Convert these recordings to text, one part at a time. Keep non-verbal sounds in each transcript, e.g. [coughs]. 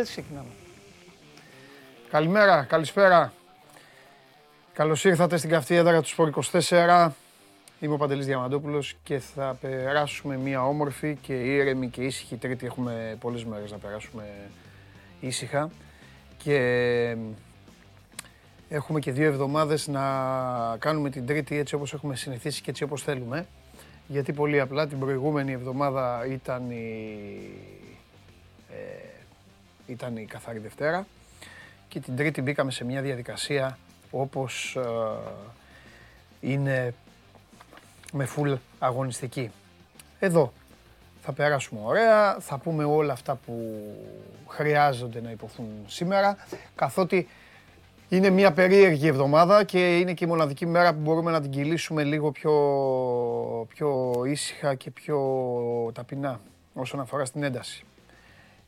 Αφού πάντα έτσι ξεκινάμε. Καλημέρα, καλησπέρα. Καλώς ήρθατε στην καυτή έδρα του Σπορ 24. Είμαι ο Παντελής Διαμαντόπουλος και θα περάσουμε μια όμορφη και ήρεμη και ήσυχη τρίτη. Έχουμε πολλές μέρες να περάσουμε ήσυχα. Και έχουμε και δύο εβδομάδες να κάνουμε την τρίτη έτσι όπως έχουμε συνηθίσει και έτσι όπως θέλουμε. Γιατί πολύ απλά την προηγούμενη εβδομάδα ήταν η, ε, ήταν η καθαρή Δευτέρα και την Τρίτη μπήκαμε σε μια διαδικασία όπως ε, είναι με φουλ αγωνιστική. Εδώ θα περάσουμε ωραία, θα πούμε όλα αυτά που χρειάζονται να υποθούν σήμερα, καθότι είναι μια περίεργη εβδομάδα και είναι και η μοναδική μέρα που μπορούμε να την κυλήσουμε λίγο πιο, πιο ήσυχα και πιο ταπεινά όσον αφορά στην ένταση.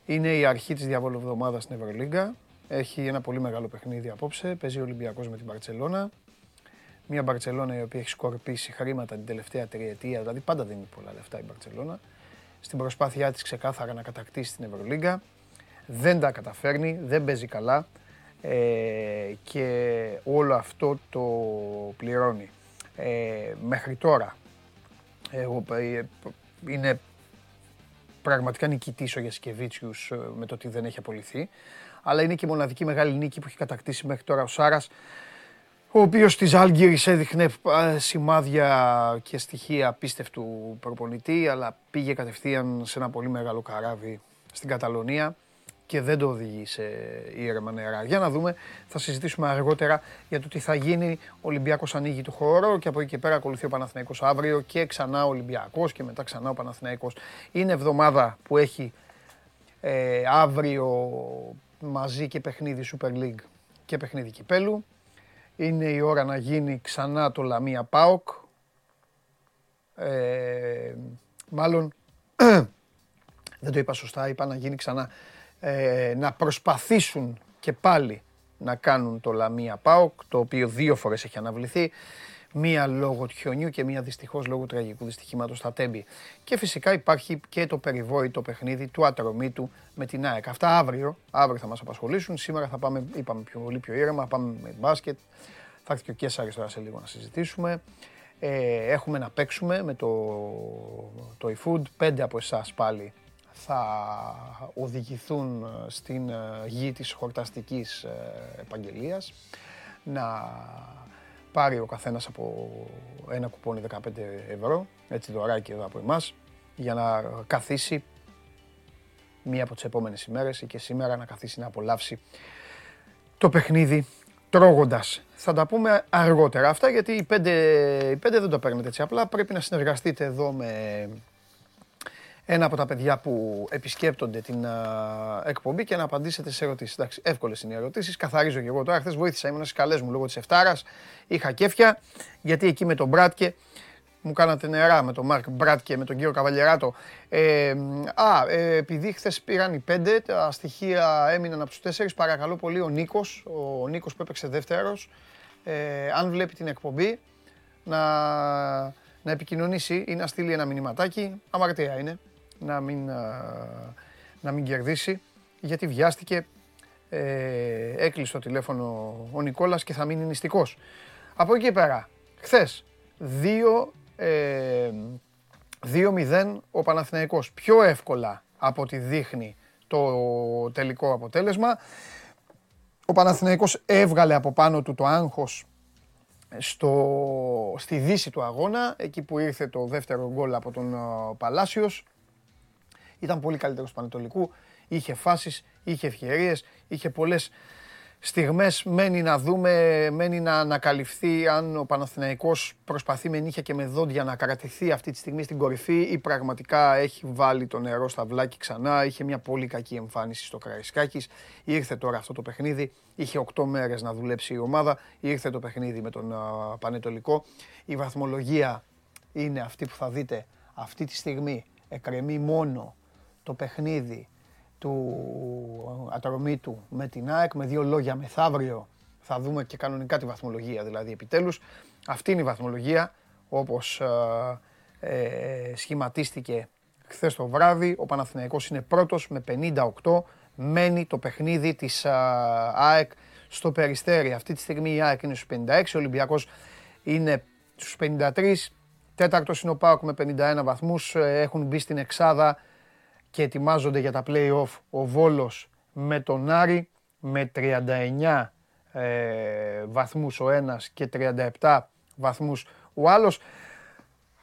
Είναι η αρχή της διαβολοβδομάδας στην Ευρωλίγκα. Έχει ένα πολύ μεγάλο παιχνίδι απόψε. Παίζει ο Ολυμπιακός με την Μπαρτσελώνα. Μια Μπαρτσελώνα η οποία έχει σκορπίσει χρήματα την τελευταία τριετία, δηλαδή πάντα δίνει πολλά λεφτά η Μπαρτσελώνα. Στην προσπάθειά της ξεκάθαρα να κατακτήσει την Ευρωλίγκα. Δεν τα καταφέρνει, δεν παίζει καλά ε, και όλο αυτό το πληρώνει. Ε, μέχρι τώρα εγώ, ε, είναι πραγματικά νικητής ο Γιασκεβίτσιους ε, με το ότι δεν έχει απολυθεί. Αλλά είναι και η μοναδική μεγάλη νίκη που έχει κατακτήσει μέχρι τώρα ο Σάρας ο οποίος της Άλγηρης έδειχνε σημάδια και στοιχεία απίστευτου προπονητή αλλά πήγε κατευθείαν σε ένα πολύ μεγάλο καράβι στην Καταλωνία και δεν το οδηγεί σε ήρεμα νερά. Για να δούμε, θα συζητήσουμε αργότερα για το τι θα γίνει. Ο Ολυμπιακός ανοίγει το χώρο και από εκεί και πέρα ακολουθεί ο Παναθηναϊκός αύριο και ξανά ο Ολυμπιακός και μετά ξανά ο Παναθηναϊκός. Είναι εβδομάδα που έχει ε, αύριο μαζί και παιχνίδι Super League και παιχνίδι Κυπέλου. Είναι η ώρα να γίνει ξανά το Λαμία ΠΑΟΚ. Ε, μάλλον [clears throat] δεν το είπα σωστά, είπα να γίνει ξανά ε, να προσπαθήσουν και πάλι να κάνουν το Λαμία ΠΑΟΚ, το οποίο δύο φορές έχει αναβληθεί. Μία λόγω του χιονιού και μία δυστυχώς λόγω τραγικού δυστυχήματος στα Τέμπη. Και φυσικά υπάρχει και το περιβόητο παιχνίδι του ατρωμίτου με την ΑΕΚ. Αυτά αύριο, αύριο θα μας απασχολήσουν. Σήμερα θα πάμε, είπαμε πιο πολύ πιο ήρεμα, πάμε με μπάσκετ. Θα έρθει και ο Κέσσαρης τώρα σε λίγο να συζητήσουμε. Ε, έχουμε να παίξουμε με το, το eFood. Πέντε από εσάς πάλι θα οδηγηθούν ε, στην ε, γη της χορταστικής ε, επαγγελίας να πάρει ο καθένας από ένα κουπόνι 15 ευρώ, έτσι δωράκι εδώ από εμάς, για να καθίσει μία από τις επόμενες ημέρες ή και σήμερα να καθίσει να απολαύσει το παιχνίδι τρώγοντας. Θα τα πούμε αργότερα αυτά γιατί οι πέντε, οι πέντε δεν το παίρνετε έτσι απλά. Πρέπει να συνεργαστείτε εδώ με ένα από τα παιδιά που επισκέπτονται την εκπομπή και να απαντήσετε σε ερωτήσεις. Εντάξει, εύκολες είναι οι ερωτήσεις. Καθαρίζω και εγώ τώρα. Χθες βοήθησα, ήμουν στις καλές μου λόγω της Εφτάρας. Είχα κέφια, γιατί εκεί με τον Μπράτκε μου κάνατε νερά με τον Μάρκ Μπράτκε, με τον κύριο Καβαλιεράτο. Ε, α, ε, επειδή χθες πήραν οι πέντε, τα στοιχεία έμειναν από τους τέσσερις. Παρακαλώ πολύ ο Νίκος, ο Νίκος που έπαιξε δεύτερος, ε, αν βλέπει την εκπομπή, να, να επικοινωνήσει ή να στείλει ένα μηνυματάκι. Αμαρτία είναι να μην, να μην κερδίσει γιατί βιάστηκε, ε, έκλεισε το τηλέφωνο ο Νικόλας και θα μείνει νηστικός. Από εκεί πέρα, χθες 2-0 ε, ο Παναθηναϊκός πιο εύκολα από ό,τι δείχνει το τελικό αποτέλεσμα. Ο Παναθηναϊκός έβγαλε από πάνω του το άγχος στο, στη δύση του αγώνα, εκεί που ήρθε το δεύτερο γκολ από τον Παλάσιος. Ήταν πολύ καλύτερος του Πανετολικού. Είχε φάσεις, είχε ευκαιρίες, είχε πολλές στιγμές. Μένει να δούμε, μένει να ανακαλυφθεί αν ο Παναθηναϊκός προσπαθεί με νύχια και με δόντια να κρατηθεί αυτή τη στιγμή στην κορυφή ή πραγματικά έχει βάλει το νερό στα βλάκι ξανά. Είχε μια πολύ κακή εμφάνιση στο Καραϊσκάκης. Ήρθε τώρα αυτό το παιχνίδι. Είχε 8 μέρες να δουλέψει η ομάδα. Ήρθε το παιχνίδι με τον Πανετολικό. Η βαθμολογία είναι αυτή που θα δείτε αυτή τη στιγμή. Εκρεμεί μόνο το παιχνίδι του Ατρομήτου με την ΑΕΚ με δύο λόγια μεθαύριο θα δούμε και κανονικά τη βαθμολογία δηλαδή επιτέλους αυτή είναι η βαθμολογία όπως ε, ε, σχηματίστηκε χθες το βράδυ. Ο Παναθηναϊκός είναι πρώτος με 58. Μένει το παιχνίδι της ΑΕΚ στο Περιστέρι. Αυτή τη στιγμή η ΑΕΚ είναι στους 56, ο Ολυμπιακός είναι στους 53. Τέταρτος είναι ο ΠΑΟΚ με 51 βαθμούς. Ε, έχουν μπει στην εξάδα και ετοιμάζονται για τα play-off ο Βόλος με τον Άρη με 39 ε, βαθμούς ο ένας και 37 βαθμούς ο άλλος.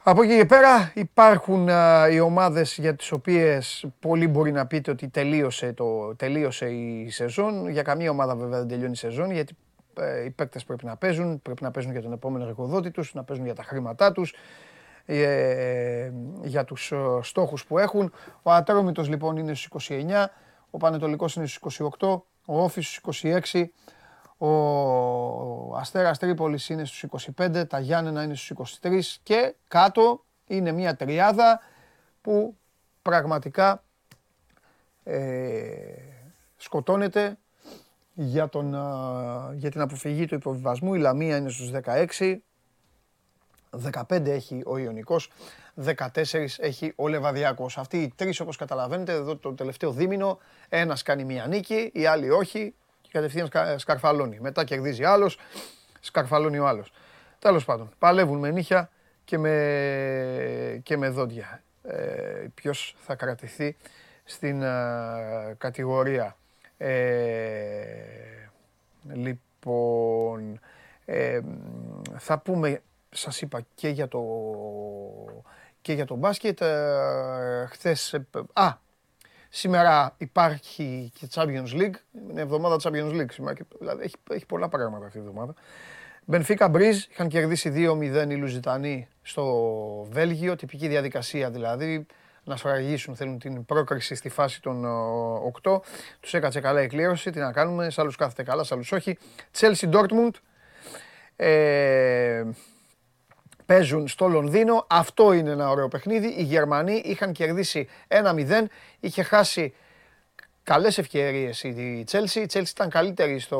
Από εκεί και πέρα υπάρχουν οι ομάδες για τις οποίες πολύ μπορεί να πείτε ότι τελείωσε, το, τελείωσε η σεζόν. Για καμία ομάδα βέβαια δεν τελειώνει η σεζόν γιατί ε, οι παίκτες πρέπει να παίζουν, πρέπει να παίζουν για τον επόμενο εργοδότη τους, να παίζουν για τα χρήματά τους, ε, για τους ε, στόχους που έχουν. Ο Ατρόμητος λοιπόν είναι στους 29, ο Πανετολικός είναι στους 28, ο Όφης στους 26, ο Αστέρας Τρίπολης είναι στους 25, τα Γιάννενα είναι στους 23 και κάτω είναι μια τριάδα που πραγματικά ε, σκοτώνεται για, τον, για την αποφυγή του υποβιβασμού. Η Λαμία είναι στους 16, 15 έχει ο Ιωνικός, 14 έχει ο Λεβαδιακός. Αυτοί οι τρεις όπως καταλαβαίνετε εδώ το τελευταίο δίμηνο, ένας κάνει μία νίκη, οι άλλοι όχι και κατευθείαν σκαρφαλώνει. Μετά κερδίζει άλλος, σκαρφαλώνει ο άλλος. Τέλος πάντων, παλεύουν με νύχια και με, και με δόντια. Ε, Ποιος θα κρατηθεί στην κατηγορία; Ε, λοιπόν, ε, θα πούμε, σας είπα και για το, και για το μπάσκετ. Ε, χθες, α, Σήμερα υπάρχει και Champions League. Είναι εβδομάδα Champions League σήμερα. Δηλαδή έχει, έχει πολλά πράγματα αυτή η εβδομάδα. Μπενφίκα Μπρίζ είχαν κερδίσει 2-0 οι Λουζιτανοί στο Βέλγιο. Τυπική διαδικασία δηλαδή. Να σφραγίσουν, θέλουν την πρόκριση στη φάση των 8. Τους έκατσε καλά η κλήρωση. Τι να κάνουμε, σε άλλους κάθεται καλά, σε άλλους όχι. Chelsea Dortmund. Ε, παίζουν στο Λονδίνο. Αυτό είναι ένα ωραίο παιχνίδι. Οι Γερμανοί είχαν κερδίσει 1-0. Είχε χάσει καλές ευκαιρίες η Τσέλσι. Η Τσέλσι ήταν καλύτερη στο,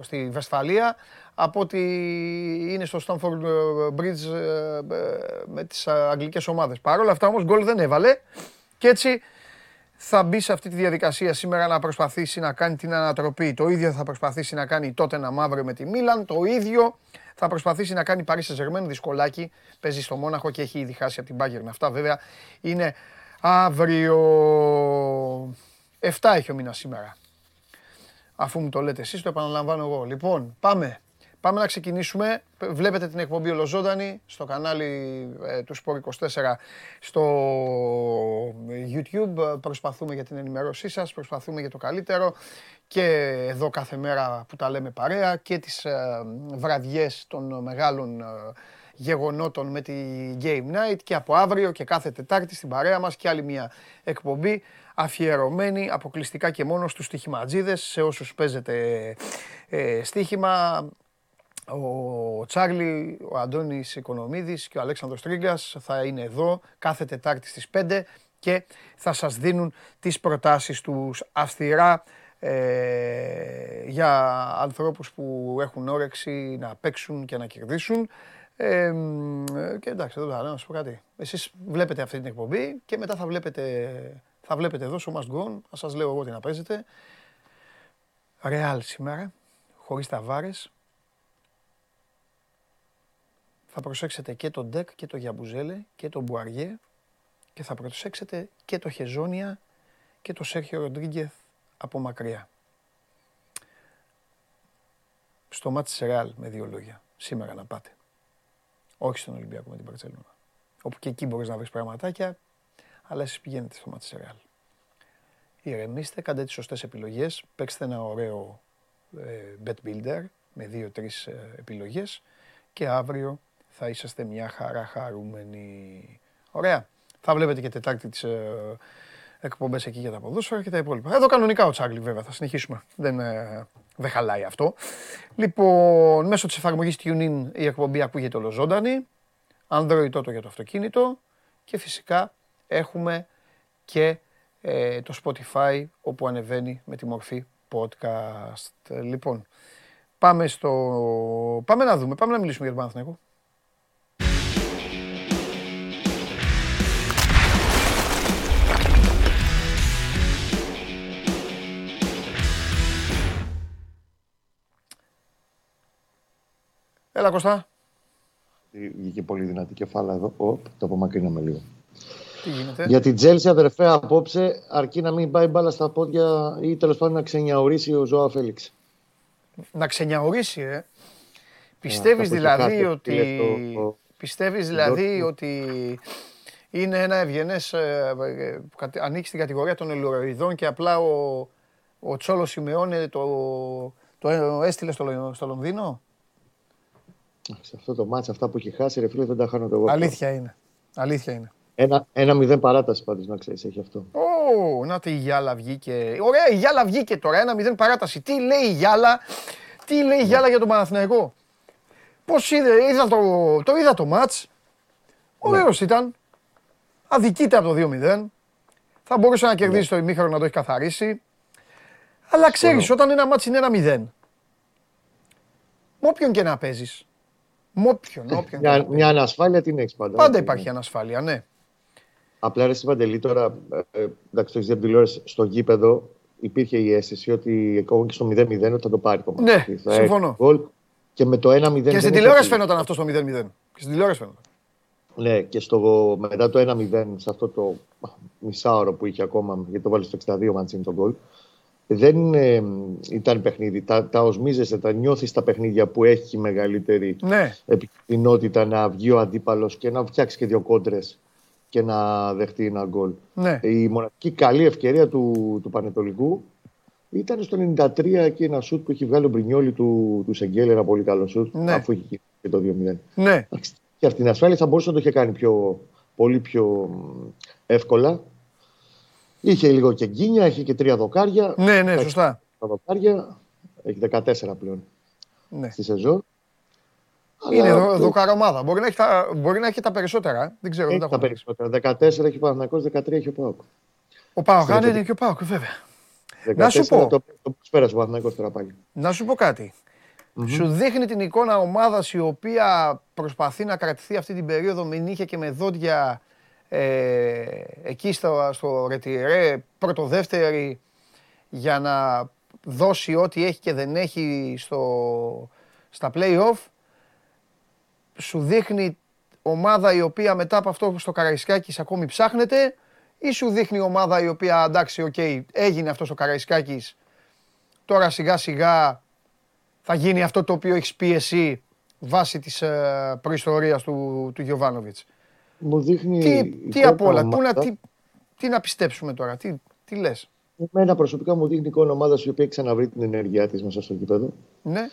στη Βεσφαλία από ότι είναι στο Stanford Bridge ε, ε, με τις αγγλικές ομάδες. Παρ' όλα αυτά όμως γκολ δεν έβαλε και έτσι θα μπει σε αυτή τη διαδικασία σήμερα να προσπαθήσει να κάνει την ανατροπή. Το ίδιο θα προσπαθήσει να κάνει τότε να μαύρο με τη Μίλαν. Το ίδιο θα προσπαθήσει να κάνει Παρίσι Σεζερμέν δυσκολάκι. Παίζει στο Μόναχο και έχει ήδη χάσει από την Bayern. Αυτά βέβαια είναι αύριο. 7 έχει ο μήνας σήμερα. Αφού μου το λέτε εσείς, το επαναλαμβάνω εγώ. Λοιπόν, πάμε. Πάμε να ξεκινήσουμε. Βλέπετε την εκπομπή ολοζώντανη στο κανάλι ε, του Sport 24 στο YouTube. Προσπαθούμε για την ενημέρωσή σας, προσπαθούμε για το καλύτερο και εδώ κάθε μέρα που τα λέμε παρέα και τις ε, βραδιές των μεγάλων ε, γεγονότων με τη Game Night και από αύριο και κάθε Τετάρτη στην παρέα μας και άλλη μια εκπομπή αφιερωμένη αποκλειστικά και μόνο στους στοιχηματζίδες, σε όσους παίζετε ε, στοίχημα, ο Τσάρλι, ο Αντώνης Οικονομίδης και ο Αλέξανδρος Τρίγκας θα είναι εδώ κάθε Τετάρτη στις 5 και θα σας δίνουν τις προτάσεις τους αυστηρά ε, για ανθρώπους που έχουν όρεξη να παίξουν και να κερδίσουν. Ε, και εντάξει, εδώ θα να σου πω κάτι. Εσείς βλέπετε αυτή την εκπομπή και μετά θα βλέπετε, θα βλέπετε εδώ στο Must Go θα σας λέω εγώ τι να παίζετε. Ρεάλ σήμερα, χωρίς τα βάρες, θα προσέξετε και τον Ντεκ και το Γιαμπουζέλε και τον Μπουαριέ και θα προσέξετε και το Χεζόνια και το Σέρχιο Ροντρίγκεθ από μακριά. Στο μάτι της Ρεάλ με δύο λόγια. Σήμερα να πάτε. Όχι στον Ολυμπιακό με την Παρτσελώνα. Όπου και εκεί μπορείς να βρεις πραγματάκια, αλλά εσείς πηγαίνετε στο μάτι της Ρεάλ. Ηρεμήστε, κάντε τις σωστές επιλογές, παίξτε ένα ωραίο ε, bet builder με δύο-τρεις ε, επιλογές και αύριο θα είσαστε μια χαρά χαρούμενοι. Ωραία. Θα βλέπετε και Τετάρτη τις ε, εκπομπές εκεί για τα ποδόσφαιρα και τα υπόλοιπα. Εδώ κανονικά ο Τσάρλι βέβαια, θα συνεχίσουμε. Δεν, ε, δεν χαλάει αυτό. Λοιπόν, μέσω της εφαρμογής TuneIn η εκπομπή ακούγεται ολοζώντανη. Android τότε για το αυτοκίνητο. Και φυσικά έχουμε και ε, το Spotify όπου ανεβαίνει με τη μορφή podcast. Λοιπόν, πάμε στο... Πάμε να δούμε, πάμε να μιλήσουμε για τον Παναθηναϊκό. Έλα Κωστά. Βγήκε πολύ δυνατή κεφάλα εδώ. Ο, το απομακρύναμε λίγο. Τι γίνεται; Για την Τσέλσι, αδερφέ, απόψε, αρκεί να μην πάει μπάλα στα πόδια ή τέλος πάντων να ξενιαουρίσει ο Ζοάο Φέλιξ. Να ξενιαουρίσει, ε. Πιστεύεις θα δηλαδή το ότι... το- το- Πιστεύεις δηλαδή ότι είναι ένα ευγενές... ε, ε, κατ- ανήκει στην κατηγορία των αιλουροειδών και απλά ο, ο Τσόλο Σιμεόνε το, το έστειλε στο, Λο- στο Λονδίνο; Σε αυτό το ματς, αυτά που έχει χάσει, ρε φίλε, δεν τα χάνω εγώ. Αλήθεια είναι. Αλήθεια είναι. Ένα, ένα μηδέν παράταση πάντως, να ξέρεις, έχει αυτό. Ω, να τη η Γιάλα βγήκε. Ωραία, η Γιάλα βγήκε τώρα. Ένα μηδέν παράταση. Τι λέει η Γιάλα, τι λέει η Γιάλα για τον Παναθηναϊκό; Πώς είδε, είδα το, το είδα το μάτς. Ωραίος ήταν. Αδικείται από το 2-0. Θα μπορούσε να κερδίσει το ημίχρονο να το έχει καθαρίσει. Αλλά ξέρεις, όταν ένα μάτς είναι ένα 0, με όποιον και να παίζεις, με όποιον, όποιον και να Μια, παίζεις, μια ανασφάλεια την έχεις πάντα. πάντα έτσι. υπάρχει ανασφάλεια, ναι. Απλά ρε Παντελή, τώρα, ε, ε, εντάξει, το έχεις δει από την τηλεόραση, στο γήπεδο υπήρχε η αίσθηση ότι ακόμα και στο 0-0 ότι θα το πάρει το μάτς. Ναι, Ότι θα συμφωνώ. έχει γκολ Και με το 1-0. Και δεν στην έχει τηλεόραση αυτή- φαίνονταν αυτό στο 0-0. Και στην τηλεόραση φαίνονταν. Ναι, και στο, μετά το 1-0, σε αυτό το μισάωρο που είχε ακόμα, γιατί το βάλει στο 62 Μαντσίνη τον γκολ, δεν ε, ήταν παιχνίδι. Τα, τα οσμίζεσαι, τα νιώθεις τα παιχνίδια που έχει μεγαλύτερη Ναι, επικοινότητα να βγει ο αντίπαλος και να φτιάξει και δύο κόντρες και να δεχτεί ένα γκολ. ναι. Η μοναδική καλή ευκαιρία του, του Πανετολικού ήταν στο 93 και ένα σουτ που έχει βγάλει ο Μπρινιόλη του, του Σεγγέλ, ένα πολύ καλό σουτ, Ναι. αφού είχε και το 2-0. Ναι, Εντάξει, Και αυτή την ασφάλεια θα μπορούσε να το είχε κάνει πιο, πολύ πιο μ, εύκολα. Είχε λίγο και γκίνια, είχε και τρία δοκάρια. ναι, ναι, Εντάξει, σωστά. Τα δοκάρια έχει 14 πλέον Ναι. στη σεζόν. Είναι Αλλά δο, το- δοκαρομάδα. Μπορεί να, έχει τα, μπορεί να έχει τα περισσότερα. ε. Δεν ξέρω. Δεν έχει τα τα έχω. περισσότερα. 14 έχει ο Παναθηναϊκός, 13 έχει ο Πάοκ. Ο Πάοκ, Στην αν είναι εταιρεία. και ο Πάοκ, βέβαια. 14 Να σου πω. Το, το πέρασε ο Παναθηναϊκός τώρα πάλι. Να σου πω κάτι. Σου δείχνει την εικόνα ομάδας η οποία προσπαθεί να κρατηθεί αυτή την περίοδο με νύχια και με δόντια ε, εκεί στο, στο Ρετιρέ, πρώτο-δεύτερη, για να δώσει ό,τι έχει και δεν έχει στο, στα play-off. Σου δείχνει ομάδα η οποία μετά από αυτό στο Καραϊσκάκης ακόμη ψάχνεται ή σου δείχνει ομάδα η οποία εντάξει, οκ, έγινε αυτό στο Καραϊσκάκης, τώρα σιγά σιγά θα γίνει αυτό το οποίο έχεις πει εσύ βάσει της ε, προϊστορίας του, του Γιωβάνοβιτς. Μου δείχνει. Τι, τι εικόνα απ' όλα, πού να, ομάδα. τι, τι να πιστέψουμε τώρα, τι, τι λες; Εμένα προσωπικά μου δείχνει εικόνα ομάδας η οποία έχει ξαναβρεί την ενέργειά της μέσα στο γήπεδο. Ναι,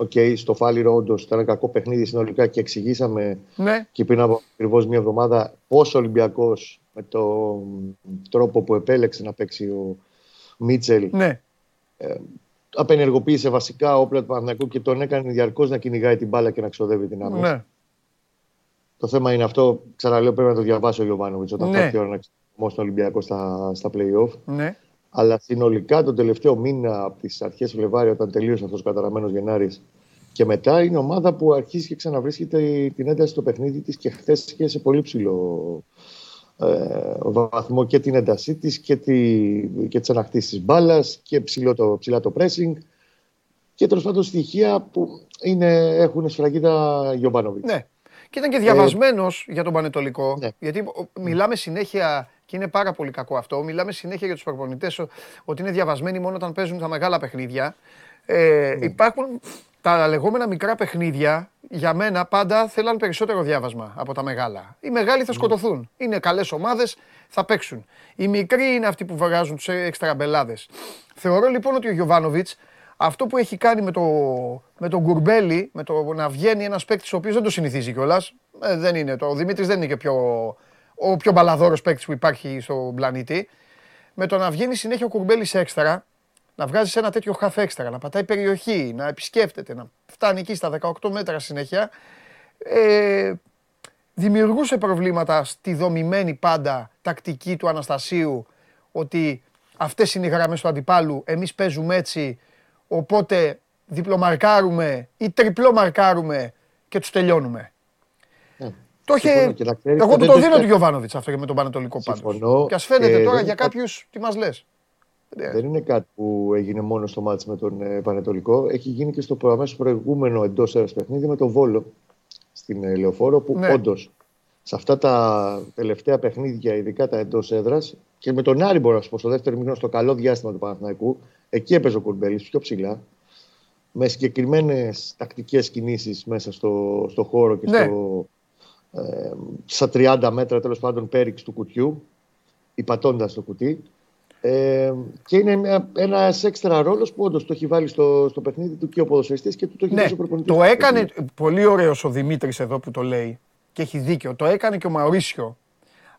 Οκ, στο Φάληρο όντως ήταν ένα κακό παιχνίδι συνολικά και εξηγήσαμε ναι, και πριν από ακριβώς μία εβδομάδα πόσο ο Ολυμπιακός με τον τρόπο που επέλεξε να παίξει ο Μίτσελ ναι, απενεργοποίησε βασικά όπλα του Παναθηναϊκού και τον έκανε διαρκώς να κυνηγάει την μπάλα και να ξοδεύει την άμυνα. ναι, Το θέμα είναι αυτό, ξαναλέω, πρέπει να το διαβάσει ο Γιωβάνοβιτς όταν Ναι. θα έρθει η ώρα να ξεμώσει τον Ολυμπιακό στα, στα playoff. ναι, Αλλά συνολικά τον τελευταίο μήνα από τις αρχές Φλεβάρι, όταν τελείωσε αυτός ο καταραμένος Γενάρης και μετά, είναι ομάδα που αρχίζει και ξαναβρίσκεται την ένταση στο παιχνίδι της και χθες είχε σε πολύ ψηλό ε, βαθμό και την έντασή της και, τη, και τις ανακτήσεις της μπάλας και ψηλό το, ψηλά το pressing. Και τέλος πάντων στοιχεία που είναι, έχουν σφραγίδα Γιωβάνοβιτς. ναι. Και ήταν και διαβασμένος για τον Πανετολικό, ναι. γιατί ο- μιλάμε συνέχεια, και είναι πάρα πολύ κακό αυτό, μιλάμε συνέχεια για τους προπονητές ο- ότι είναι διαβασμένοι μόνο όταν παίζουν τα μεγάλα παιχνίδια. Ε, Υπάρχουν τα λεγόμενα μικρά παιχνίδια, για μένα πάντα θέλαν περισσότερο διάβασμα από τα μεγάλα. Οι μεγάλοι θα σκοτωθούν. Είναι καλές ομάδες, θα παίξουν. Οι μικροί είναι αυτοί που βγάζουν τους εξτραμπελάδες. Θεωρώ λοιπόν ότι ο Γιωβάνοβιτς αυτό που έχει κάνει με, το, με τον Γκουρμπέλη, με το να βγαίνει ένας παίκτης ο οποίος δεν το συνηθίζει κιόλας. Ε, δεν είναι. Το, ο Δημήτρης δεν είναι και πιο, ο πιο μπαλαδόρος παίκτης που υπάρχει στον πλανήτη. Με το να βγαίνει συνέχεια ο Γκουρμπέλης έξτρα, να βγάζει ένα τέτοιο χαφ έξτρα, να πατάει περιοχή, να επισκέφτεται, να φτάνει εκεί στα 18 μέτρα συνέχεια. Ε, δημιουργούσε προβλήματα στη δομημένη πάντα τακτική του Αναστασίου ότι αυτές είναι οι γραμμές του αντιπάλου, εμείς παίζουμε έτσι, οπότε διπλομαρκάρουμε ή τριπλομαρκάρουμε και τους τελειώνουμε. Ναι. Το είχε... Συμφωνώ και να ξέρεις Εγώ ότι του δεν το το δίνω έχει του Γιωβάνοβιτς αυτό και με τον Πανετολικό πάντως. Συμφωνώ Και ας φαίνεται και τώρα δεν για θα- κάποιους τι μας λες. Ναι. Δεν είναι κάτι που έγινε μόνο στο μάτς με τον ε, Πανετολικό. Έχει γίνει και στο αμέσως προηγούμενο εντός έδρα παιχνίδι με τον Βόλο στην ε, Λεωφόρο, που ναι. όντως σε αυτά τα τελευταία παιχνίδια, ειδικά τα εντός έδρας, και με τον Άρη μπορώ να σου πω στο δεύτερο μήνυμα, στο καλό διάστημα του Παναθηναϊκού, εκεί έπαιζε ο Κουρμπέλης πιο ψηλά, με συγκεκριμένες τακτικές κινήσεις μέσα στο, στο χώρο και ναι. στο, ε, στα 30 μέτρα τέλος πάντων πέριξ του κουτιού, υπατώντας το κουτί. Ε, και είναι ένας έξτρα ρόλος που όντως το έχει βάλει στο, στο παιχνίδι του και ο ποδοσφαιριστής και του το έχει ναι, ο προπονητής. Το έκανε πολύ ωραίος ο Δημήτρης εδώ που το λέει και έχει δίκιο. Το έκανε και ο Μαουρίσιο.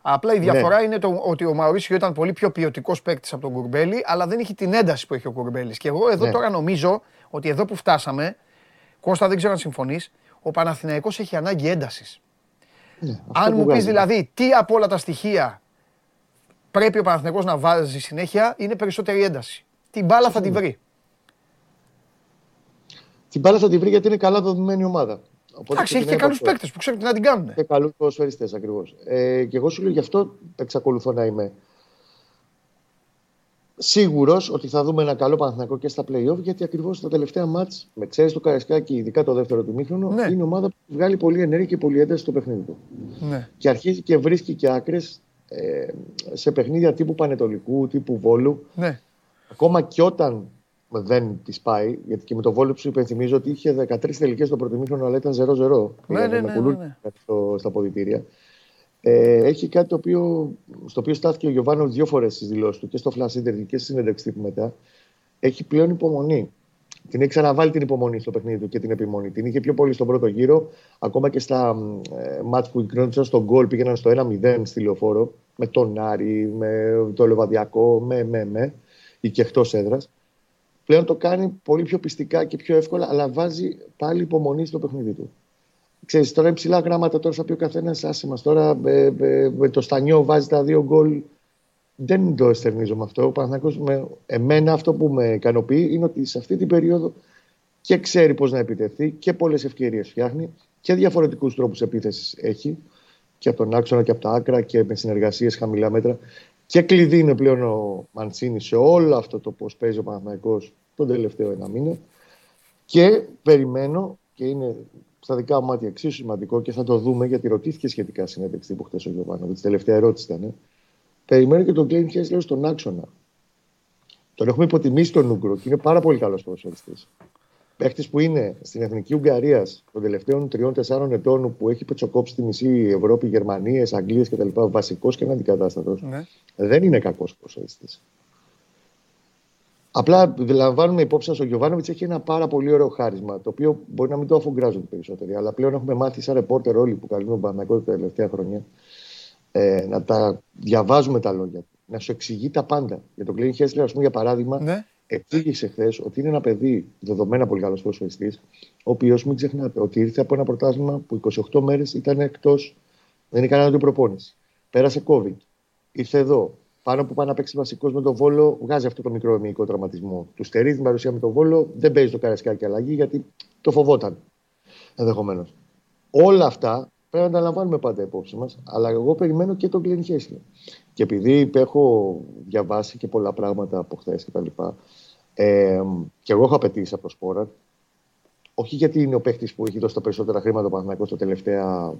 Απλά η ναι. διαφορά είναι το, ότι ο Μαουρίσιο ήταν πολύ πιο ποιοτικός παίκτης από τον Κουρμπέλη, αλλά δεν είχε την ένταση που έχει ο Κουρμπέλης. Και εγώ εδώ ναι. τώρα νομίζω ότι εδώ που φτάσαμε, Κώστα δεν ξέρω αν συμφωνείς, ο Παναθηναϊκός έχει ανάγκη έντασης. Ναι, αν μου πεις δηλαδή τι από όλα τα στοιχεία πρέπει ο Παναθηναϊκός να βάζει συνέχεια, είναι περισσότερη ένταση. Την μπάλα θα την βρει. Την μπάλα θα την βρει γιατί είναι καλά δομημένη ομάδα. Εντάξει, έχει και καλούς παίκτες που ξέρουν τι να την κάνουν. Και καλούς ποδοσφαιριστές ακριβώς. Ε, και εγώ σου λέω γι' αυτό εξακολουθώ να είμαι σίγουρος ότι θα δούμε ένα καλό Παναθηναϊκό και στα playoff γιατί ακριβώς τα τελευταία μάτς, με ξέρεις το Καραϊσκάκι, ειδικά το δεύτερο του μήχρονο, ναι. είναι ομάδα που βγάλει πολύ ενέργεια και πολύ ένταση στο παιχνίδι του. Ναι. Και αρχίζει και βρίσκει και άκρες ε, σε παιχνίδια τύπου Πανετολικού, τύπου Βόλου. Ναι. Ακόμα και όταν δεν της πάει, γιατί και με το Βόλου σου υπενθυμίζω ότι είχε 13 τελικές στο πρωτομήχρονο, αλλά ήταν 0-0. Ναι, ναι, ναι, ναι, ναι. στα αποδητήρια. Ε, έχει κάτι το οποίο, στο οποίο στάθηκε ο Γιωβάνο δύο φορές στις δηλώσεις του και στο Flash Interview και στη συνέντευξη τύπου μετά. Έχει πλέον υπομονή. Την έχει ξαναβάλει την υπομονή στο παιχνίδι του και την επιμονή. Την είχε πιο πολύ στον πρώτο γύρο, ακόμα και στα ε, μάτς που κρίνονταν στον γκολ πήγαιναν στο 1-0 στη λεωφόρο, με τον Άρη, με το Λεβαδιακό, με, με, με, ή και εκτός έδρας. Πλέον το κάνει πολύ πιο πιστικά και πιο εύκολα, αλλά βάζει πάλι υπομονή στο παιχνίδι του. Ξέρεις, τώρα είναι ψηλά γράμματα, τώρα θα πει ο καθένας, άσε μας τώρα, ε, ε, με το Στανιό βάζει τα δύο γκολ. Δεν το εστερνίζω με αυτό. Ο Παναθηναϊκός, με, εμένα αυτό που με ικανοποιεί είναι ότι σε αυτή την περίοδο και ξέρει πώς να επιτεθεί και πολλές ευκαιρίες φτιάχνει και διαφορετικούς τρόπους επίθεσης έχει και από τον άξονα και από τα άκρα και με συνεργασίες χαμηλά μέτρα. Και κλειδί είναι πλέον ο Μαντσίνη σε όλο αυτό το πώς παίζει ο Παναθηναϊκός τον τελευταίο ένα μήνα. Και περιμένω και είναι στα δικά μου μάτια εξίσου σημαντικό και θα το δούμε γιατί ρωτήθηκε σχετικά συνέντευξη που χθες ο Γιωβάνο. Τη τελευταία ερώτηση ήταν. Περιμένω και τον Κλέιν Χέσλερ στον άξονα. Τον έχουμε υποτιμήσει τον Ούγκρο και είναι πάρα πολύ καλός ποδοσφαιριστής. Παίχτης που είναι στην εθνική Ουγγαρίας των τελευταίων τριών-τεσσάρων ετών που έχει πετσοκόψει τη μισή Ευρώπη, Γερμανίες, Αγγλίες κτλ. Βασικός και ένα αντικατάστατο. Ναι. Δεν είναι κακός ποδοσφαιριστή. Απλά λαμβάνουμε υπόψη μας ο Γιωβάνοβιτς έχει ένα πάρα πολύ ωραίο χάρισμα, το οποίο μπορεί να μην το αφουγκράζονται περισσότεροι. Αλλά πλέον έχουμε μάθει σαν ρεπόρτερ όλοι που καλούν τον Παναγό τα τελευταία χρόνια ε, να τα διαβάζουμε τα λόγια του, να σου εξηγεί τα πάντα. Για τον Κλέιν Χέσλερ, ας πούμε, για παράδειγμα, ναι. Εξήγησε χθες ότι είναι ένα παιδί, δεδομένα πολύ καλός προσφυγιστή, ο οποίος μην ξεχνάτε ότι ήρθε από ένα πρωτάθλημα που 28 μέρες ήταν εκτός, δεν έκανε κανένα προπόνηση. Πέρασε COVID. Ήρθε εδώ, πάνω που πάει να παίξει βασικός με τον Βόλο, βγάζει αυτό το μικρό εμμυϊκό τραυματισμό. Του στερεί την παρουσία με τον Βόλο, δεν παίζει το καρασκάκι αλλαγή γιατί το φοβόταν ενδεχομένως. Όλα αυτά πρέπει να τα λαμβάνουμε πάντα υπόψη μας, αλλά εγώ περιμένω και τον Κλίνι Χέσλε. Και επειδή έχω διαβάσει και πολλά πράγματα από χθες κτλ. Ε, και εγώ έχω απαιτήσει από το Σπόρα, όχι γιατί είναι ο παίχτη που έχει δώσει τα περισσότερα χρήματα Παναγιώτο τα τελευταία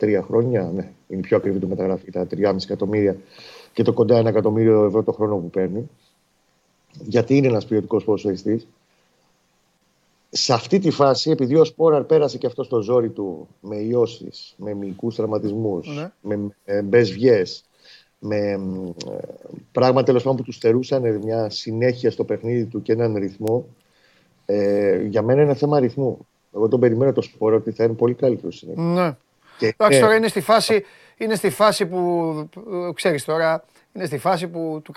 13 χρόνια. Ναι, είναι πιο ακριβή το μεταγραφή, τα 3,5 εκατομμύρια και το κοντά ένα εκατομμύριο ευρώ το χρόνο που παίρνει. Γιατί είναι ένας ποιοτικός ποδοσφαιριστής. Σε αυτή τη φάση, επειδή ο Σπόραρ πέρασε και αυτό στο ζόρι του με ιώσεις, με μυϊκούς τραυματισμούς, ναι. με μπεσβιέ, με ε, πράγματα τέλος πάντων που τους στερούσαν μια συνέχεια στο παιχνίδι του και έναν ρυθμό, ε, για μένα είναι θέμα αριθμού. Εγώ τον περιμένω το σπορ ότι θα είναι πολύ καλύτερος Ναι. Εντάξει, τώρα είναι στη, φάση, είναι στη φάση που, ξέρεις τώρα, είναι στη φάση που, του,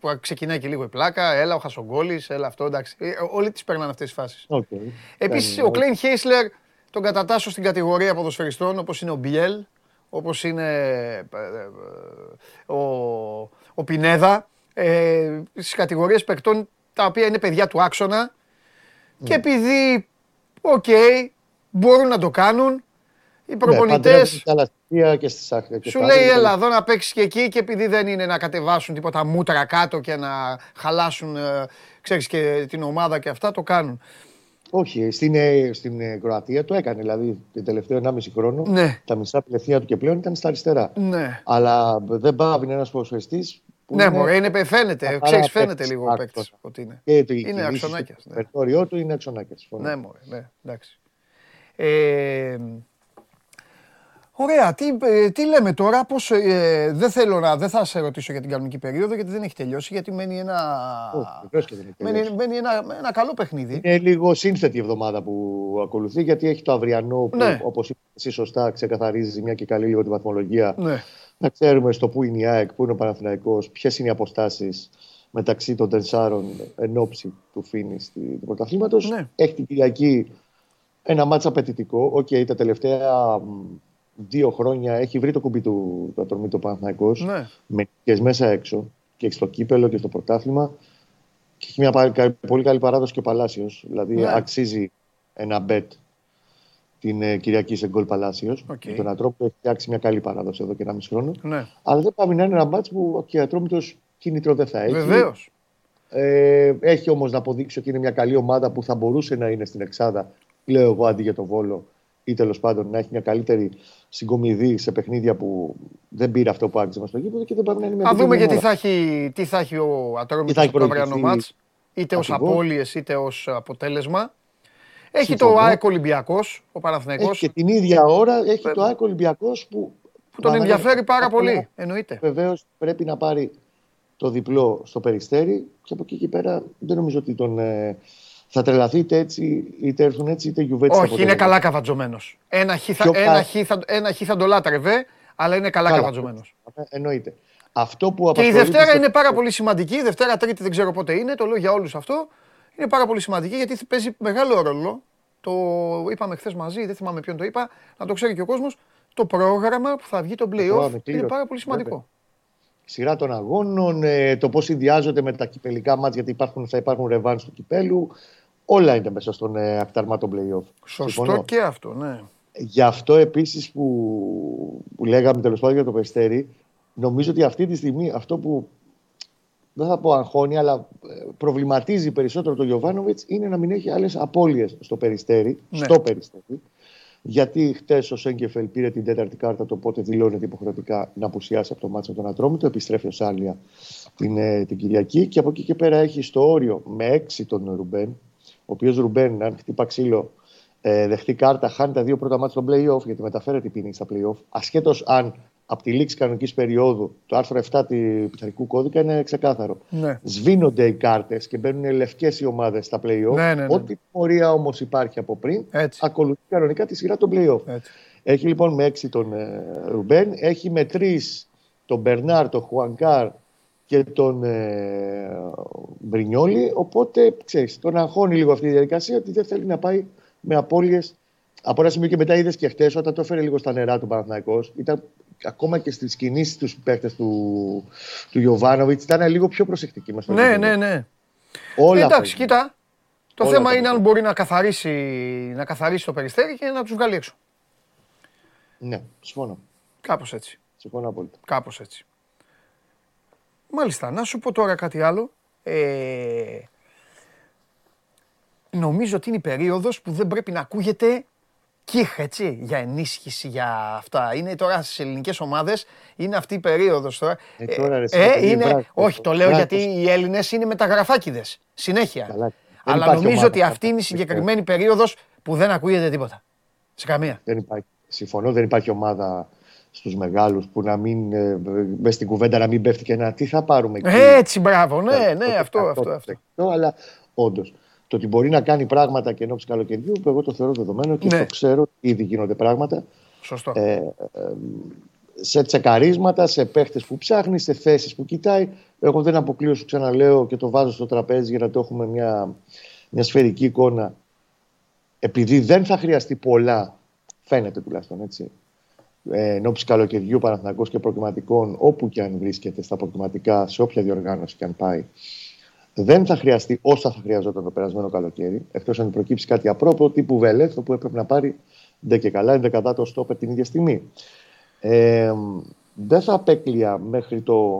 που ξεκινάει και λίγο η πλάκα. Έλα ο Χασογκόλης, έλα αυτό. Εντάξει. Ε, όλοι τις παίρνουν αυτές τις φάσεις. Okay. Επίσης, ο Κλέιν Χέισλερ τον κατατάσσω στην κατηγορία ποδοσφαιριστών όπως είναι ο Μπιέλ, όπως είναι ε, ο, ο Πινέδα. Ε, Στις κατηγορίες παικτών τα οποία είναι παιδιά του άξονα και επειδή, οκ, μπορούν να το κάνουν, οι προπονητές. Ναι, και στις και σου λέει, έλα εδώ να παίξεις και εκεί και επειδή δεν είναι να κατεβάσουν τίποτα μούτρα κάτω και να χαλάσουν ε, ξέρεις, και την ομάδα και αυτά, το κάνουν. Όχι, στην, ε, στην ε, Κροατία το έκανε. Δηλαδή, την τελευταίο 1,5 χρόνο ναι. τα μισά πλευθεία του και πλέον ήταν στα αριστερά. Ναι. Αλλά δεν παύει ένας ποδοσφαιριστής. Ναι, είναι, μωρέ, είναι, φαίνεται. Ξέρεις, φαίνεται λίγο ο παίκτης ότι είναι. Και το είναι αξονάκια. Ναι. Το του είναι αξονάκια. Ναι, μωρέ, ναι, εντάξει. Ε, Ωραία. Τι, ε, τι λέμε τώρα, πώς, ε, δεν θέλω να, δεν θα σε ρωτήσω για την κανονική περίοδο γιατί δεν έχει τελειώσει, γιατί μένει ένα, Όχι, μένει, μένει ένα, ένα καλό παιχνίδι. Είναι λίγο σύνθετη η εβδομάδα που ακολουθεί γιατί έχει το αυριανό που ναι. όπως είπες εσύ σωστά ξεκαθαρίζει μια και καλή λίγο τη βαθμολογία. Ναι. Να ξέρουμε στο που είναι η ΑΕΚ, που είναι ο Παναθηναϊκός, ποιες είναι οι αποστάσεις μεταξύ των τεσσάρων εν ώψη του φίνη του πρωταθλήματος. Ναι. Έχει την Κυριακή ένα μάτσα απαιτητικό. Οκ, okay, τα τελευταία δύο χρόνια έχει βρει το κουμπί του το ατρομή του Παναθναϊκό. Ναι. Με και μέσα έξω και στο κύπελο και στο πρωτάθλημα. Και έχει μια πολύ καλή παράδοση και ο Παλάσιος. Δηλαδή ναι. αξίζει ένα bet την ε, Κυριακή σε γκολ Παλάσιος. Okay. Τον Ατρόμητος έχει φτιάξει μια καλή παράδοση εδώ και ένα μισό χρόνο. Ναι. Αλλά δεν πάει να είναι ένα μπάτς που ο Ατρόμητος κίνητρο δεν θα έχει. Βεβαίως. Ε, έχει όμως να αποδείξει ότι είναι μια καλή ομάδα που θα μπορούσε να είναι στην Εξάδα. Λέω εγώ αντί για τον Βόλο ή τέλος πάντων να έχει μια καλύτερη συγκομιδή σε παιχνίδια που δεν πήρε αυτό που άξιζε στο γήπεδο και δεν πάμε να είναι Α δούμε γιατί θα έχει, τι θα έχει ο Ατρόμητος στο αυριανό μάτς, είτε ως απώλειες είτε ως αποτέλεσμα. Έχει το ΑΕΚ Ολυμπιακός, ο Παναθηναϊκός. Έχει και την ίδια ώρα έχει το ΑΕΚ Ολυμπιακός που... Που τον ενδιαφέρει πάρα πολύ, εννοείται. Βεβαίως πρέπει να πάρει το διπλό στο Περιστέρι και από εκεί και πέρα δεν νομίζω ότι τον, ε, θα τρελαθείτε έτσι, είτε έρθουν έτσι, είτε γιουβέτσι. Όχι, είναι καλά καβατζωμένος. Ένα χ θα, ένα θα, ένα θα το λάτρευε, αλλά είναι καλά, καλά καβατζωμένος. Εννοείται. Αυτό που και η Δευτέρα είναι πάρα πολύ σημαντική. Η Δευτέρα, Τρίτη δεν ξέρω πότε είναι, το λέω για όλους αυτό. Είναι πάρα πολύ σημαντική γιατί παίζει μεγάλο ρόλο. Το είπαμε χθες μαζί, δεν θυμάμαι ποιον το είπα, να το ξέρει και ο κόσμος. Το πρόγραμμα που θα βγει το playoff είναι πάρα πολύ σημαντικό σειρά των αγώνων, ε, το πώς συνδυάζονται με τα κυπελικά μάτια, γιατί υπάρχουν, θα υπάρχουν ρεβάν του κυπέλου. Όλα είναι μέσα στον ε, ακταρμά των playoff. Σωστό και αυτό, ναι. Γι' αυτό επίσης που, που λέγαμε τέλος πάντων για το Περιστέρι, νομίζω ότι αυτή τη στιγμή αυτό που δεν θα πω αγχώνει, αλλά ε, προβληματίζει περισσότερο τον Γιωβάνοβιτς είναι να μην έχει άλλες απώλειες στο Περιστέρι. Ναι. Στο Περιστέρι γιατί χτες ο Σέγκεφελ πήρε την τέταρτη κάρτα, το οπότε δηλώνεται υποχρεωτικά να απουσιάσει από το μάτσο τον Ατρόμητο. Επιστρέφει ο Σάλια την, ε, την Κυριακή και από εκεί και πέρα έχει στο όριο με έξι τον Ρουμπέν, ο οποίος Ρουμπέν, αν χτύπα ξύλο, ε, δεχτεί κάρτα, χάνει τα δύο πρώτα μάτια στον playoff γιατί μεταφέρεται η ποινή στα playoff. Ασχέτως αν από τη λήξη κανονικής περίοδου, το άρθρο 7 του πειθαρχικού κώδικα είναι ξεκάθαρο. Ναι. Σβήνονται οι κάρτες και μπαίνουν λευκές οι ομάδες στα playoff. Ναι, ναι, ναι. Ό,τι πορεία όμως υπάρχει από πριν, Έτσι. ακολουθεί κανονικά τη σειρά των playoff. Έτσι. Έχει λοιπόν με έξι τον ε, Ρουμπέν, έχει με τρεις τον Μπερνάρ, τον Χουανκάρ και τον ε, Μπρινιόλι. Οπότε ξέρεις, τον αγχώνει λίγο αυτή η διαδικασία ότι δεν θέλει να πάει με απώλειες. Από ένα σημείο και μετά είδες και χτες, όταν το έφερε λίγο στα νερά του Παναθναϊκό, ήταν ακόμα και στις κινήσεις τους παίκτες του, του Ιωβάνοβιτ ήταν λίγο πιο προσεκτικοί. Μας ναι, ναι, ναι. Όλα Εντάξει, κοίτα. Το θέμα είναι αν μπορεί να καθαρίσει, να καθαρίσει το περιστέρι και να τους βγάλει έξω. Ναι, συμφωνώ. Κάπως έτσι. Συμφωνώ απόλυτα. Κάπως έτσι. Μάλιστα, να σου πω τώρα κάτι άλλο. Ε, νομίζω ότι είναι η περίοδος που δεν πρέπει να ακούγεται κύχ, έτσι, για ενίσχυση, για αυτά. Είναι τώρα στις ελληνικές ομάδες, είναι αυτή η περίοδος τώρα. Ε, τώρα ρε, ε, είναι, όχι, το λέω γιατί οι Έλληνες είναι μεταγραφάκιδε. Συνέχεια. Καλά. Αλλά νομίζω ότι αυτή είναι η συγκεκριμένη περίοδος που δεν ακούγεται τίποτα. Σε καμία. Δεν υπάρχει. Συμφωνώ, δεν υπάρχει ομάδα στους μεγάλους που να μην. Ε, μες στην κουβέντα να μην πέφτει και ένα τι θα πάρουμε εκεί. Έτσι, μπράβο, ναι, ναι, ναι αυτό, αυτό, αυτό. αυτό. Αλλά όντως. Το ότι μπορεί να κάνει πράγματα και ενώπιση καλοκαιριού, εγώ το θεωρώ δεδομένο και ναι. το ξέρω ήδη γίνονται πράγματα. Σωστό. Ε, ε, σε τσεκαρίσματα, σε παίχτες που ψάχνει, σε θέσεις που κοιτάει. Εγώ δεν αποκλείω, σου ξαναλέω και το βάζω στο τραπέζι για να το έχουμε μια, μια σφαιρική εικόνα. Επειδή δεν θα χρειαστεί πολλά, φαίνεται τουλάχιστον έτσι, ε, ενώπιση καλοκαιριού, Παναθηνακός και προκριματικών, όπου και αν βρίσκεται στα προκριματικά, σε όποια διοργάνωση και αν πάει, δεν θα χρειαστεί όσα θα χρειαζόταν το περασμένο καλοκαίρι, εκτός αν προκύψει κάτι απρόπτο τύπου Βελέθο που έπρεπε να πάρει δεν και καλά, είναι δεκατάτο στόπερ την ίδια στιγμή. Ε, δεν θα απέκλεια μέχρι το,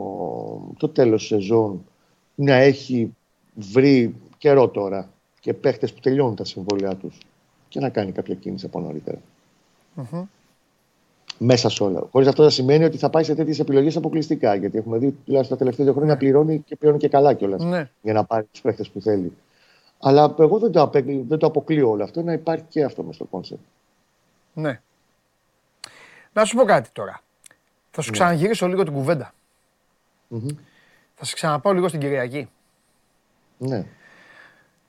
το τέλος της σεζόν να έχει βρει καιρό τώρα και παίχτες που τελειώνουν τα συμβόλαιά τους και να κάνει κάποια κίνηση από νωρίτερα. Mm-hmm. Μέσα σε όλα. Χωρίς αυτό να σημαίνει ότι θα πάει σε τέτοιες επιλογές αποκλειστικά. Γιατί έχουμε δει τουλάχιστον τα τελευταία δύο χρόνια να πληρώνει και πληρώνει και καλά κιόλας ναι. για να πάρει τους παίχτες που θέλει. Αλλά εγώ δεν το, απέκλει, δεν το αποκλείω όλο αυτό να υπάρχει και αυτό μες στο concept. Ναι. Να σου πω κάτι τώρα. Θα σου ναι. ξαναγυρίσω λίγο την κουβέντα. Mm-hmm. Θα σε ξαναπάω λίγο στην Κυριακή. Ναι.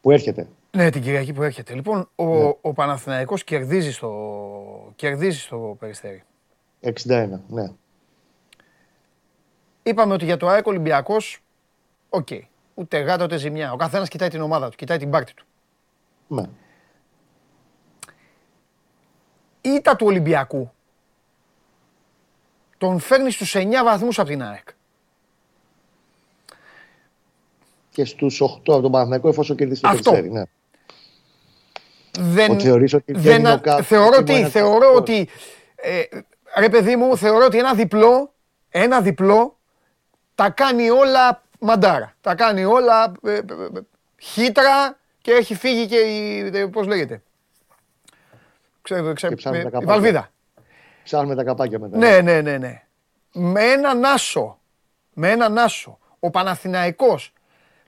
Που έρχεται. Ναι, την Κυριακή που έρχεται. Λοιπόν, ο, ναι. ο Παναθηναϊκός κερδίζει στο, κερδίζει στο Περιστέρι. 61, ναι. Είπαμε ότι για το ΑΕΚ Ολυμπιακός, OK. Okay. Ούτε γάτα ούτε ζημιά. Ο καθένας κοιτάει την ομάδα του, κοιτάει την πάρτη του. Ναι. Η ήττα του Ολυμπιακού τον φέρνει στους 9 βαθμούς από την ΑΕΚ. Και στους 8 από τον Παναθηναϊκό εφόσον κερδίσει το Περιστέρι. Ναι δεν, ότι ότι δεν, θεωρώ ότι, θεωρώ ότι ε, ρε παιδί μου, θεωρώ ότι ένα διπλό, ένα διπλό τα κάνει όλα μαντάρα. Τα κάνει όλα ε, ε, ε χύτρα και έχει φύγει και η, πώς λέγεται. Ξέρω, ξέρω, η Βαλβίδα. Ψάχνουμε τα καπάκια μετά. Ναι, ναι, ναι, ναι. Με έναν άσο, με έναν άσο, ο Παναθηναϊκός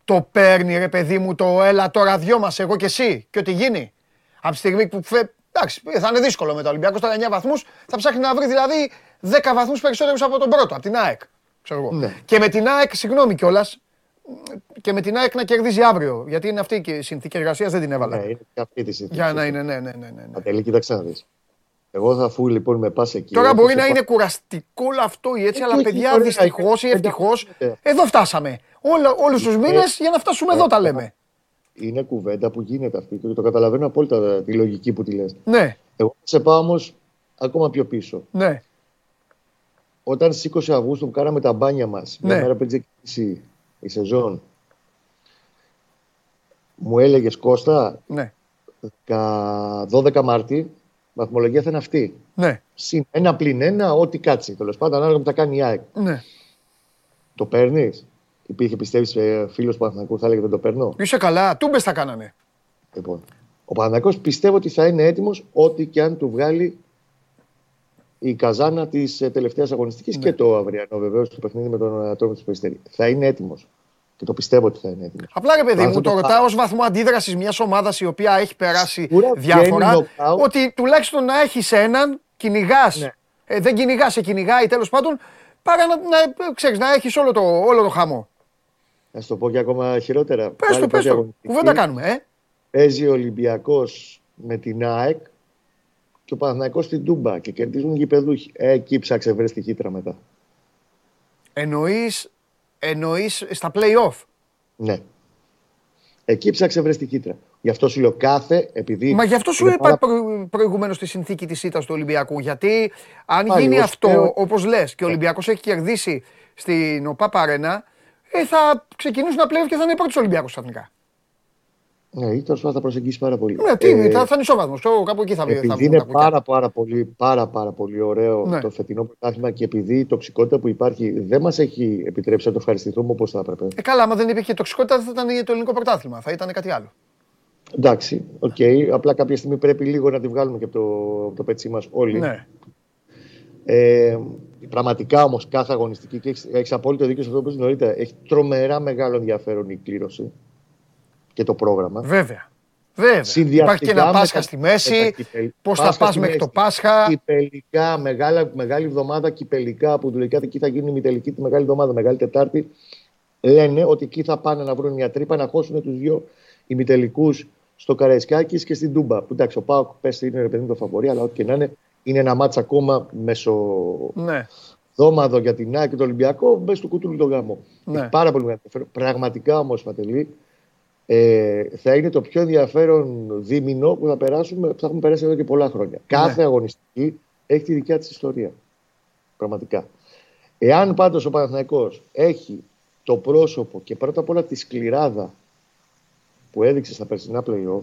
το παίρνει ρε παιδί μου το έλα τώρα δυο μας εγώ και εσύ και ό,τι γίνει. Από τη στιγμή που Εντάξει, θα είναι δύσκολο με το Ολυμπιακό στα 9 βαθμούς. Θα ψάχνει να βρει δηλαδή 10 βαθμούς περισσότερους από τον πρώτο, από την ΑΕΚ. Ξέρω εγώ. Ναι. Και με την ΑΕΚ, συγγνώμη κιόλας, και με την ΑΕΚ να κερδίζει αύριο. Γιατί είναι αυτή και η συνθήκη εργασίας, δεν την έβαλα. Ναι, είναι και αυτή τη συνθήκη. Για να είναι, ναι, ναι, ναι. ναι. Ατελή, κοίταξε να δεις. Εγώ θα φύγει λοιπόν με πα εκεί. Τώρα μπορεί να είναι κουραστικό όλο αυτό ή έτσι, αλλά παιδιά δυστυχώς ή ευτυχώς εδώ φτάσαμε. Όλους τους μήνες για να φτάσουμε εδώ τα λέμε είναι κουβέντα που γίνεται αυτή και το καταλαβαίνω απόλυτα τη λογική που τη λες. Ναι. Εγώ θα σε πάω όμως ακόμα πιο πίσω. Ναι. Όταν στις 20 Αυγούστου κάναμε τα μπάνια μας, ναι. μια μέρα πριν ξεκινήσει η σεζόν, μου έλεγες Κώστα, ναι. 12 Μάρτη, βαθμολογία θα είναι αυτή. Ναι. Συν ένα πλην ένα, ό,τι κάτσει. Τέλος πάντων, ανάλογα με τα κάνει η ΑΕΚ. Ναι. Το παίρνεις; Υπήρχε πιστεύεις ε, φίλος του Παναθηναϊκού, θα έλεγε δεν το παίρνω. Είσαι καλά, τούμπες τα κάνανε. Λοιπόν, ο Παναθηναϊκός πιστεύω ότι θα είναι έτοιμος ό,τι και αν του βγάλει η καζάνα της ε, τελευταίας αγωνιστικής ναι. και το αυριανό βεβαίως το παιχνίδι με τον Ατρόμητο του Περιστέρη. Θα είναι έτοιμος. Και το πιστεύω ότι θα είναι έτοιμος. Απλά ρε παιδί μου, το ρωτάω ως βαθμό αντίδρασης μιας ομάδας η οποία έχει περάσει διάφορα. Ότι τουλάχιστον να έχεις έναν, κυνηγάς. Ναι. Ε, δεν κυνηγάς, σε κυνηγάει τέλος πάντων, παρά να, να, ξέρεις, να έχεις όλο το, όλο το χαμό. Να σου το πω και ακόμα χειρότερα. Πες το, πες το. Κουβέντα κάνουμε, ε. Παίζει ο Ολυμπιακός με την ΑΕΚ και ο Παναθηναϊκός στην Τούμπα και κερδίζουν οι γηπεδούχοι. Ε, εκεί ψάξε βρες τη χύτρα μετά. Εννοείς, εννοείς στα play-off. Ναι. Εκεί ψάξε βρες τη χύτρα. Γι' αυτό σου λέω κάθε, επειδή... Μα γι' αυτό σου είπα πάρα... προ... προηγουμένως τη συνθήκη της ήττας του Ολυμπιακού. Γιατί αν γίνει αυτό, θέλω... όπως λες, και ο Ολυμπιακός έχει κερδίσει στην OPAP Arena, ε, θα ξεκινήσουν να πλέον και θα είναι πρώτο Ολυμπιακό ξαφνικά. Ναι, ή τέλος θα προσεγγίσει πάρα πολύ. Ναι, τι, ε, θα, θα είναι ισόβαθμος. Κάπου εκεί θα βγει. Επειδή είναι πάρα, πάρα, πολύ, πάρα, πάρα πολύ ωραίο ναι. το φετινό πρωτάθλημα και επειδή η τοξικότητα που υπάρχει δεν μας έχει επιτρέψει να το ευχαριστηθούμε όπως θα έπρεπε. Ε, καλά, άμα δεν υπήρχε τοξικότητα θα ήταν το ελληνικό πρωτάθλημα. Θα ήταν κάτι άλλο. Εντάξει, OK. Okay. Απλά κάποια στιγμή πρέπει λίγο να τη βγάλουμε και από το, το πετσί μας όλοι. Ναι. Ε, πραγματικά όμως κάθε αγωνιστική, και έχεις απόλυτο δίκιο σε αυτό που είπες νωρίτερα, έχει τρομερά μεγάλο ενδιαφέρον η κλήρωση και το πρόγραμμα. Βέβαια. Βέβαια. Υπάρχει και ένα Πάσχα στη μέση. Πώς θα πας μέχρι το Πάσχα; Κυπελικά, μεγάλα, μεγάλη εβδομάδα κυπελικά που του λέει εκεί θα γίνει η τελική τη μεγάλη εβδομάδα, Μεγάλη Τετάρτη. Λένε ότι εκεί θα πάνε να βρουν μια τρύπα να χώσουν τους δύο ημιτελικού στο Καραϊσκάκης και στην Τούμπα. Που εντάξει, ο Πάοκ πέσει είναι ρε το φαβορή, αλλά ό,τι και να είναι, είναι ένα μάτσα ακόμα μεσοδόμαδο ναι. για την ΑΕΚ και το Ολυμπιακό μέσα του κουτούλου τον γάμο. Ναι. πάρα πολύ ενδιαφέρον. Πραγματικά όμως, Ματελή, ε, θα είναι το πιο ενδιαφέρον δίμηνο που θα περάσουμε, που θα έχουμε περάσει εδώ και πολλά χρόνια. Ναι. Κάθε αγωνιστική έχει τη δικιά της ιστορία. Πραγματικά. Εάν πάντως ο Παναθηναϊκός έχει το πρόσωπο και πρώτα απ' όλα τη σκληράδα που έδειξε στα περσινά playoff,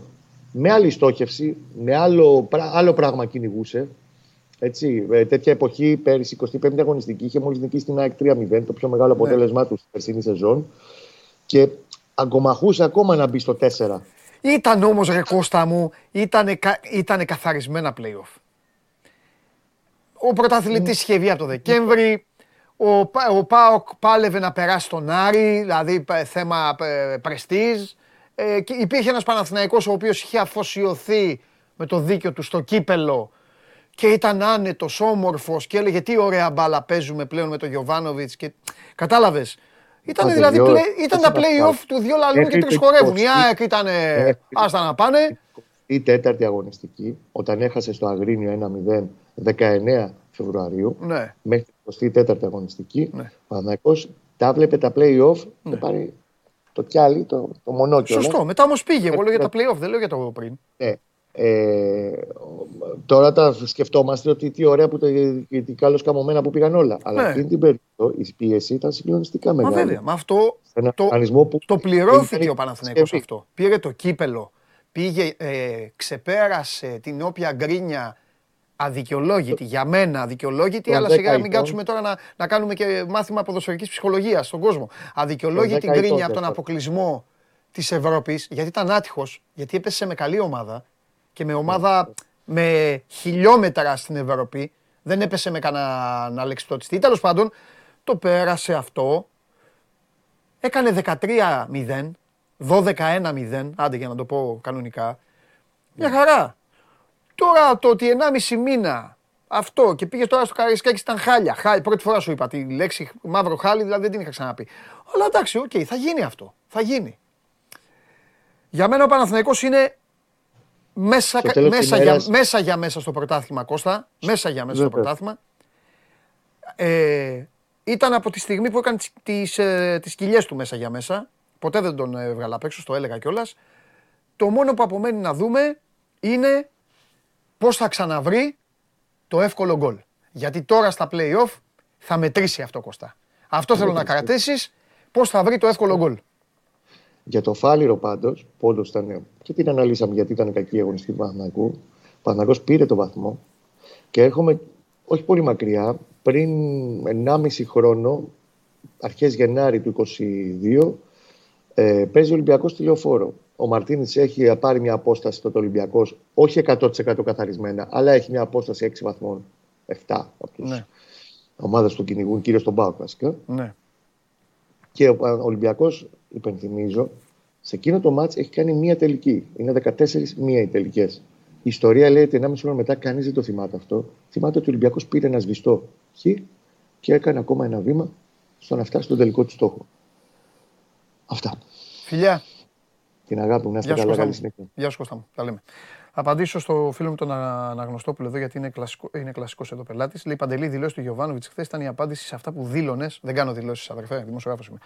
με άλλη στόχευση, με άλλο, άλλο πράγμα κυνηγούσε. Έτσι, ε, τέτοια εποχή, πέρυσι 25η αγωνιστική, είχε μόλις νικήσει την ΑΕΚ 3-0, το πιο μεγάλο ναι. αποτέλεσμά τους στην περσινή σεζόν. Και αγκομαχούσε ακόμα να μπει στο 4. Ήταν όμως, ρε Κώστα μου, ήταν καθαρισμένα playoff. Ο πρωταθλητής είχε βγει από το Δεκέμβρη, ο, ο Πάοκ πάλευε να περάσει τον Άρη, δηλαδή θέμα πρεστίζ. Ε, και υπήρχε ένας Παναθηναϊκός ο οποίος είχε αφοσιωθεί με το δίκιο του στο κύπελο και ήταν άνετος, όμορφος και έλεγε τι ωραία μπάλα παίζουμε πλέον με τον Γιωβάνοβιτς και κατάλαβες. Ήταν δηλαδή ήταν τα play-off του δύο λαλού και τρεις χορεύουν. Η ΑΕΚ ήταν άστα να πάνε. Η τέταρτη αγωνιστική, όταν έχασε στο Αγρίνιο 1-0, 19 Φεβρουαρίου, ναι. μέχρι την 24η αγωνιστική, ναι. ο τα βλέπε τα play-off ναι. και πάρει το κιάλι, το, το μονόκιο. Σωστό. Μετά όμως πήγε. Εγώ λέω για τα play-off, δεν λέω για το πριν. Ναι. Ε, τώρα τα σκεφτόμαστε ότι τι ωραία που τα τι καλώ καμωμένα που πήγαν όλα. Αλλά ναι. την περίοδο η πίεση ήταν συγκλονιστικά μεγάλη. Μα βέβαια, μα αυτό το, που το πληρώθηκε ο Παναθηναϊκός αυτό. Πήρε το κύπελο, πήγε, ε, ξεπέρασε την όποια γκρίνια αδικαιολόγητη, για μένα αδικαιολόγητη, αλλά σιγά μην κάτσουμε τώρα να, να κάνουμε και μάθημα ποδοσφαιρικής ψυχολογίας στον κόσμο. Αδικαιολόγητη γκρίνια από τον αποκλεισμό της Ευρώπης, γιατί ήταν άτυχος, γιατί έπεσε με καλή ομάδα και με ομάδα με χιλιόμετρα στην Ευρώπη, δεν έπεσε με κανένα αλεξιπτωτιστή. Τέλος πάντων, το πέρασε αυτό, έκανε 13-0, 12-1-0, άντε για να το πω κανονικά. Μια χαρά. Τώρα το ότι 1,5 μήνα αυτό και πήγες τώρα στο Καραϊσκάκι ήταν χάλια. Χάλια. Πρώτη φορά σου είπα τη λέξη μαύρο χάλι, δηλαδή δεν την είχα ξαναπεί. Αλλά εντάξει, OK, okay, θα γίνει αυτό. Θα γίνει. Για μένα ο Παναθηναϊκός είναι μέσα, μέσα, για, μέσα για μέσα στο πρωτάθλημα, Κώστα. Μέσα για μέσα στο πρωτάθλημα. Ε, ήταν από τη στιγμή που έκανε τις, τις, ε, τις κοιλιές του μέσα για μέσα. Ποτέ δεν τον έβγαλα απ' έξω, το έλεγα κιόλας. Το μόνο που απομένει να δούμε είναι πώς θα ξαναβρεί το εύκολο γκολ. Γιατί τώρα στα play-off θα μετρήσει αυτό Κώστα. Αυτό θέλω να κρατήσεις, πώς θα βρει το εύκολο γκολ. Για το Φάληρο πάντως, που όντως ήταν. και την αναλύσαμε γιατί ήταν κακή η αγωνιστική του Παναγικού. Ο Παναγό πήρε το βαθμό και έρχομαι όχι πολύ μακριά, πριν 1,5 χρόνο, αρχές Γενάρη του 2022, ε, παίζει ο Ολυμπιακός στη Λεωφόρο. Ο Μαρτίνης έχει πάρει μια απόσταση στο Ολυμπιακός, όχι 100% καθαρισμένα, αλλά έχει μια απόσταση 6 βαθμών. 7 από τους ναι. ομάδες που κυνηγούν, κυρίως τον Πάοκ βασικά. Ναι. Και ο Ολυμπιακός, υπενθυμίζω, σε εκείνο το μάτς έχει κάνει μία τελική. Είναι 14 μία οι τελικές. Η ιστορία λέει ότι 1,5 χρόνο μετά κανείς δεν το θυμάται αυτό. Θυμάται ότι ο Ολυμπιακός πήρε ένα σβηστό χ και έκανε ακόμα ένα βήμα στο να φτάσει στον τελικό του στόχο. Αυτά. Φιλιά. Την αγάπη μου, να είστε καλά. Καλή συνέχεια. Γεια σου Κώστα μου. Τα λέμε. Απαντήσω στο φίλο μου τον Αναγνωστόπουλο εδώ, γιατί είναι, κλασικό, είναι κλασικός εδώ πελάτης. Λέει Παντελή, δηλώσεις του Γιωβάνοβιτς χθες ήταν η απάντηση σε αυτά που δήλωνες. Δεν κάνω δηλώσεις, αδερφέ, δημοσιογράφος είμαι.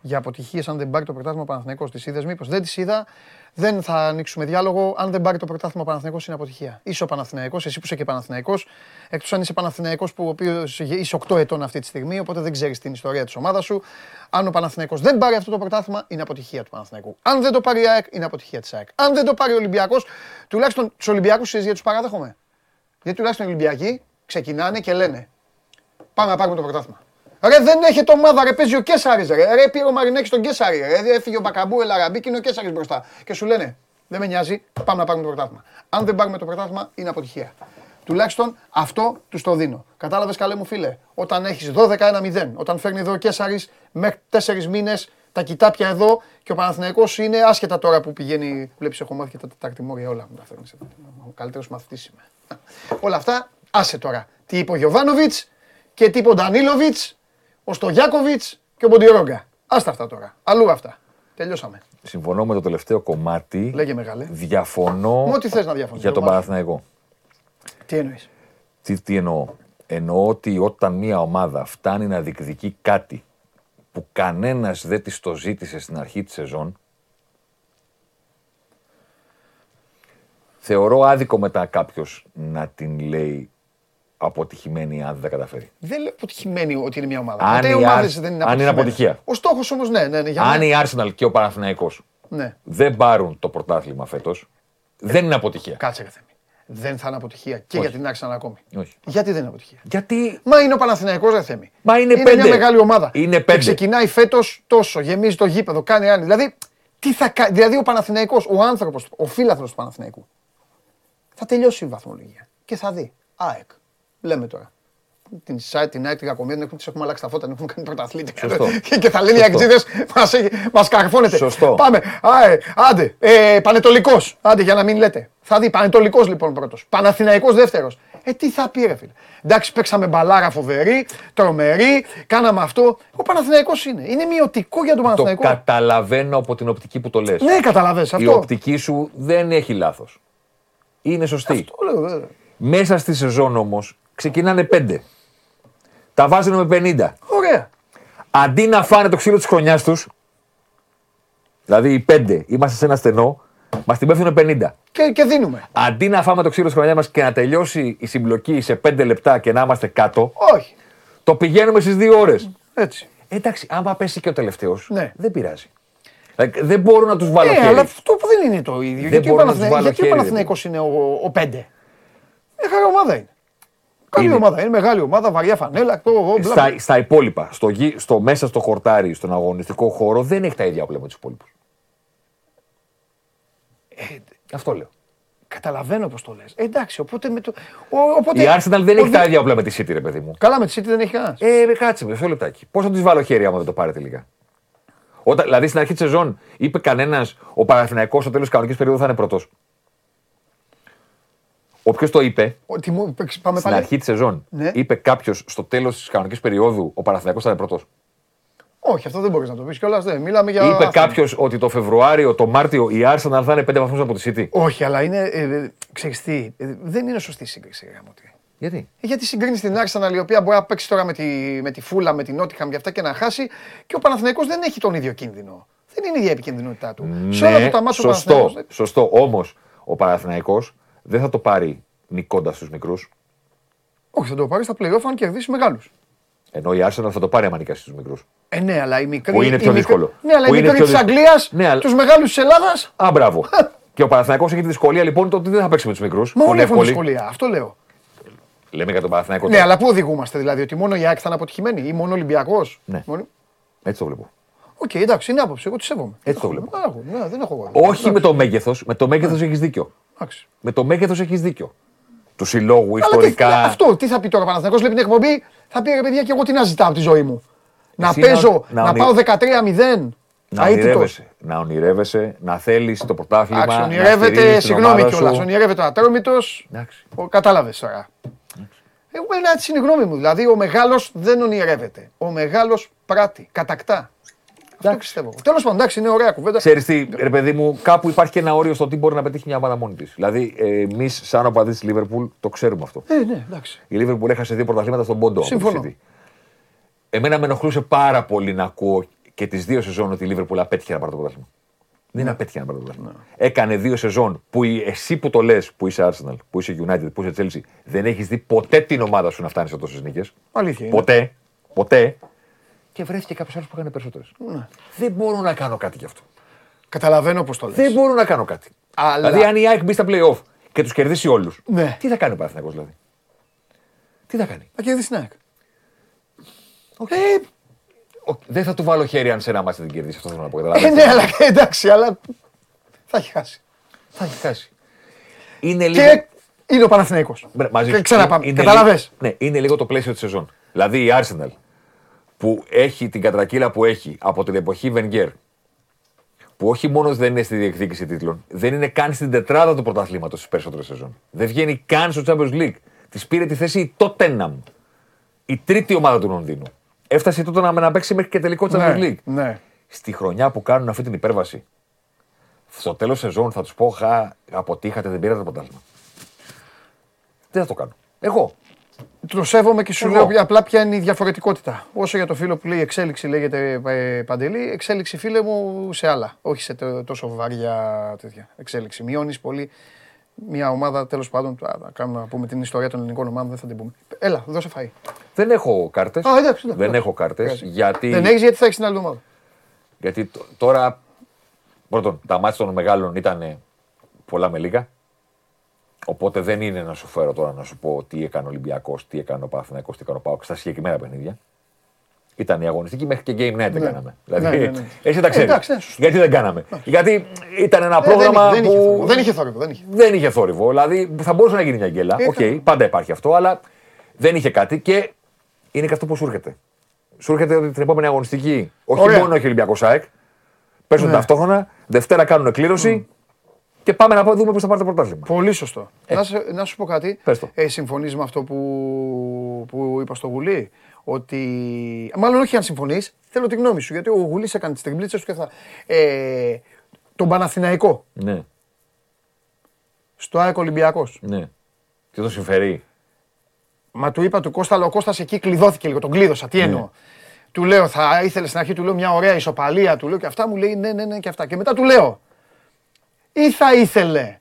Για αποτυχίες, αν δεν πάρει το πρωτάθλημα Παναθηναϊκός. Τις είδες, μήπως δεν τις είδα. Δεν θα ανοίξουμε διάλογο. Αν δεν πάρει το πρωτάθλημα Παναθηναϊκός είναι αποτυχία. Είσαι ο Παναθηναϊκός, εσύ που είσαι και Παναθηναϊκός. Εκτός αν είσαι Παναθηναϊκός που ο οποίος είσαι 8 ετών αυτή τη στιγμή, οπότε δεν ξέρεις την ιστορία της ομάδας σου. Αν ο Παναθηναϊκός δεν πάρει αυτό το πρωτάθλημα, είναι αποτυχία του Παναθηναϊκού. Αν δεν το πάρει η ΑΕΚ, είναι αποτυχία της ΑΕΚ. Αν δεν το πάρει ο Ολυμπιακός, τουλάχιστον τους Ολυμπιακούς για τους παράδεχομαι. Γιατί τουλάχιστον οι Ολυμπιακοί ξεκινάνε και λένε Πάμε να πάρουμε το πρωτάθλημα. Ρε δεν έχετε ομάδα, ρε παίζει ο Κέσσαρη. Ρε, ρε πήρε ο Μαρινέκης τον Κέσσαρη. Ρε έφυγε ο Μπακαμπού, Ελαραμπή και είναι ο Κέσσαρη μπροστά. Και σου λένε Δεν με νοιάζει, πάμε να πάρουμε το πρωτάθλημα. Αν δεν πάρουμε το πρωτάθλημα, είναι αποτυχία. Τουλάχιστον αυτό τους το δίνω. Κατάλαβες καλέ μου φίλε. Όταν έχεις 12-1-0, όταν φέρνει εδώ ο Κέσσαρη μέχρι 4 μήνες τα κοιτάπια εδώ και ο Παναθηναϊκός είναι άσχετα τώρα που πηγαίνει. Βλέπεις, έχω μάθει και τα τετάρτη όλα μου τα φέρνει. Ο καλύτερος μαθητής είμαι. Όλα αυτά, άσε τώρα. Τι είπε ο Γιωβάνοβιτς και τι είπε ο Ντανίλοβιτς ο Στογιάκοβιτς και ο Μποντιρόγκα. Άστα αυτά τώρα. Αλλού αυτά. Τελειώσαμε. Συμφωνώ με το τελευταίο κομμάτι. Λέγε μεγάλε. Διαφωνώ Μου, τι θες να για τον Παναθηναϊκό. Τι εννοείς; Τι, τι εννοώ; Εννοώ ότι όταν μια ομάδα φτάνει να διεκδικεί κάτι που κανένας δεν της το ζήτησε στην αρχή της σεζόν, θεωρώ άδικο μετά κάποιος να την λέει αποτυχημένη αν δεν καταφέρει. Δεν λέω αποτυχημένη ότι είναι μια ομάδα. Αν, η ομάδες δεν είναι, αν είναι αποτυχία. Ο στόχος όμως ναι, ναι, ναι. Για αν η Arsenal και ο Παναθηναϊκός ναι. δεν πάρουν το πρωτάθλημα φέτος, Δεν είναι αποτυχία. Κάτσε ρε Θέμη. Δεν θα είναι αποτυχία και για την Arsenal ακόμη. Όχι. Γιατί δεν είναι αποτυχία; Γιατί Μα είναι ο Παναθηναϊκός ρε Θέμη. Μα είναι μια πέντε. μεγάλη ομάδα. Είναι Και πέντε. ξεκινάει φέτος τόσο, γεμίζει το γήπεδο, κάνει άλλη. Δηλαδή, τι θα κάνει. Δηλαδή, ο Παναθηναϊκός, ο άνθρωπος, ο φίλαθρος του Παναθηναϊκού, θα τελειώσει η βαθμολογία και θα δει. ΑΕΚ. Λέμε τώρα. Την site, την ΑΕΚ, την κακομία, την έχουμε, τις έχουμε αλλάξει τα φώτα, την έχουμε κάνει πρωταθλήτη. Σωστό. [laughs] Και, και θα λένε οι Σωστό. αξίδες, μας, έχει- μας καρφώνετε. Σωστό. Πάμε. Άε, άντε. Ε, Πανετολικός. Άντε για να μην λέτε. Θα δει. Πανετολικός λοιπόν πρώτος. Παναθηναϊκός δεύτερος. Ε, τι θα πει ρε φίλε. Εντάξει, παίξαμε μπαλάρα φοβερή, τρομερή, κάναμε αυτό. Ο Παναθηναϊκός είναι. Είναι μειωτικό για τον το Παναθηναϊκό. καταλαβαίνω από την οπτική που το λες. Ναι, καταλαβες Η αυτό. οπτική σου δεν έχει λάθος. Είναι σωστή. Το λέω, βέβαια. Μέσα στη σεζόν όμως ξεκινάνε πέντε. Τα βάζουν με 50. Ωραία. Αντί να φάνε το ξύλο της χρονιάς τους, δηλαδή οι πέντε είμαστε σε ένα στενό, μας την πέφτουν 50. Και, και δίνουμε. Αντί να φάμε το ξύλο της χρονιάς μας και να τελειώσει η συμπλοκή σε 5 λεπτά και να είμαστε κάτω, Όχι. το πηγαίνουμε στις δύο ώρες. Έτσι. Εντάξει, άμα πέσει και ο τελευταίος, Ναι. δεν πειράζει. Δηλαδή, δεν μπορώ να τους βάλω Ναι, χέρι. αλλά αυτό που δεν είναι το ίδιο. γιατί ο, μπορώ να τους Παναθηναϊκός- βάλω γιατί ο χέρι, Παναθηναϊκός είναι ο, ο πέντε; Μια χαρά ομάδα είναι. Καλή Είναι. ομάδα. Είναι μεγάλη ομάδα, βαριά φανέλα. Το, εγώ, μπλα, μπλα. Στα, στα υπόλοιπα, στο, γη- στο μέσα στο χορτάρι, στον αγωνιστικό χώρο, δεν έχει τα ίδια όπλα με τους υπόλοιπους. Ε, Αυτό λέω. Καταλαβαίνω πώς το λες. εντάξει, οπότε με το. Ο, οπότε, Η Arsenal δεν ο- έχει τα ίδια όπλα με τη City, ρε παιδί μου. Καλά, με τη City δεν έχει κανένας. Ε, ρε, κάτσε, μισό λεπτάκι. Πώς θα τους βάλω χέρι άμα δεν το πάρετε λίγα; Όταν, δηλαδή στην αρχή της σεζόν είπε κανένας ο Παναθηναϊκός στο τέλος της κανονικής περίοδου θα είναι πρώτος. Όποιος το είπε, Ότι μου, παίξ- πάμε στην πάλι. αρχή της σεζόν, Ναι. είπε κάποιος στο τέλος της κανονικής περίοδου ο Παναθηναϊκός θα είναι πρώτος. Όχι, αυτό δεν μπορείς να το πεις κιόλας. Δεν. Μιλάμε για. Είπε αυτό. κάποιος ότι το Φεβρουάριο, το Μάρτιο η Arsenal θα είναι 5 βαθμούς από τη City. Όχι, αλλά είναι. Ε, ε, ξέρεις τι, ε, δεν είναι σωστή η σύγκριση. ρε γαμώτη. Γιατί; Ε, Γιατί συγκρίνεις την Arsenal η οποία μπορεί να παίξει τώρα με τη, με τη Φούλα, με την Νότιχαμ και αυτά και να χάσει και ο Παναθηναϊκός δεν έχει τον ίδιο κίνδυνο. Δεν είναι η ίδια επικίνδυνοτητά του. Σε όλα του τα μάτια ο Ναι, σωστό. Παναθηναϊκός. Σωστό. Όμως ο Παναθηναϊκός δεν θα το πάρει νικώντας τους μικρούς. Όχι, θα το πάρει στα playoff αν κερδίσει μεγάλους. Ενώ η Arsenal θα το πάρει άμα νικάσει τους μικρούς. Ε, ναι, αλλά η μικρή. Που είναι η πιο μικρή- δύσκολο. Ναι, αλλά Που η είναι μικρή πιο της δύσκολο. Αγγλίας, Ναι, αλλά- τους μεγάλους της Ελλάδα. Α, μπράβο. [laughs] και ο Παναθηναϊκός έχει τη δυσκολία λοιπόν το ότι δεν θα παίξει με τους μικρούς. Μα όλοι έχουν δυσκολία. Αυτό λέω. Λέμε για τον Παναθηναϊκό. Ναι, τώρα. αλλά πού οδηγούμαστε δηλαδή, ότι μόνο η ΑΕΚ θα είναι αποτυχημένη ή μόνο ο Ολυμπιακός; Ναι. Έτσι το βλέπω. Οκ, εντάξει, είναι άποψη. Εγώ τη σέβομαι. Έτσι το Δεν βλέπω. έχω, ναι, ναι, δεν έχω εγώ. Όχι με το μέγεθος. Με το μέγεθος έχεις δίκιο. Εντάξει. Με το μέγεθος έχεις δίκιο. Του συλλόγου, Αλλά τι- ιστορικά. αυτό τι θα πει τώρα ο Παναθηναϊκός, βλέπει την εκπομπή, θα πει ρε παιδιά και εγώ τι να ζητάω από τη ζωή μου. Να Εσύ παίζω, να- να, να ονει- πάω 13-0. Να αίτητος. ονειρεύεσαι, να ονειρεύεσαι, να θέλεις το πρωτάθλημα. Εντάξει, να ονειρεύεται, στηρίζεις την συγγνώμη ομάδα κιόλας. σου. Ονειρεύεται ο Ατρόμητος. Εντάξει. Κατάλαβες τώρα. Εγώ ένα έτσι είναι η γνώμη μου. Δηλαδή ο μεγάλος δεν ονειρεύεται. Ο μεγάλος πράττει, κατακτά. Αυτό πιστεύω. Τέλος πάντων, εντάξει, είναι ωραία κουβέντα. Ξέρεις τι, ρε παιδί μου, κάπου υπάρχει και ένα όριο στο τι μπορεί να πετύχει μια ομάδα μόνη της. Δηλαδή, εμείς, σαν οπαδοί της Λίβερπουλ, το ξέρουμε αυτό. Ε, ναι, εντάξει. Η Λίβερπουλ έχασε δύο πρωταθλήματα στον Πόντο. από τη Συμφωνώ. City. Εμένα με ενοχλούσε πάρα πολύ να ακούω και τις δύο σεζόν ότι η Λίβερπουλ απέτυχε να πάρει το πρωτάθλημα. Δεν απέτυχε να πάρει το πρωτάθλημα. Έκανε δύο σεζόν που η- εσύ που το λες, που είσαι Arsenal, που είσαι United, που είσαι Chelsea, δεν έχεις δει ποτέ την ομάδα σου να φτάνει σε τόσες νίκες. Αλήθεια είναι. Ποτέ. Ποτέ. Και βρέθηκε κάποιος άλλος που έκανε περισσότερες. Δεν μπορώ να κάνω κάτι γι' αυτό. Καταλαβαίνω πώς το λες. Δεν μπορώ να κάνω κάτι. Αλλά- Δηλαδή, αν η ΑΕΚ μπει στα playoff και τους κερδίσει όλους, Ναι. τι θα κάνει ο Παναθηναϊκός δηλαδή; Τι θα κάνει; Θα κερδίσει την ΑΕΚ. Ε, ο- δεν θα του βάλω χέρι αν σε ένα μάτι δεν την κερδίσει. Αυτό θέλω να πω. Ε, καταλαβαίνεις. ναι, αλλά εντάξει, αλλά θα έχει χάσει. Θα έχει χάσει. Είναι λίγο. Και είναι ο Παναθηναϊκός. Μπρε, μαζί Και σου. ξαναπάμε. Είναι Καταλαβες. λίγο- Ναι, είναι λίγο το πλαίσιο της σεζόν. Δηλαδή η Arsenal που έχει την κατρακύλα που έχει από την εποχή Βενγκέρ, που όχι μόνος δεν είναι στη διεκδίκηση τίτλων, δεν είναι καν στην τετράδα του πρωταθλήματος στις περισσότερες σεζόν. Δεν βγαίνει καν στο Champions League. Της πήρε τη θέση η Tottenham, η τρίτη ομάδα του Λονδίνου. Έφτασε η Tottenham να παίξει μέχρι και τελικό Champions Ναι, League. ναι. Στη χρονιά που κάνουν αυτή την υπέρβαση, στο τέλος σεζόν θα τους πω: Χα, αποτύχατε, δεν πήρατε το πρωτάθλημα. Δεν θα το κάνω. Εγώ. Το σέβομαι και σου Εγώ. λέω απλά ποια είναι η διαφορετικότητα. Όσο για το φίλο που λέει εξέλιξη λέγεται ε, παντελή, εξέλιξη φίλε μου σε άλλα. Όχι σε τό- τόσο βαριά τέτοια εξέλιξη. Μειώνεις πολύ μια ομάδα τέλος πάντων. α, Να, κάνουμε, να πούμε την ιστορία των ελληνικών ομάδων, δεν θα την πούμε. Έλα, δώσε φαΐ. Δεν έχω κάρτες. Α, εντάξει, εντάξει, Δεν εντάξει. έχω κάρτες. Εντάξει. Γιατί, Δεν έχεις γιατί θα έχεις την άλλη ομάδα. γιατί τ- τώρα. Πρώτον, τα μάτια των μεγάλων ήταν πολλά με λίγα. Οπότε δεν είναι να σου φέρω τώρα να σου πω τι έκανε ο Ολυμπιακός, τι έκανε ο Παναθηναϊκός, τι έκανε ο Πάοκ στα συγκεκριμένα παιχνίδια. Ήταν η αγωνιστική μέχρι και game night δεν Ναι. κάναμε. Δηλαδή, Ναι, ναι, ναι. [laughs] εσύ τα ξέρεις. Εντάξει, ναι, σωστό. Γιατί δεν κάναμε. Γιατί ήταν ένα Ε, δεν πρόγραμμα είχε- δεν είχε που θόρυβο, δεν είχε θόρυβο, δεν είχε. δεν είχε θόρυβο. Δηλαδή θα μπορούσε να γίνει μια γκέλα. Ε, Οκ, καλά. πάντα υπάρχει αυτό, αλλά δεν είχε κάτι και είναι και αυτό που σου έρχεται. Σου έρχεται ότι την επόμενη αγωνιστική, όχι Ωραία. μόνο έχει Ολυμπιακός ΑΕΚ, παίζουν Ναι. ταυτόχρονα, Δευτέρα κάνουν κλήρωση και πάμε να δούμε πώς θα πάρει το πρωτάθλημα. Πολύ σωστό. Να, σε- να σου πω κάτι. Ε. Πες το. Ε, συμφωνείς με αυτό που, που είπα στο Γουλή; Ότι. Μάλλον όχι αν συμφωνείς, θέλω τη γνώμη σου. Γιατί ο Γουλής έκανε τις τριμπλίτσες του και θα. Ε, τον Παναθηναϊκό Ναι, στο ΑΕΚ Ολυμπιακός. ναι. Τι το συμφέρει. Μα του είπα του Κώστα, αλλά ο Κώστας εκεί κλειδώθηκε λίγο. Τον κλείδωσα. Τι εννοώ; Του λέω, θα ήθελες στην αρχή, του λέω μια ωραία ισοπαλία, του λέω και αυτά. Μου λέει ναι, ναι, ναι και αυτά. Και μετά του λέω, ή θα ήθελε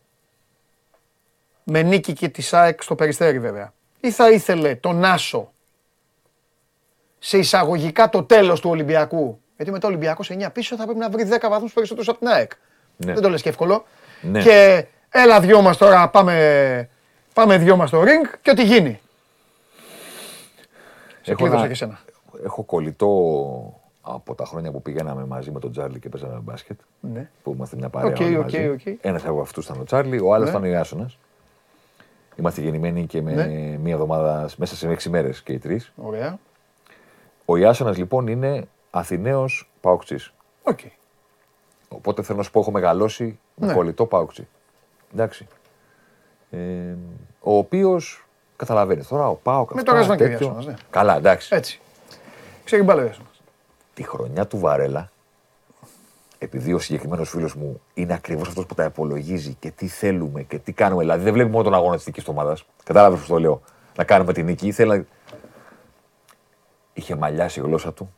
με νίκη και της ΣΑΕΚ στο περιστέρι βέβαια, ή θα ήθελε τον Άσο σε εισαγωγικά το τέλος του Ολυμπιακού. Γιατί μετά ο Ολυμπιακός 9 πίσω θα πρέπει να βρει 10 βαθμούς περισσότερους από την ΑΕΚ. Ναι. Δεν το λες και εύκολο. Ναι. Και έλα δυο μας τώρα, πάμε, πάμε δυο μας στο ring και ό,τι γίνει. Σε κλείδωσα ένα- και εσένα. έχω κολλητό από τα χρόνια που πηγαίναμε μαζί με τον Τσάρλι και παίζαμε μπάσκετ. Ναι. Που είμαστε μια παρέα. Οκ, όλοι οκ, μαζί. οκ. Ένας από αυτούς ήταν ο Τσάρλι, ο άλλος Ναι. ήταν ο Ιάσονας. Είμαστε γεννημένοι και με Ναι. μία εβδομάδα, μέσα σε έξι μέρες και οι τρεις. Ωραία. Ο Ιάσονας λοιπόν είναι Αθηναίος Παουκτσή. Οκ. Οπότε θέλω να σου πω: Έχω μεγαλώσει με Ναι. κολλητό ΠΑΟΚτσή. Εντάξει. Ε, ο οποίος καταλαβαίνεις τώρα ο Πάοκ. Με αυτά, το Ραζβάν και ο τέτοιο. Ιάσονας, ναι. Καλά, εντάξει. Έτσι. Ξέρει μπάλα ο Τη χρονιά του Βαρέλα, επειδή ο συγκεκριμένος φίλος μου είναι ακριβώς αυτός που τα υπολογίζει και τι θέλουμε και τι κάνουμε. Δηλαδή δεν βλέπει μόνο τον αγώνα της δική ομάδας. Κατάλαβες πώς το λέω. Να κάνουμε την νίκη. Ήθελα. να- Είχε μαλλιάσει η γλώσσα του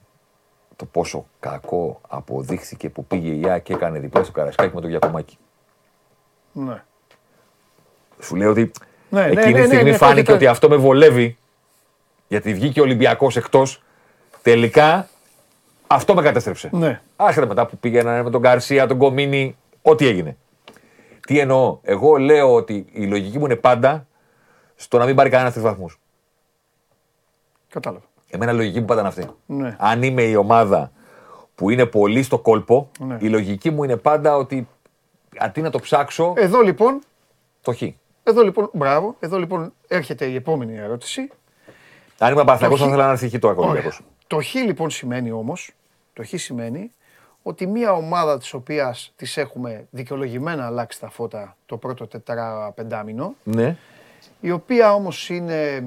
το πόσο κακό αποδείχθηκε που πήγε η ΙΑ και έκανε διπλά στο Καρασκάκι με το Γιακομάκι. Ναι. Σου λέω ότι Ναι, ναι, εκείνη ναι, τη ναι, στιγμή ναι, φάνηκε φάνηκε. ότι αυτό με βολεύει. Γιατί βγήκε ο Ολυμπιακός εκτός. Τελικά αυτό με κατέστρεψε. Ναι. Άσχετα μετά που πήγαιναν με τον Γκαρσία, τον Κομίνη, ό,τι έγινε. Τι εννοώ. Εγώ λέω ότι η λογική μου είναι πάντα στο να μην πάρει κανένας τρεις βαθμούς. Κατάλαβα. Εμένα η λογική μου πάντα είναι αυτή. Ναι. Αν είμαι η ομάδα που είναι πολύ στο κόλπο, Ναι. η λογική μου είναι πάντα ότι αντί να το ψάξω, Εδώ λοιπόν, το χ. εδώ λοιπόν, μπράβο, εδώ λοιπόν έρχεται η επόμενη ερώτηση. Αν ήμουν Παναθηναϊκός Το θα χ. ήθελα να έρθει χ το Ωραία. Ολυμπιακός. Το χ λοιπόν σημαίνει όμως, το χ σημαίνει ότι μια ομάδα της οποίας της έχουμε δικαιολογημένα αλλάξει τα φώτα το πρώτο τετρά-πεντάμινο, Ναι. η οποία όμως είναι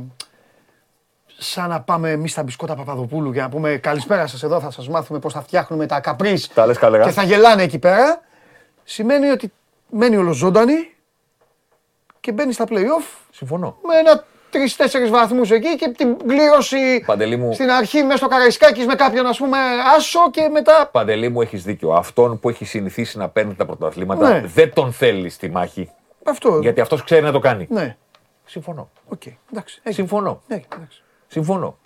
σαν να πάμε εμείς στα μπισκότα Παπαδοπούλου για να πούμε καλησπέρα σας εδώ θα σας μάθουμε πώς θα φτιάχνουμε τα καπρίς Τα λες καλά. και θα γελάνε εκεί πέρα, σημαίνει ότι μένει ολοζώντανη και μπαίνει στα play-off Συμφωνώ. με ένα τρει-τέσσερι βαθμούς εκεί και την κλήρωση Παντελή μου. στην αρχή μέσα στο Καραϊσκάκης με κάποιον ας πούμε άσο και μετά. Παντελή μου, έχεις δίκιο. Αυτόν που έχει συνηθίσει να παίρνει τα πρωταθλήματα Ναι. δεν τον θέλει στη μάχη. Αυτό. Γιατί αυτός ξέρει να το κάνει. Ναι, Συμφωνώ. οκ. Εντάξει. έγινε. Συμφωνώ. Ναι, εντάξει. Συμφωνώ.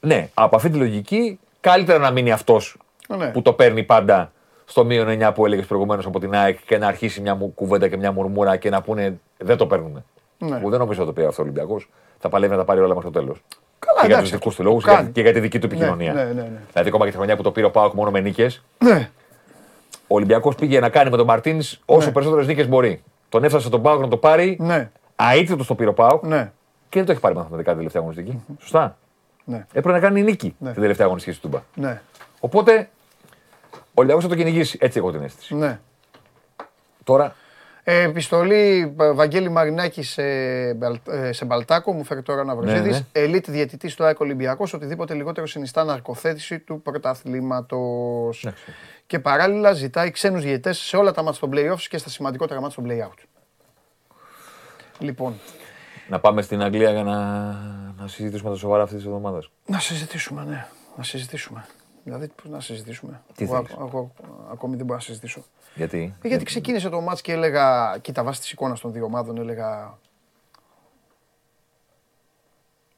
Ναι, από αυτή τη λογική, καλύτερα να μείνει αυτός Ναι. που το παίρνει πάντα στο μείον 9 που έλεγες προηγουμένως από την ΑΕΚ και να αρχίσει μια μου- κουβέντα και μια μουρμούρα και να πούνε δεν το παίρνουμε. Ναι. Που δεν νομίζω ότι το πει αυτός ο Ολυμπιακός. Θα παλεύει να τα πάρει όλα μέχρι το τέλος. Καλά, Και για τους εντάξει, δικούς του το λόγου κάνει. και για τη δική του επικοινωνία. ναι, ναι, ναι. Δηλαδή, ακόμα και τη χρονιά που το πήρε ο Πάοκ μόνο με νίκες, Ναι, ο Ολυμπιακός πήγε να κάνει με τον Μαρτίνς όσο Ναι. περισσότερες νίκες μπορεί. Τον έφτασε τον Πάοκ να το πάρει. ναι, Αίτητο το πήρε ο Πάοκ ναι, και δεν το έχει πάρει μαθηματικά την τελευταία αγωνιστική. Σωστά. ναι, Έπρεπε να κάνει νίκη Ναι. την τελευταία αγωνιστική του Τούμπα. ναι, Οπότε ο Ολυμπιακός θα το κυνηγήσει. Έτσι έχω την αίσθηση. ναι. Τώρα Ε, επιστολή ε, Βαγγέλη Μαρινάκη σε, Μπαλ- ε, σε Μπαλτάκο, μου φέρει τώρα να Ναι, ναι. Ελίτ διαιτητής στο ΑΕΚ Ολυμπιακός, οτιδήποτε λιγότερο συνιστά ναρκοθέτηση του πρωταθλήματος. Εντάξει. Και παράλληλα ζητάει ξένους διαιτητές σε όλα τα μάτια των playoffs και στα σημαντικότερα μάτια των play-out. Λοιπόν, να πάμε στην Αγγλία για να, να συζητήσουμε τα σοβαρά αυτής της εβδομάδας. να συζητήσουμε, ναι. Να συζητήσουμε. Δηλαδή, πώς να συζητήσουμε. Τι Εγώ, θέλεις; εγώ ακόμη δεν μπορώ να συζητήσω. Γιατί; Ε, γιατί ξεκίνησε το ματς και έλεγα, κοίτα βάσει της εικόνας των δύο ομάδων, έλεγα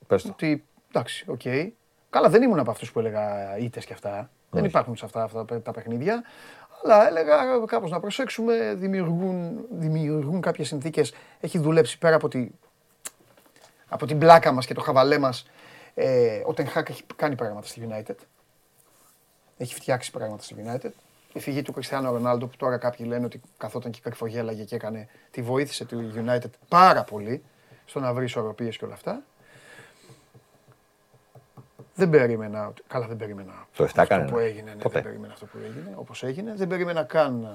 Πες το. ότι εντάξει, οκ. Καλά, δεν ήμουν από αυτούς που έλεγα ήττες και αυτά. Δεν Όχι. υπάρχουν σε αυτά, αυτά τα παιχνίδια. Αλλά έλεγα κάπως να προσέξουμε, δημιουργούν, δημιουργούν κάποιες συνθήκες. Έχει δουλέψει πέρα από, τη, από την πλάκα μας και το χαβαλέ μας. Ε, ο Τεν Χαγκ έχει κάνει πράγματα στη United. Έχει φτιάξει πράγματα στη United. Η φυγή του Κριστιανού Ρονάλντο που τώρα κάποιοι λένε ότι καθόταν και κρυφογέλαγε και έκανε, τη βοήθησε του United πάρα πολύ στο να βρει ισορροπίες και όλα αυτά. Δεν περίμενα. Καλά, δεν περίμενα. Το 7 αυτό έκανε, που ναι. έγινε. Ναι, Ποτέ. δεν περίμενα αυτό που έγινε. Όπως έγινε. Δεν περίμενα καν ε,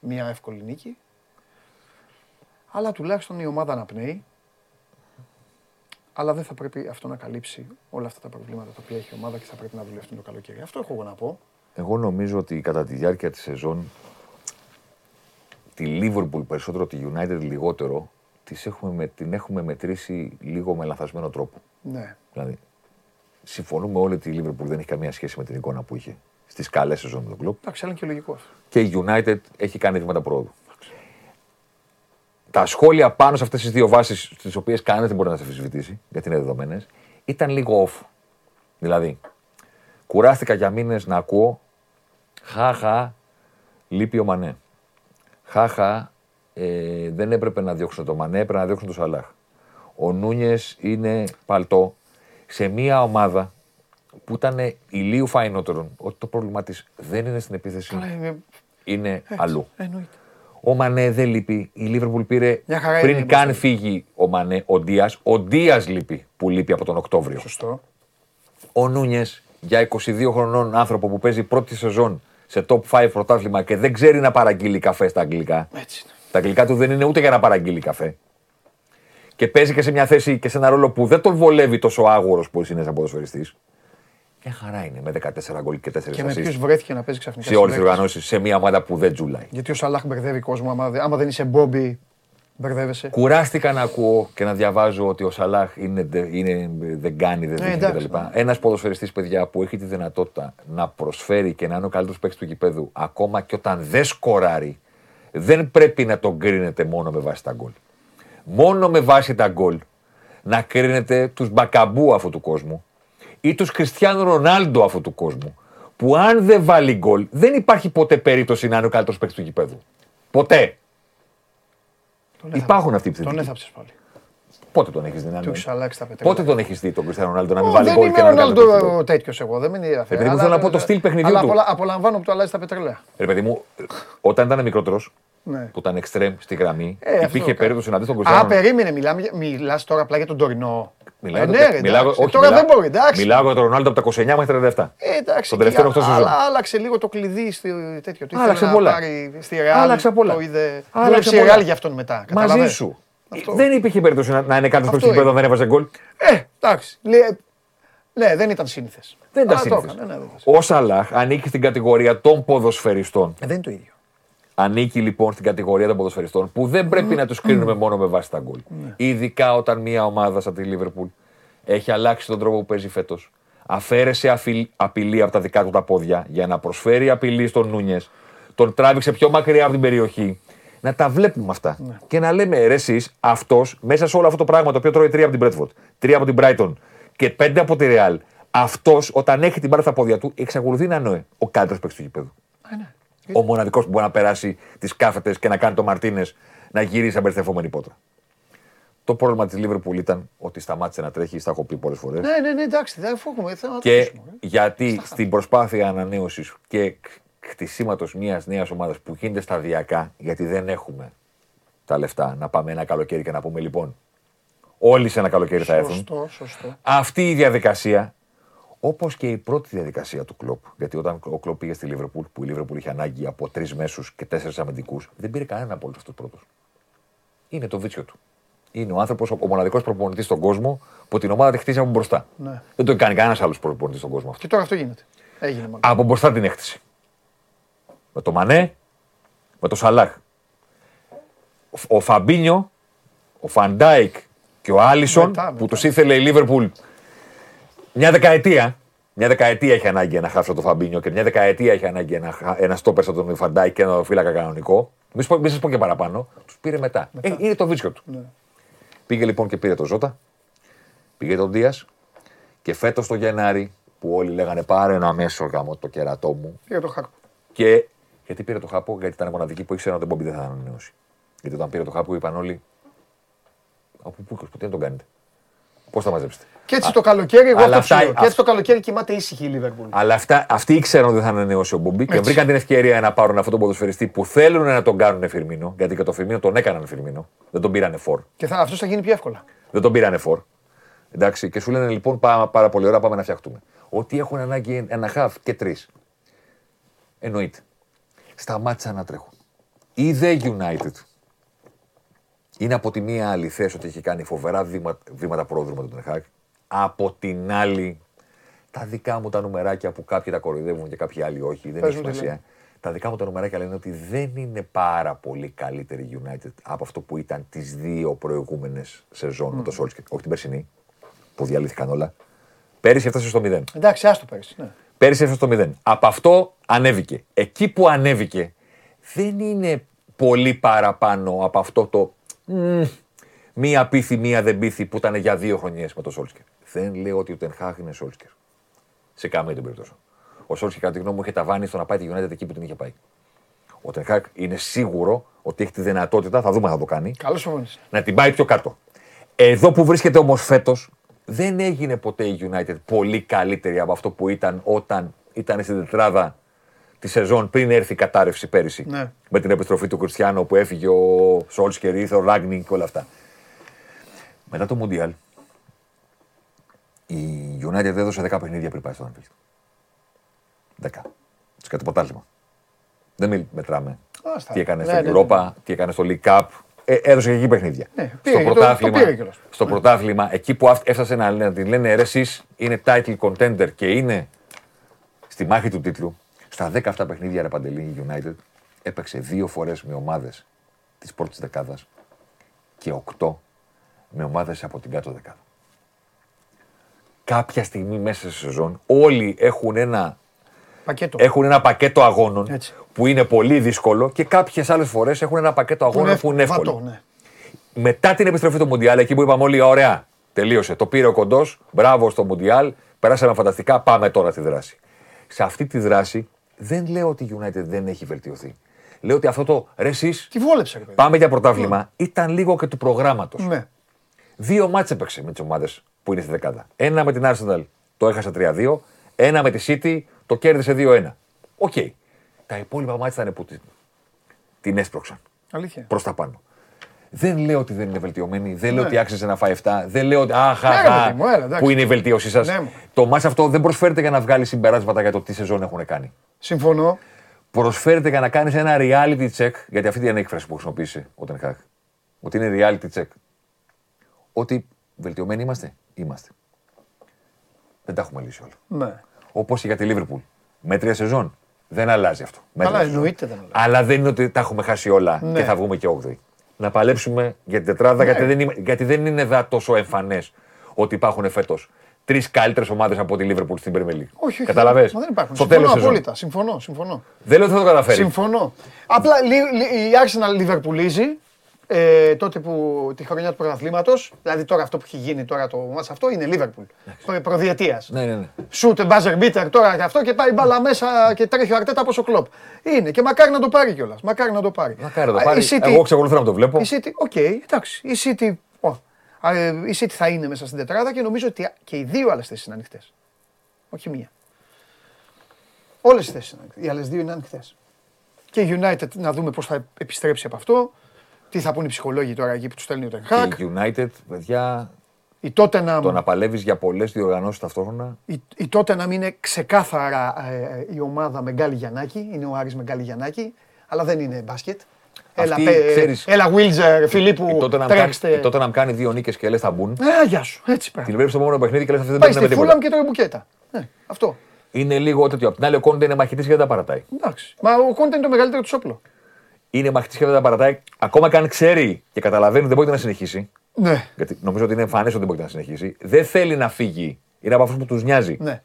μια εύκολη νίκη. Αλλά τουλάχιστον η ομάδα αναπνέει. Αλλά δεν θα πρέπει αυτό να καλύψει όλα αυτά τα προβλήματα τα οποία έχει η ομάδα και θα πρέπει να δουλευτούν το καλοκαίρι. Αυτό έχω εγώ να πω. Εγώ νομίζω ότι κατά τη διάρκεια της σεζόν τη Liverpool περισσότερο, τη United λιγότερο, τις έχουμε, με- την έχουμε μετρήσει λίγο με λαθασμένο τρόπο. Ναι. Δηλαδή, συμφωνούμε όλοι ότι η Liverpool δεν έχει καμία σχέση με την εικόνα που είχε στις καλές σεζόν με τον κλοπ. Εντάξει, αλλά είναι και λογικός αυτό. Και η United έχει κάνει βήματα πρόοδου. Τα σχόλια πάνω σε αυτές τις δύο βάσεις, τι οποίες κανένας δεν μπορεί να τις αμφισβητήσει, γιατί είναι δεδομένες, ήταν λίγο off. Δηλαδή, κουράστηκα για μήνες να ακούω χάχα, λείπει ο Μανέ. Χάχα, ε, δεν έπρεπε να διώξουν το Μανέ, έπρεπε να διώξουν το Σαλάχ. Ο Νούνιες είναι παλτό σε μια ομάδα που ήταν ηλίου φαϊνότερον ότι το πρόβλημά της δεν είναι στην επίθεση, Καλά, είναι. είναι αλλού. Εννοείται. Ο Μανέ δεν λείπει. Η Λίβερπουλ πήρε Μια χαρά πριν είναι, καν μπροστά. φύγει ο Μανέ, ο Ντίας. Ο Ντίας λείπει που λείπει από τον Οκτώβριο. Σωστό. Ο Νούνιες για 22 χρονών άνθρωπο που παίζει πρώτη σεζόν σε top 5 πρωτάθλημα και δεν ξέρει να παραγγείλει καφέ στα αγγλικά. Έτσι είναι. Τα αγγλικά του δεν είναι ούτε για να παραγγείλει καφέ. Και παίζει και σε μια θέση και σε ένα ρόλο που δεν τον βολεύει τόσο άγορο που είναι σαν ποδοσφαιριστής. Μια χαρά είναι με 14 γκολ και 4 Και με ποιου assist βρέθηκε να παίζει ξαφνικά. σε όλες τις συμπαίκτες. οργανώσεις σε μια ομάδα που δεν τζουλάει. Γιατί ο Σαλάχ μπερδεύει κόσμο. Άμα, δε- άμα δεν είσαι Μπόμπι, μπερδεύεσαι. Κουράστηκα να ακούω και να διαβάζω ότι ο Σαλάχ είναι, δε- είναι, δεν κάνει, δεν Ε, δείχνει εντάξει, κτλ. Ένας ποδοσφαιριστής, παιδιά, που έχει τη δυνατότητα να προσφέρει και να είναι ο καλύτερος παίκτης του γηπέδου, ακόμα και όταν δεν σκοράρει, δεν πρέπει να τον κρίνετε μόνο με βάση τα γκολ. Μόνο με βάση τα γκολ να κρίνετε τους μπακαμπού αυτού του κόσμου ή τους Κριστιανό Ρονάλντο αυτού του κόσμου. Που αν δεν βάλει γκολ, δεν υπάρχει ποτέ περίπτωση να είναι ο καλύτερος παίκτης του γηπέδου. Ποτέ. Τον έθαψες. Υπάρχουν αυτοί οι Τον επιθετικοί. έθαψες πάλι. Πότε τον έχεις δει να Του μην- έχεις αλλάξει τα πετρέλαια. Πότε τον έχεις δει τον Κριστιανό Ρονάλντο να μην Ω, βάλει Δεν γκολ είμαι και να μην κάνει Ρονάλντο τέτοιος εγώ, δεν με ενδιαφέρει. Επειδή μου θέλω Αλλά- να πω το στυλ παιχνιδιού αλλά του. απολα- απολαμβάνω που του αλλάζεις τα πετρέλαια. Ρε παιδί μου, όταν ήταν μικρότερος, Ναι. που ήταν εξτρέμ στη γραμμή, Ε, αυτό υπήρχε το περίπτωση να δεις τον Α, Κριστιανό. περίμενε, μιλάς τώρα απλά για τον τωρινό. Μιλάω, Ε, για ναι, το- ρε, μιλάω- εντάξει. όχι, Τώρα μιλάω- δεν μπορεί, εντάξει. Μιλάω για τον Ρονάλντο από τα 29 μέχρι τα 37. Ε, εντάξει, Τον τελευταίο και οκτώ α- σεζόν. Άλλαξε λίγο το κλειδί στη τέτοιο. Τι Άλλαξε ήθελε πολλά. να πάρει στη Ρεάλ. Άλλαξε πολλά. Το είδε. Άλλαξε Δούλεψε η πολλά. Ρεάλ για αυτόν μετά. Μαζί καταλαβες. σου. Αυτό. Δεν υπήρχε περίπτωση να, να είναι κάτι στο Αυτό επίπεδο είναι. δεν έβαζε γκολ. Ε, εντάξει. Λέ- Ναι, δεν ήταν σύνηθες. Δεν ήταν σύνηθες. Ναι, ναι, δεν ήταν. Ο Σαλάχ ανήκει στην κατηγορία των ποδοσφαιριστών. Ε, δεν είναι το ίδιο. Ανήκει λοιπόν στην κατηγορία των ποδοσφαιριστών που δεν πρέπει να τους κρίνουμε μόνο με βάση τα γκολ. Ειδικά όταν μια ομάδα σαν τη Λίβερπουλ έχει αλλάξει τον τρόπο που παίζει φέτος. Αφαίρεσε αφιλ- απειλή από τα δικά του τα πόδια για να προσφέρει απειλή στον Νούνιες. Τον τράβηξε πιο μακριά από την περιοχή. Να τα βλέπουμε αυτά. Και να λέμε ρε, εσείς αυτός μέσα σε όλο αυτό το πράγμα το οποίο τρώει τρία από την Μπρέτφορντ, τρία από την Brighton και πέντε από τη Ρεάλ. Αυτός όταν έχει την μπάρα στα πόδια του εξακολουθεί να είναι ο καλύτερος παίκτης του γηπέδου. Ε, ναι. Ο μοναδικός που μπορεί να περάσει τις κάθετες και να κάνει το Μαρτίνες να γυρίσει απεριστευόμενη πότρα. Το πρόβλημα της Λίβερπουλ ήταν ότι σταμάτησε να τρέχει, στα έχω πει πολλές φορές. Ναι, ναι, ναι, εντάξει, δεν έχουμε θέμα να το Και αφήσουμε, ε. γιατί στην προσπάθεια ανανέωσης και κτισήματος μιας νέας ομάδας που γίνεται σταδιακά, γιατί δεν έχουμε τα λεφτά να πάμε ένα καλοκαίρι και να πούμε λοιπόν, όλοι σε ένα καλοκαίρι θα έρθουν. Σωστό, σωστό. Αυτή η διαδικασία, όπως και η πρώτη διαδικασία του Κλοπ, γιατί όταν ο Κλοπ πήγε στη Λίβερπουλ, που η Λίβερπουλ είχε ανάγκη από τρεις μέσους και τέσσερις αμυντικούς, δεν πήρε κανένα από όλους αυτούς πρώτο. Είναι το βίτσιο του. Είναι ο άνθρωπος, ο μοναδικός προπονητής στον κόσμο που την ομάδα τη χτίζει από μπροστά. Ναι. Δεν το έχει κάνει κανένας άλλος προπονητής στον κόσμο αυτό. Και τώρα αυτό γίνεται. Έγινε μάλλον. Από μπροστά την έκτιση. Με το Μανέ, με το Σαλάχ. Ο, ο Φαμπίνιο, ο Φαν Ντάικ και ο Άλισον Μετά, που μετά. τους ήθελε η Λίβερπουλ μια δεκαετία. Μια δεκαετία έχει ανάγκη ένα χάφο το Φαμπίνιο και μια δεκαετία έχει ανάγκη ένα, χα- ένα στόπερ σαν τον Φαν Ντάικ και ένα φύλακα κανονικό. Μην σας πω, μη σας πω και παραπάνω. Τους πήρε μετά. Ε, είναι το βίτσιο του. Ναι. Πήγε λοιπόν και πήρε τον Ζότα. Πήρε τον Ντίας. Και φέτος το Γενάρη που όλοι λέγανε πάρε ένα μέσο γάμο το κερατό μου Για το Χάρκο. και Γιατί πήρε το χάπο, γιατί ήταν μοναδική που ήξερε ότι ο Μπόμπι δεν θα ανανεώσει. Γιατί όταν πήρε το χάπο είπαν όλοι. Από πού και τι να τον κάνετε. Πώς θα μαζέψετε. Και έτσι το καλοκαίρι, εγώ Αλλά αυτό αυτά- ξέρω. Και έτσι το καλοκαίρι κοιμάται ήσυχη η Λίβερπουλ. Αλλά αυτά, αυτοί ήξεραν ότι δεν θα ανανεώσει ο Μπομπί και Έτσι. βρήκαν την ευκαιρία να πάρουν αυτόν τον ποδοσφαιριστή που θέλουν να τον κάνουν Φιρμίνο. Γιατί και το Φιρμίνο τον έκαναν Φιρμίνο. Δεν τον πήρανε φόρ. Και θα, αυτός θα γίνει πιο εύκολα. Δεν τον πήρανε φόρ. Εντάξει, και σου λένε λοιπόν πάρα, πάρα πολύ ωραία, πάμε να φτιαχτούμε. Ότι έχουν ανάγκη ένα χαφ και τρεις. Εννοείται. Σταμάτησαν να τρέχουν. Η The United είναι από τη μία αληθές ότι έχει κάνει φοβερά βήμα- βήματα πρόδρομο τον Τενχάκ. Από την άλλη, τα δικά μου τα νουμεράκια που κάποιοι τα κοροϊδεύουν και κάποιοι άλλοι όχι, δεν Πες έχει μου τι σημασία. λένε. Τα δικά μου τα νουμεράκια λένε ότι δεν είναι πάρα πολύ καλύτερη United από αυτό που ήταν τις δύο προηγούμενες σεζόν με το Solskjaer. Όχι την περσινή, που διαλύθηκαν όλα. Πέρυσι έφτασε στο 0. Εντάξει, άστο πέρυσι. Ναι. Πέρυσι έφτασε στο 0. Από αυτό ανέβηκε. Εκεί που ανέβηκε δεν είναι πολύ παραπάνω από αυτό το μμ, μία πίθη, μία δεν πίθη που ήταν για δύο χρονιές με το Σόλσκερ. Δεν λέω ότι ο Τενχάχ είναι Σόλσκερ. Σε καμία την περίπτωση. Ο Σόλσκερ, κατά τη γνώμη μου, είχε ταβάνει στο να πάει τη United εκεί που την είχε πάει. Ο Τενχάκ είναι σίγουρο ότι έχει τη δυνατότητα, θα δούμε αν θα το κάνει, Καλώς προπονητής. να την πάει πιο κάτω. Εδώ που βρίσκεται όμως φέτος, δεν έγινε ποτέ η United πολύ καλύτερη από αυτό που ήταν όταν ήταν στην τετράδα τη σεζόν πριν έρθει η κατάρρευση πέρυσι. Ναι. Με την επιστροφή του Κριστιανό που έφυγε ο Σόλσκερ, ήρθε ο Ράγνινγκ και όλα αυτά. Μετά το Μουντιάλ, η United έδωσε 10 παιχνίδια πριν πάει στο Anfield. 10. Σε κάτι πρωτάθλημα. Δεν μιλ- μετράμε. Άστα. Τι έκανε Ναι, στο ναι, Europa, τι έκανε στο League Cup. Ε, έδωσε και εκεί παιχνίδια. Ναι, στο πήρε και το- το πρωτάθλημα, πήρε κιόλας. στο πρωτάθλημα, εκεί που αυ- έφτασε να, να την λένε ρε εσείς είναι title contender και είναι στη μάχη του τίτλου, στα 10 αυτά παιχνίδια ρε Παντελή η United έπαιξε δύο φορές με ομάδες της πρώτης δεκάδας και 8 με ομάδες από την κάτω δεκάδα. Κάποια στιγμή μέσα στη σεζόν όλοι έχουν ένα Πακέτο. έχουν ένα πακέτο αγώνων Έτσι. που είναι πολύ δύσκολο και κάποιες άλλες φορές έχουν ένα πακέτο αγώνων που είναι εύκολο. Βατό, ναι. Μετά την επιστροφή του Μουντιάλ, εκεί που είπαμε όλοι, ωραία, τελείωσε. Το πήρε ο κοντός, μπράβο στο Μουντιάλ, περάσαμε φανταστικά, πάμε τώρα στη δράση. Σε αυτή τη δράση δεν λέω ότι η United δεν έχει βελτιωθεί. Λέω ότι αυτό το ρε εσείς, Τι βόλεψε, ρε παιδί. πάμε για πρωτάθλημα, ήταν λίγο και του προγράμματος. Ναι. Δύο μάτς έπαιξε με τις ομάδες που είναι στη δεκάδα. Ένα με την Arsenal το έχασε 3-2. Ένα με τη City το κέρδισε 2-1. Οκ. Τα υπόλοιπα ματς ήταν που την, την έσπρωξαν Αλήθεια. προς τα πάνω. Δεν λέω ότι δεν είναι βελτιωμένη, δεν λέω Ναι. ότι άξιζε να φάει 7, δεν λέω ότι. Αχ, Ναι, αχ, ρε αχ, παιδί μου, έλα, εντάξει. που είναι η βελτίωσή σας. Ναι, μου. το ματς αυτό δεν προσφέρεται για να βγάλει συμπεράσματα για το τι σεζόν έχουν κάνει. Συμφωνώ. Προσφέρεται για να κάνεις ένα reality check, γιατί αυτή είναι η έκφραση που χρησιμοποίησε ο Τεν Χαγκ. Ότι είναι reality check. Ότι βελτιωμένοι είμαστε, είμαστε. Δεν τα έχουμε λύσει όλα. Ναι. Όπως και για τη Λίβερπουλ. Μέτρια σεζόν. Δεν αλλάζει αυτό. Μέτρια Καλά, σεζόν. εννοείται δεν αλλάζει. Αλλά δεν είναι ότι τα έχουμε χάσει όλα Ναι. και θα βγούμε και 8. Να παλέψουμε για την τετράδα, γιατί, δεν είμαι- γιατί δεν είναι δα τόσο εμφανές ότι υπάρχουν φέτος τρεις καλύτερες ομάδες από τη Λίβερπουλ στην Premier League. Όχι, όχι. Καταλαβες; Μα δεν υπάρχουν. Στο συμφωνώ τέλος σεζόν. απόλυτα. Συμφωνώ, συμφωνώ. Δεν λέω ότι θα το καταφέρει. Συμφωνώ. Απλά λι- λι- η Arsenal λιβερπουλίζει ε, τότε που τη χρονιά του πρωταθλήματος, δηλαδή τώρα αυτό που έχει γίνει τώρα το ματς αυτό είναι Liverpool. Προ, προδιετίας. Ναι, ναι, ναι. Σουτ, buzzer beater τώρα και αυτό και πάει μπάλα μέσα και τρέχει ο Αρτέτα όπως ο Κλόπ. Είναι και μακάρι να το πάρει κιόλας. Μακάρι να το πάρει. Μακάρι να το Α, πάρει. η City- Εγώ εξακολουθώ να το βλέπω. Η City, OK, εντάξει. Η City, ω, α, ε, η City θα είναι μέσα στην τετράδα και νομίζω ότι και οι δύο άλλες θέσεις είναι ανοιχτές. Όχι μία. Όλες οι θέσεις είναι ανοιχτές. Οι άλλες δύο είναι ανοιχτές. Και η United να δούμε πώς θα επιστρέψει από αυτό. Τι θα πούνε οι ψυχολόγοι τώρα εκεί που τους στέλνει ο Τενχάκ. Και η United, παιδιά, Η Tottenham, το να παλεύεις για πολλές διοργανώσεις ταυτόχρονα. η, η Tottenham είναι ξεκάθαρα ε, η ομάδα με Γκάλι Γιαννάκη. Είναι ο Άρης με Γκάλι Γιαννάκη. Αλλά δεν είναι μπάσκετ. Έλα, Αυτή, πέ- ξέρεις, έλα Βίλτζερ, Φιλίππου, Τότε να, κάνει, τρέξτε. τότε να κάνει δύο νίκες και λες θα μπουν. Ε, γεια σου, έτσι Την πράγμα. βλέπει στο επόμενο παιχνίδι και λες αυτή δεν Πάει παίρνει στη με Φούλαμ τίποτα. και τρώει μπουκέτα. Ναι, αυτό. Είναι λίγο τέτοιο. Απ' την άλλη, ο Κόντε είναι μαχητής και δεν τα παρατάει. Εντάξει. Μα ο Κόντε είναι το μεγαλύτερο του όπλο. Είναι μαχητής και δεν τα παρατάει. Ακόμα και αν ξέρει και καταλαβαίνει ότι δεν μπορεί να συνεχίσει. Ναι, Γιατί νομίζω ότι είναι εμφανές ότι δεν μπορεί να συνεχίσει. Δεν θέλει να φύγει. Είναι από αυτούς που τους νοιάζει. ναι.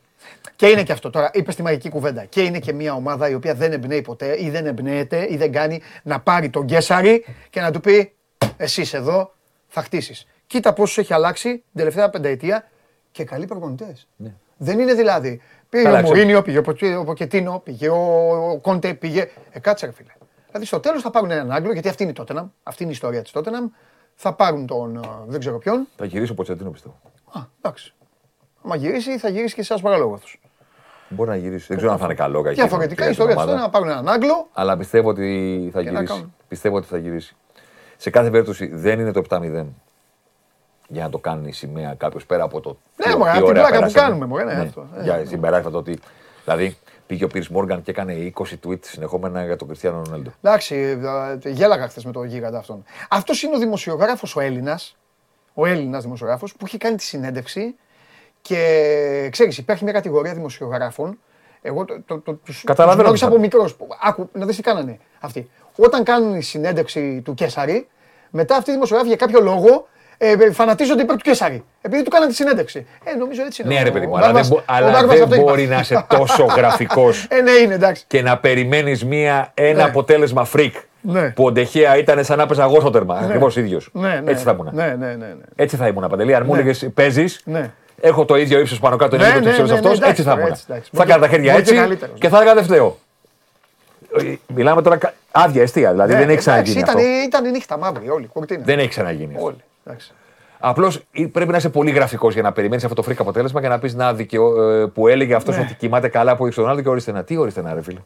Και είναι και αυτό. Τώρα είπες τη μαγική κουβέντα. Και είναι και μια ομάδα η οποία δεν εμπνέει ποτέ ή δεν εμπνέεται ή δεν κάνει να πάρει τον Γκέσαρη και να του πει Εσύ εδώ θα χτίσεις. Κοίτα πόσο έχει αλλάξει την τελευταία πενταετία και καλοί προπονητές. Ναι. Δεν είναι δηλαδή. Πήγε Καλά, ο ξέρω. Μουρίνιο, πήγε ο Ποκε- ο Ποκετίνο, πήγε ο ο Κόντε, πήγε. Ε, κάτσε ρε φίλε. Δηλαδή στο τέλος θα πάρουν έναν Άγγλο, γιατί αυτή είναι η Τότεναμ. Αυτή είναι η ιστορία της Τότεναμ. Θα πάρουν τον ε, δεν ξέρω ποιον. Θα γυρίσει ο Ποτσετίνο πιστεύω. Α, εντάξει. Άμα γυρίσει, θα γυρίσει και σε ένα παραλόγο αυτό. Μπορεί να γυρίσει. Δεν ξέρω αν θα είναι καλό. κακή Διαφορετικά η για την ιστορία της ομάδα. Τότεναμ να πάρουν έναν Άγγλο. Αλλά πιστεύω ότι θα Και να γυρίσει. κάνουν. Πιστεύω ότι θα γυρίσει. Σε κάθε περίπτωση δεν είναι το 7-0 για να το κάνει η σημαία κάποιος πέρα από το. Ναι, τι- μωρέ, τι από την ωραία πλάκα που περάσαμε. κάνουμε, μωρέ, ναι, αυτό. Ε, Για ναι. συμπεράσματα ότι. Δηλαδή πήγε ο Πίρς Μόργαν και έκανε 20 tweets συνεχόμενα για τον Κριστιανό Ρονάλντο. Εντάξει, ε, γέλαγα χθες με τον γίγαντα αυτόν. Αυτός είναι ο δημοσιογράφος ο Έλληνας, ο Έλληνας δημοσιογράφος που έχει κάνει τη συνέντευξη και ξέρεις, υπάρχει μια κατηγορία δημοσιογράφων. Εγώ το, το, το, τους, Καταλαβαίνω τους γνώρισα τι από μικρός. Άκου, να δεις τι κάνανε αυτοί. Όταν κάνουν η συνέντευξη του Κέσαρη, μετά αυτοί οι δημοσιογράφοι για κάποιο λόγο ε, ε, φανατίζονται υπέρ του Κέσαρη. Επειδή του κάνανε τη συνέντευξη. Ε, νομίζω έτσι είναι. Ναι, ο- ρε παιδί μου, ο αλλά δεν, Μπάρμπας- μπο- ο αλλά Μπάρμπας δεν αυτό έχει μπορεί πάθει. να είσαι τόσο [laughs] γραφικός Ε, ναι, είναι εντάξει. και να περιμένεις ένα Ναι. αποτέλεσμα freak. Ναι. Που ο Ντεχέα ήταν σαν να παίζα εγώ στο τέρμα. Ακριβώς ίδιος. Ναι, ναι, Έτσι θα ήμουν. Ναι, ναι, ναι. ναι. Έτσι θα ήμουν παντελή. Αν μου Ναι. έλεγες παίζεις, Ναι. Έχω το ίδιο ύψος πάνω κάτω, είναι Ναι, λίγο το ναι, ύψος ναι, ναι, αυτό, εντάξει έτσι θα τώρα, ήμουν. έτσι, εντάξει. Θα Μπορεί έκανα τα και- χέρια μπορεί και έτσι καλύτερος. και θα έλεγα δεν φταίω. Ε, Μιλάμε τώρα κα- άδεια αστεία, δηλαδή Ναι, δεν έχει εντάξει, ξαναγίνει αυτό. Ήταν, ήταν η νύχτα μαύρη, όλη. Κουρτίνα. Δεν έχει ξαναγίνει αυτό. Όλοι. εντάξει. Απλώς πρέπει να είσαι πολύ γραφικός για να περιμένεις αυτό το freak αποτέλεσμα και να πεις να δικαιω... ε, που έλεγε αυτός Ναι. ότι κοιμάται καλά που έχει τον Ρονάλντο και ορίστε να. Τι ορίστε να, ρε φίλε.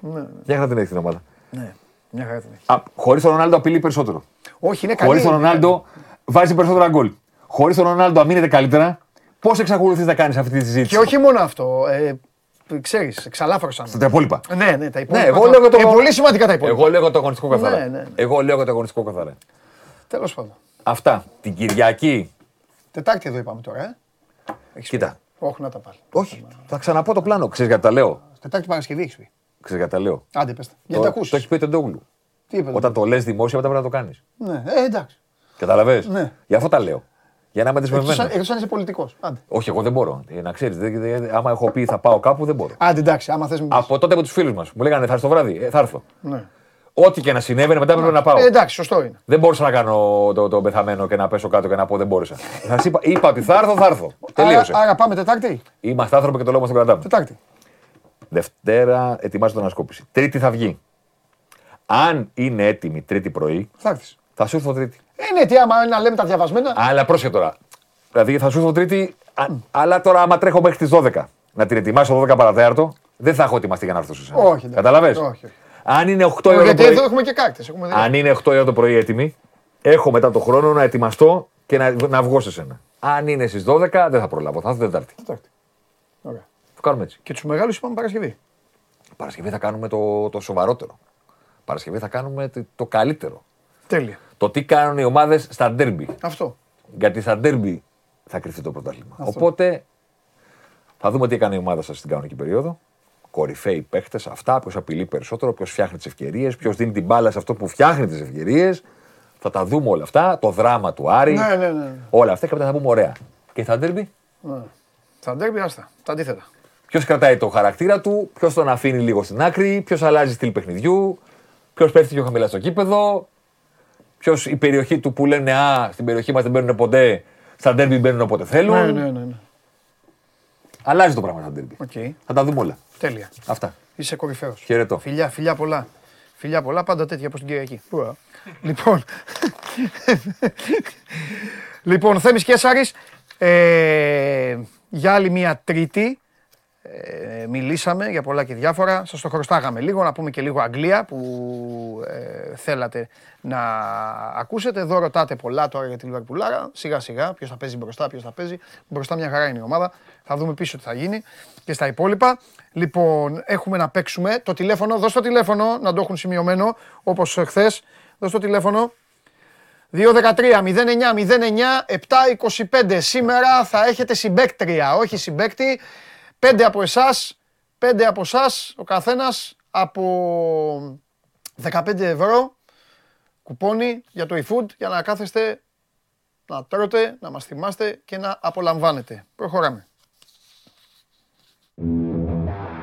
Για να την έχεις την ομάδα. Ναι, μια χαρά την έχεις. Α, Χωρίς τον Ρονάλντο απειλεί περισσότερο. Όχι, είναι καλή. Χωρίς τον Ρονάλντο βάζει περισσότερα γκολ. Χωρίς τον Ρονάλντο αμύνεται καλύτερα. Πώς εξακολουθείς να κάνεις αυτή τη συζήτηση; Και όχι μόνο αυτό. Ε, ξέρεις, εξαλάφρωσαν. Τα υπόλοιπα. Ναι, ναι, τα υπόλοιπα. εγώ λέγω το- Ε, πολύ σημαντικά τα υπόλοιπα. Εγώ λέγω το αγωνιστικό καθαρά. Ναι, ναι, ναι. Εγώ λέγω το αγωνιστικό καθαρά. Τέλος πάντων. Αυτά. Την Κυριακή. Τετάρτη εδώ είπαμε τώρα, ε. Έχεις Κοίτα. πει. Όχι να τα πάλι. Όχι. Θα ξαναπώ το πλάνο. Ξέρεις γιατί τα λέω; Τετάρτη Παρασκευή έχεις πει. Ξέρεις γιατί τα λέω; Άντε πες τα. Για Το, να τα το ακούσεις. έχεις πει ο Τεντόγλου. Τι είπε. Όταν το λες δημόσια, μετά πρέπει να το κάνεις. Ναι, ε, εντάξει. Καταλαβες. Ναι. Γι' αυτό τα λέω. Για να είμαι Εκτός αν- δεσμευμένος. Εκτός αν είσαι πολιτικός. Άντε. Όχι, εγώ δεν μπορώ. Ε, να ξέρεις, άμα έχω πει θα πάω κάπου, δεν μπορώ. Άντε εντάξει, άμα θες μην πεις. Από τότε με τους φίλους μας μου λέγανε θα έρθει το βράδυ. Ε, θα έρθω. Ναι. Ό,τι και να συνέβαινε, μετά έπρεπε να πάω. Ε, εντάξει, σωστό είναι. Δεν μπορούσα να κάνω το, το πεθαμένο και να πέσω κάτω και να πω δεν μπόρεσα. [laughs] Θα είπα, είπα ότι θα έρθω, θα έρθω. Τελείωσε. Άρα, άρα πάμε Τετάρτη. Είμαστε άνθρωποι και το λόγο στον κρατάμε. Τετάρτη. Δευτέρα ετοιμάζω την ανασκόπηση. Τρίτη θα βγει. Αν είναι έτοιμη τρίτη πρωί, Θα έρθεις. Θα σου έρθω τρίτη. Ε, ναι, τι άμα να λέμε τα διαβασμένα. Αλλά πρόσεχε τώρα. Δηλαδή θα σου έρθω τρίτη, α- αλλά τώρα άμα τρέχω μέχρι τις 12 να την ετοιμάσω 12 παρατέταρτο, δεν θα έχω ετοιμαστεί για να έρθω σε εσένα. Όχι, εντάξει. Καταλαβες; Όχι, όχι. Αν είναι 8 η ώρα το Γιατί πρωί, εδώ έχουμε και κάκτες. Έχουμε δει. αν είναι 8 η ώρα το πρωί έτοιμη, έχω μετά το χρόνο να ετοιμαστώ και να, να βγω σε σένα. Αν είναι στις 12, δεν θα προλάβω. Θα έρθω Τετάρτη. Τετάρτη. Ωραία. Το κάνουμε έτσι. Και τους μεγάλους είπαμε Παρασκευή. Παρασκευή θα κάνουμε το, το σοβαρότερο. Παρασκευή θα κάνουμε το, το καλύτερο. Τέλεια. Το τι κάνουν οι ομάδες στα ντέρμπι. Αυτό. Γιατί στα ντέρμπι θα κρυφτεί το πρωτάθλημα. Οπότε θα δούμε τι έκανε η ομάδα σας στην κανονική περίοδο. Κορυφαίοι παίχτε, αυτά, ποιος απειλεί περισσότερο, ποιος φτιάχνει τις ευκαιρίες, ποιος δίνει την μπάλα σε αυτό που φτιάχνει τις ευκαιρίες. Θα τα δούμε όλα αυτά. Το δράμα του Άρη. Ναι, ναι, ναι. Όλα αυτά και μετά θα πούμε ωραία. Και στα ντέρμπι, Ναι. Θα ντέρμπι, άστα. Τα αντίθετα. ποιος κρατάει το χαρακτήρα του, ποιος τον αφήνει λίγο στην άκρη, ποιος αλλάζει στυλ παιχνιδιού, ποιος πέφτει πιο χαμηλά στο γήπεδο, ποιος η περιοχή του που λένε Α, στην περιοχή μας δεν μπαίνουν ποτέ, στα ντέρμπι μπαίνουν όποτε θέλουν. Ναι, ναι, ναι. ναι. Αλλάζει το πράγμα στα ντέρμπι. Οκ. Θα τα δούμε όλα. Τέλεια. Αυτά. Είσαι κορυφαίος. Χαιρετώ. Φιλιά, φιλιά πολλά. Φιλιά πολλά, πάντα τέτοια όπως την Κυριακή. Ουα. λοιπόν, [laughs] λοιπόν, Θέμης Κέσαρης, ε, για άλλη μία τρίτη, ε, μιλήσαμε για πολλά και διάφορα. Σας το χρωστάγαμε λίγο, να πούμε και λίγο Αγγλία που ε, θέλατε να ακούσετε. Εδώ ρωτάτε πολλά τώρα για τη Λιβερπουλάρα. Σιγά σιγά, ποιος θα παίζει μπροστά, ποιος θα παίζει. Μπροστά μια χαρά είναι η ομάδα. Θα δούμε πίσω τι θα γίνει και στα υπόλοιπα. Λοιπόν, έχουμε να παίξουμε το τηλέφωνο. Δώσ' το τηλέφωνο, να το έχουν σημειωμένο, όπως χθες. Δώσ' το τηλέφωνο. 2-13-09-09-7-25. Σήμερα θα έχετε συμπέκτρια, όχι συμπέκτη. Πέντε από εσάς, πέντε από εσάς, ο καθένας από 15 ευρώ κουπόνι για το eFood για να κάθεστε να τρώτε, να μας θυμάστε και να απολαμβάνετε. Προχωράμε.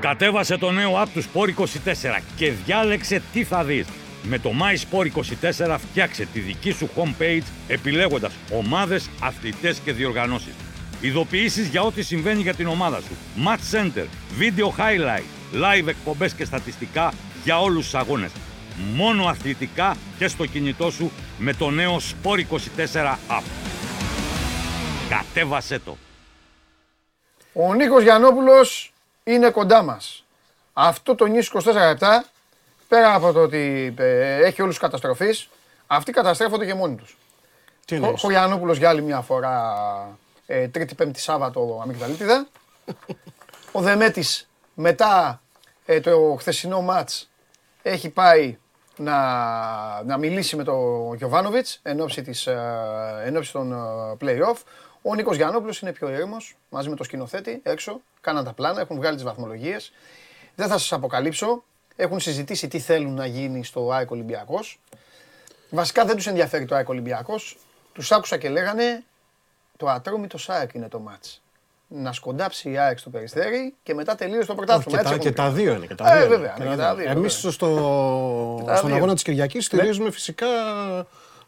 Κατέβασε το νέο app του Sport 24 και διάλεξε τι θα δεις. Με το MySport24 φτιάξε τη δική σου homepage επιλέγοντας ομάδες, αθλητές και διοργανώσεις. Ειδοποιήσεις για ό,τι συμβαίνει για την ομάδα σου. Match Center, Video Highlight, Live εκπομπές και στατιστικά για όλους τους αγώνες. Μόνο αθλητικά και στο κινητό σου με το νέο Sport 24 App. Κατέβασέ το. Ο Νίκος Γιαννόπουλος είναι κοντά μας. Αυτό το νιους 24 λεπτά, πέρα από το ότι ε, έχει όλους τους καταστροφείς, αυτοί καταστρέφονται και μόνοι τους. Τι Ο, εννοείς; ο Γιαννόπουλος για άλλη μια φορά ε, τρίτη, πέμπτη Σάββατο αμυγδαλίτιδα. ο Δεμέτης μετά ε, το χθεσινό μάτς έχει πάει να, να μιλήσει με τον Γιωβάνοβιτς εν ώψη, της, ε, εν ώψη των ε, play-off. Ο Νίκος Γιαννόπουλος είναι πιο ήρεμος, μαζί με το σκηνοθέτη έξω, κάναν τα πλάνα, έχουν βγάλει τις βαθμολογίες. Δεν θα σας αποκαλύψω, έχουν συζητήσει τι θέλουν να γίνει στο ΑΕΚ Ολυμπιακός. Βασικά δεν τους ενδιαφέρει το ΑΕΚ Ολυμπιακός. Τους άκουσα και λέγανε το ατρόμητο ΣΑΕΚ είναι το μάτς. Να σκοντάψει η ΑΕΚ στο Περιστέρι και μετά τελείωσε το Όχι, πρωτάθλημα. και, τα, Έτσι και έχουν τα πει. δύο είναι. Και τα Ε, δύο βέβαια, είναι. ναι, και τα δύο, Εμείς βέβαια. στο, τα στον δύο. αγώνα της Κυριακής στηρίζουμε φυσικά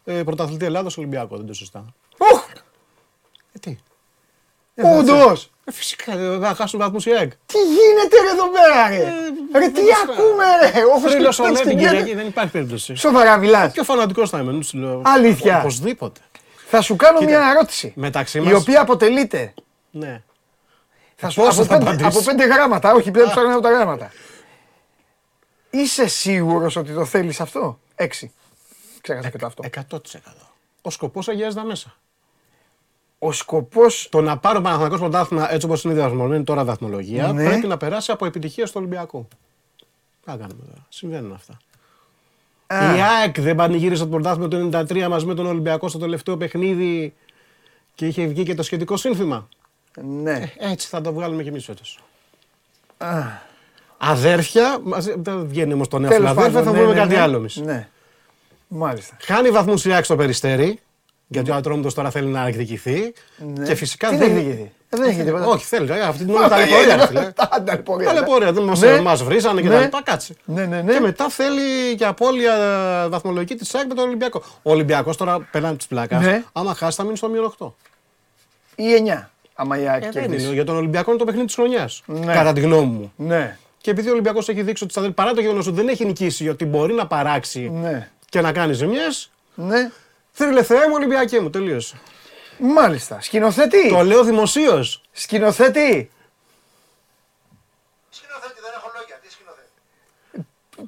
ε, πρωταθλητή Ελλάδος Ολυμπιακό, δεν το σωστά. Ουχ! Ε, τι; Όντως! Ε, φυσικά, ε, θα χάσουν βαθμούς η ΑΕΚ. Τι γίνεται ρε εδώ πέρα ρε! Ρε τι δεν μας- ακούμε ρε! Όπως Θρύλος και ο στην Λέβη Κυριακή. Κυριακή, δεν υπάρχει περίπτωση. Σοβαρά μιλάς. Πιο φανατικός θα είμαι, δεν σου λέω. Αλήθεια. Οπωσδήποτε. Θα σου κάνω μια ερώτηση. μεταξύ Η μας- οποία αποτελείται Ναι. Θα σου Πόσο από, θα πέντε, απαντήσεις; από πέντε γράμματα, όχι πέντε ψάχνω από τα γράμματα. Είσαι σίγουρος ότι το θέλεις αυτό; Έξι. Ξέχασα και το αυτό. 100%. Ο σκοπός αγιάζει τα μέσα. Ο σκοπός... Το να πάρω Παναθηναϊκός πρωτάθλημα έτσι όπως είναι διαδραματισμένη τώρα βαθμολογία Ναι. πρέπει να περάσει από επιτυχία στο Ολυμπιακό. Τι να κάνουμε τώρα. Συμβαίνουν αυτά. Α, Η ΑΕΚ δεν πανηγύρισε το πρωτάθλημα το 93 μαζί με τον Ολυμπιακό στο τελευταίο παιχνίδι και είχε βγει και το σχετικό σύνθημα. ναι. Έτσι θα το βγάλουμε κι εμείς φέτος. Α, Αδέρφια, μαζί, δεν βγαίνει όμως το νέο τέλος φιλαδέρφια, πάντων, θα ναι, βρούμε ναι, κάτι ναι. άλλο εμείς. Ναι. Μάλιστα. Χάνει βαθμούς η ΑΕΚ στο Περιστέρι, γιατί ο Ατρόμητος τώρα θέλει να εκδικηθεί. Ναι. Και φυσικά Τι δεν να εκδικηθεί; Ε, Δεν έχει τίποτα. Όχι, θέλει. ε, Αυτή την ώρα τα λεπορία, ρε φίλε. Τα ταλαιπωρία, ναι. Ταλαιπωρία, δεν μας, Ναι. μας βρίζανε και τα Ναι. λοιπά, κάτσε. Ναι, ναι, ναι. Και μετά θέλει και απώλεια ε, βαθμολογική της ΑΕΚ με τον Ολυμπιακό. Ο Ολυμπιακός τώρα πέραν της πλάκας, Ναι. άμα χάσει θα μείνει στο μείον 8. Ή εννιά. Άμα η ΑΕΚ Ε, δεν κερδίσει. είναι. Για τον Ολυμπιακό είναι το παιχνίδι της χρονιάς. Ναι. Κατά τη γνώμη μου. Ναι. Και επειδή ο Ολυμπιακός έχει δείξει ότι στα δελ- παρά το γεγονός ότι δεν έχει νικήσει, ότι μπορεί να παράξει Ναι. και να κάνει ζημιές, Ναι. θέλει Θεέ μου Ολυμπιακέ μου, τελείωσε. Μάλιστα. Σκηνοθέτη. Το λέω δημοσίως. Σκηνοθέτη. Σκηνοθέτη, δεν έχω λόγια. Τι σκηνοθέτη;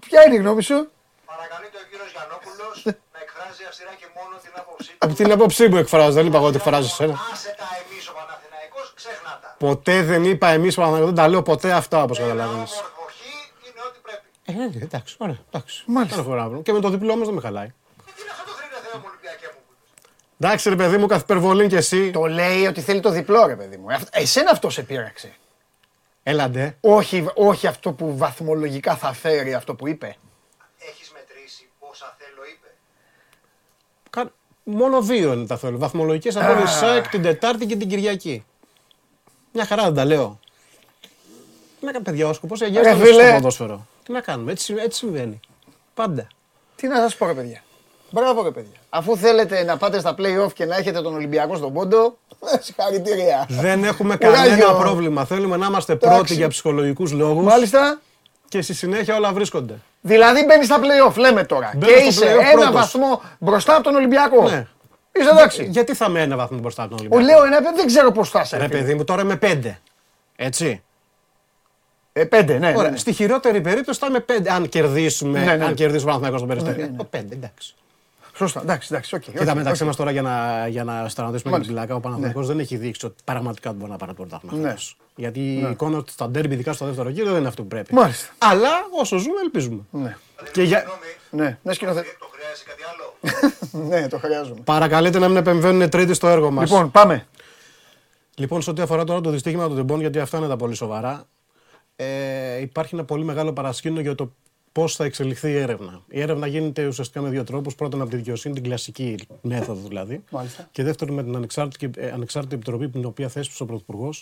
Ποια είναι η γνώμη σου; Παρακαλείται ο κύριος Γιαννόπουλος [laughs] να εκφράζει αυστηρά και μόνο την άποψή του. Από την άποψή μου εκφράζω, δεν είπα εγώ ότι εκφράζει εσένα. Άσε τα εμείς ο Παναθηναϊκός, ξέχνα τα. Ποτέ δεν είπα εμείς Παναγιώτη, δεν τα λέω ποτέ αυτά όπως Ένα καταλαβαίνεις. όμορφο χ είναι ό,τι πρέπει. Ε, εντάξει, ωραία, εντάξει. Μάλιστα. Κάθε φορά βρω. Και με το διπλό όμως δεν με χαλάει. Τι είναι αυτό το θρύλε Θεέ μου, Ολυμπιακέ μου. Εντάξει, ρε παιδί μου, καθ' υπερβολή κι εσύ. Το λέει ότι θέλει το διπλό, ρε παιδί μου. Αυτ- Εσένα αυτό σε πείραξε. Έλαντε. Όχι, όχι αυτό που βαθμολογικά θα φέρει αυτό που είπε. Έχεις μετρήσει πόσα θέλω, είπε. Κα- Μόνο δύο είναι τα θέλω. Βαθμολογικές απόλυτε ΣΑΕΚ την Τετάρτη και την Κυριακή. Μια χαρά δεν τα λέω. Τι να κάνουμε, παιδιά, ο σκοπό Ρε αγιάζει το φίλε. ποδόσφαιρο. Τι να κάνουμε, έτσι, έτσι συμβαίνει. Πάντα. Τι να σας πω, ρε παιδιά. Μπράβο, ρε παιδιά. Αφού θέλετε να πάτε στα play-off και να έχετε τον Ολυμπιακό στον πόντο, ε, [laughs] συγχαρητήρια. Δεν έχουμε Κουράγιο. κανένα πρόβλημα. Θέλουμε να είμαστε Εντάξει. πρώτοι για ψυχολογικούς λόγους Μάλιστα. και στη συνέχεια όλα βρίσκονται. Δηλαδή μπαίνεις στα play-off, λέμε τώρα. Μπαίνω και στο είσαι play-off ένα πρώτος. βαθμό μπροστά από τον Ολυμπιακό. Ναι. Είσαι εντάξει. Γιατί θα με ένα βαθμό μπροστά από τον Ο Ολυμπιακό; λέω ένα, δεν ξέρω πώς θα είσαι. Ρε ρε φίλε. παιδί μου, τώρα είμαι πέντε. Έτσι. Ε, πέντε, ναι. ναι, Ωραία. ναι. Στη χειρότερη περίπτωση θα είμαι πέντε. Αν κερδίσουμε, Ναι, ναι. αν κερδίσουμε Παναθηναϊκός στον Ναι, Περιστέρι. ναι, ναι. Ε, Πέντε, εντάξει. Σωστά, εντάξει, εντάξει, οκ. Κοίτα οκ, μεταξύ οκ. μας τώρα για να, για να σταματήσουμε και την Μάλιστα. πλάκα, ο Παναθηναϊκός δεν έχει δείξει ότι πραγματικά δεν μπορεί να πάρει το πρωτάθλημα. Ναι. φέτος. Γιατί η εικόνα του στα ντέρμπι, ειδικά στο δεύτερο γύρο, δεν είναι αυτό που πρέπει. Μάλιστα. Αλλά όσο ζούμε, ελπίζουμε. Ναι, Και για... Συγγνώμη, ναι, ναι, σκηνοθέτη. το χρειάζεται κάτι άλλο; [laughs] ναι, το χρειάζομαι. Παρακαλείτε να μην επεμβαίνουν τρίτη στο έργο μας. Λοιπόν, πάμε. Λοιπόν, σε ό,τι αφορά τώρα το δυστύχημα των τεμπών, γιατί αυτά είναι τα πολύ σοβαρά, ε, υπάρχει ένα πολύ μεγάλο παρασκήνιο για το πώς θα εξελιχθεί η έρευνα. Η έρευνα γίνεται ουσιαστικά με δύο τρόπους. Πρώτον, από τη δικαιοσύνη, την κλασική μέθοδο δηλαδή. Μάλιστα. Και δεύτερον, με την ανεξάρτητη, ε, ανεξάρτητη επιτροπή, την οποία θέσπισε ο πρωθυπουργο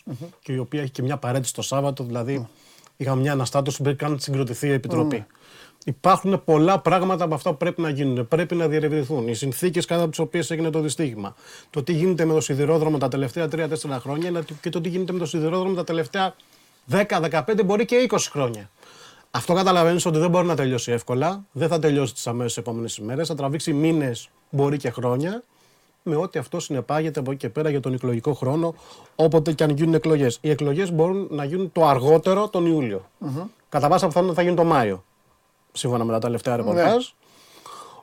και η οποία έχει και μια παρέτηση το Σάββατο. Δηλαδή, είχαμε μια αναστάτωση που πρέπει καν να συγκροτηθεί η επιτροπή. Υπάρχουν πολλά πράγματα από αυτά που πρέπει να γίνουν. Πρέπει να διερευνηθούν. Οι συνθήκες κατά τις οποίες έγινε το δυστύχημα. Το τι γίνεται με το σιδηρόδρομο τα τελευταία 3-4 χρόνια αλλά και το τι γίνεται με το σιδηρόδρομο τα τελευταία 10-15 μπορεί και 20 χρόνια. Αυτό καταλαβαίνεις ότι δεν μπορεί να τελειώσει εύκολα. Δεν θα τελειώσει τις αμέσως επόμενες ημέρες. Θα τραβήξει μήνες, μπορεί και χρόνια. Με ό,τι αυτό συνεπάγεται από εκεί και πέρα για τον εκλογικό χρόνο, όποτε και αν γίνουν εκλογές. Οι εκλογές μπορούν να γίνουν το αργότερο τον ιουλιο Κατά πάσα πιθανότητα θα γίνουν το Μάιο. Σύμφωνα με τα τελευταία ρεπορτάζ.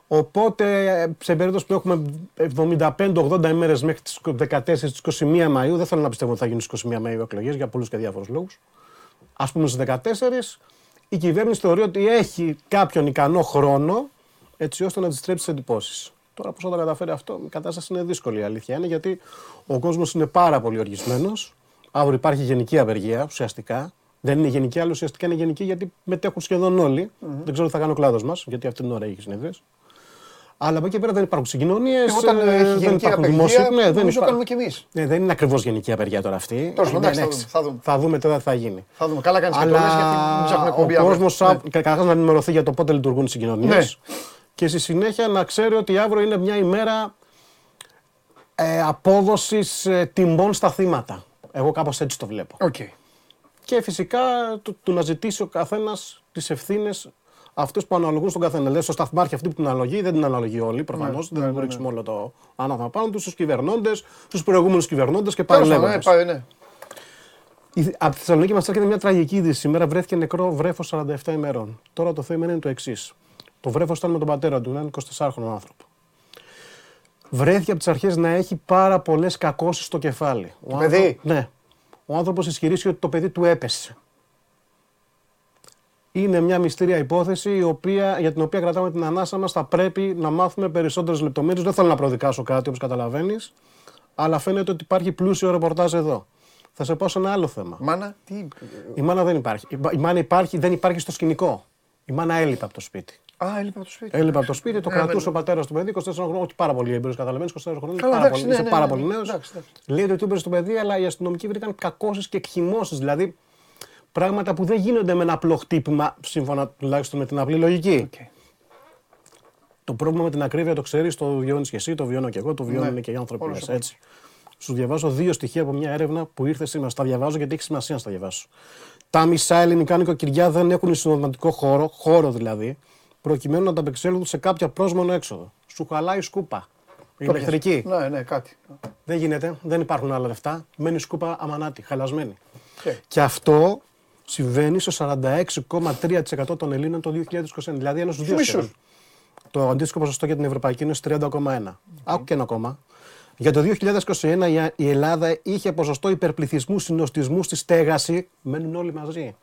Οπότε, σε περίπτωση που έχουμε 75-80 ημέρες μέχρι τις 14-21 Μαου, δεν θέλω να πιστεύω ότι θα γίνουν στι 21 Μαου εκλογές για πολλούς και διάφορους λόγους. Α πούμε στις 14, η κυβέρνηση θεωρεί ότι έχει κάποιον ικανό χρόνο έτσι ώστε να αντιστρέψει τις εντυπώσεις. Τώρα, πώς θα το καταφέρει αυτό, η κατάσταση είναι δύσκολη. Η αλήθεια είναι γιατί ο κόσμος είναι πάρα πολύ οργισμένος. Αύριο υπάρχει γενική απεργία ουσιαστικά. Δεν είναι γενική, αλλά ουσιαστικά είναι γενική γιατί μετέχουν σχεδόν όλοι. Δεν ξέρω τι θα κάνει ο κλάδος μας, γιατί αυτή την ώρα έχει συνεδρίε. Αλλά από εκεί πέρα δεν υπάρχουν συγκοινωνίες. Όταν ε, έχει δεν γενική υπάρχουν απεργία, δημόσιοι. Ναι, δεν, νομίζω υπά- κάνουμε κι εμείς. ναι, δεν είναι ακριβώς γενική απεργία τώρα αυτή. Τέλος πάντων, Ναι, εντάξει, ναι, θα δούμε, θα δούμε. Θα δούμε τώρα τι θα γίνει. Θα δούμε. Καλά κάνεις και το λες, γιατί μην ψάχνουμε Αλλά εκπομπή ο αύριο. κόσμο Ναι. καταρχάς να ενημερωθεί για το πότε λειτουργούν οι συγκοινωνίες. Ναι. Και στη συνέχεια να ξέρει ότι αύριο είναι μια ημέρα ε, απόδοσης τιμών στα θύματα. Εγώ κάπως έτσι το βλέπω. Οκ. Και φυσικά του, του να ζητήσει ο καθένας τις ευθύνες αυτές που αναλογούν στον καθένα. Λέει στο σταθμάρχη αυτή που την αναλογεί, δεν την αναλογεί όλοι προφανώς. Ναι, δεν θα ρίξουμε όλο το ανάθεμα πάνω τους στους κυβερνώντες, στους προηγούμενους κυβερνώντες και πάλι Τέλος πάντων, λέγοντας. ναι, πάει, ναι. Η- Από τη Θεσσαλονίκη μας έρχεται μια τραγική είδηση. Σήμερα βρέθηκε νεκρό βρέφος 47 ημερών. Τώρα το θέμα είναι το εξής. Το βρέφος ήταν με τον πατέρα του, έναν 24χρονο άνθρωπο. Βρέθηκε από τις αρχές να έχει πάρα πολλές κακώσεις στο κεφάλι. Ο παιδί; άνθρω- Ναι. Ο άνθρωπος ισχυρίστηκε ότι το παιδί του έπεσε. Είναι μια μυστήρια υπόθεση η οποία, για την οποία κρατάμε την ανάσα μας. Θα πρέπει να μάθουμε περισσότερες λεπτομέρειες. Δεν θέλω να προδικάσω κάτι όπως καταλαβαίνεις, αλλά φαίνεται ότι υπάρχει πλούσιο ρεπορτάζ εδώ. Θα σε πω σε ένα άλλο θέμα. Μάνα, τι. Η μάνα δεν υπάρχει. Η μπα- Η μάνα υπάρχει, δεν υπάρχει στο σκηνικό. Η μάνα έλειπε από το σπίτι. Α, έλειπε από το σπίτι. Έλειπε από το σπίτι, το Ε, κρατούσε βέβαια. ο πατέρας του παιδί, 24 χρόνια, όχι πάρα πολύ έμπειρος, καταλαβαίνεις, 24 χρόνια. Καλά, πάρα εντάξει, πολύ, ναι, είσαι ναι, πάρα ναι, πολύ ναι. νέος. Εντάξει, εντάξει. Λέει ότι του έπεσε το παιδί, αλλά οι αστυνομικοί βρήκαν κακώσεις και εκχυμώσεις. Δηλαδή πράγματα που δεν γίνονται με ένα απλό χτύπημα, σύμφωνα τουλάχιστον με την απλή λογική. Οκ. Το πρόβλημα με την ακρίβεια το ξέρεις, το βιώνεις και εσύ, το βιώνω και εγώ, το βιώνουν Ναι. και οι άνθρωποι Όλος μας, ο έτσι. Σου διαβάζω δύο στοιχεία από μια έρευνα που ήρθε σήμερα. Στα διαβάζω γιατί έχει σημασία να στα διαβάσω. Τα μισά ελληνικά νοικοκυριά δεν έχουν συνοδηματικό χώρο, χώρο δηλαδή, προκειμένου να ανταπεξέλθουν σε κάποια πρόσμονο έξοδο. Σου χαλάει η σκούπα. Η Το ηλεκτρική. πιάσα. Ναι, ναι, κάτι. Δεν γίνεται, δεν υπάρχουν άλλα λεφτά. Μένει η σκούπα αμανάτη, χαλασμένη. Ε. Και αυτό συμβαίνει στο 46,3% των Ελλήνων το 2021. Δηλαδή ένας στους δύο. μισούς. σχεδόν. Το αντίστοιχο ποσοστό για την Ευρωπαϊκή Ένωση 30,1. Άκου και ένα ακόμα. Για το 2021 η- η Ελλάδα είχε ποσοστό υπερπληθυσμού συνοστισμού στη στέγαση. Μένουν όλοι μαζί.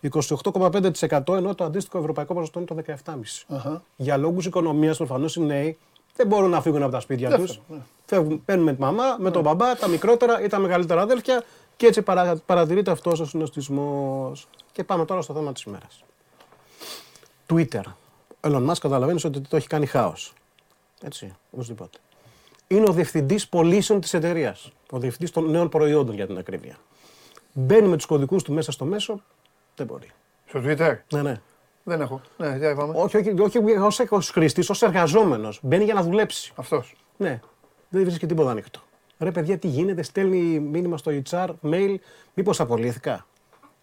28,5% ενώ το αντίστοιχο ευρωπαϊκό ποσοστό είναι το 17,5%. Αχα. Για λόγους οικονομίας, προφανώς οι νέοι δεν μπορούν να φύγουν από τα σπίτια Δεν τους. φεύγουν, ναι. Φεύγουν, παίρνουν με τη μαμά, με τον μπαμπά, τα μικρότερα ή τα μεγαλύτερα αδέλφια και έτσι παρα, παρατηρείται αυτός ο συνοστισμός. Και πάμε τώρα στο θέμα της ημέρας. Twitter. Ο Elon Musk καταλαβαίνεις ότι το έχει κάνει χάος. Έτσι, οπωσδήποτε. Είναι ο διευθυντής πωλήσεων της εταιρείας. Ο διευθυντής των νέων προϊόντων για την ακρίβεια. Μπαίνει με τους κωδικούς του μέσα στο μέσο, δεν μπορεί. Στο Twitter; Ναι, ναι. Δεν έχω. Ναι, τι είπαμε. Όχι, όχι, όχι ως χρήστη, ως εργαζόμενος. Μπαίνει για να δουλέψει. Αυτός. Ναι, δεν βρίσκει τίποτα ανοιχτό. Ρε παιδιά, τι γίνεται, στέλνει μήνυμα στο HR, mail, μήπως απολύθηκα;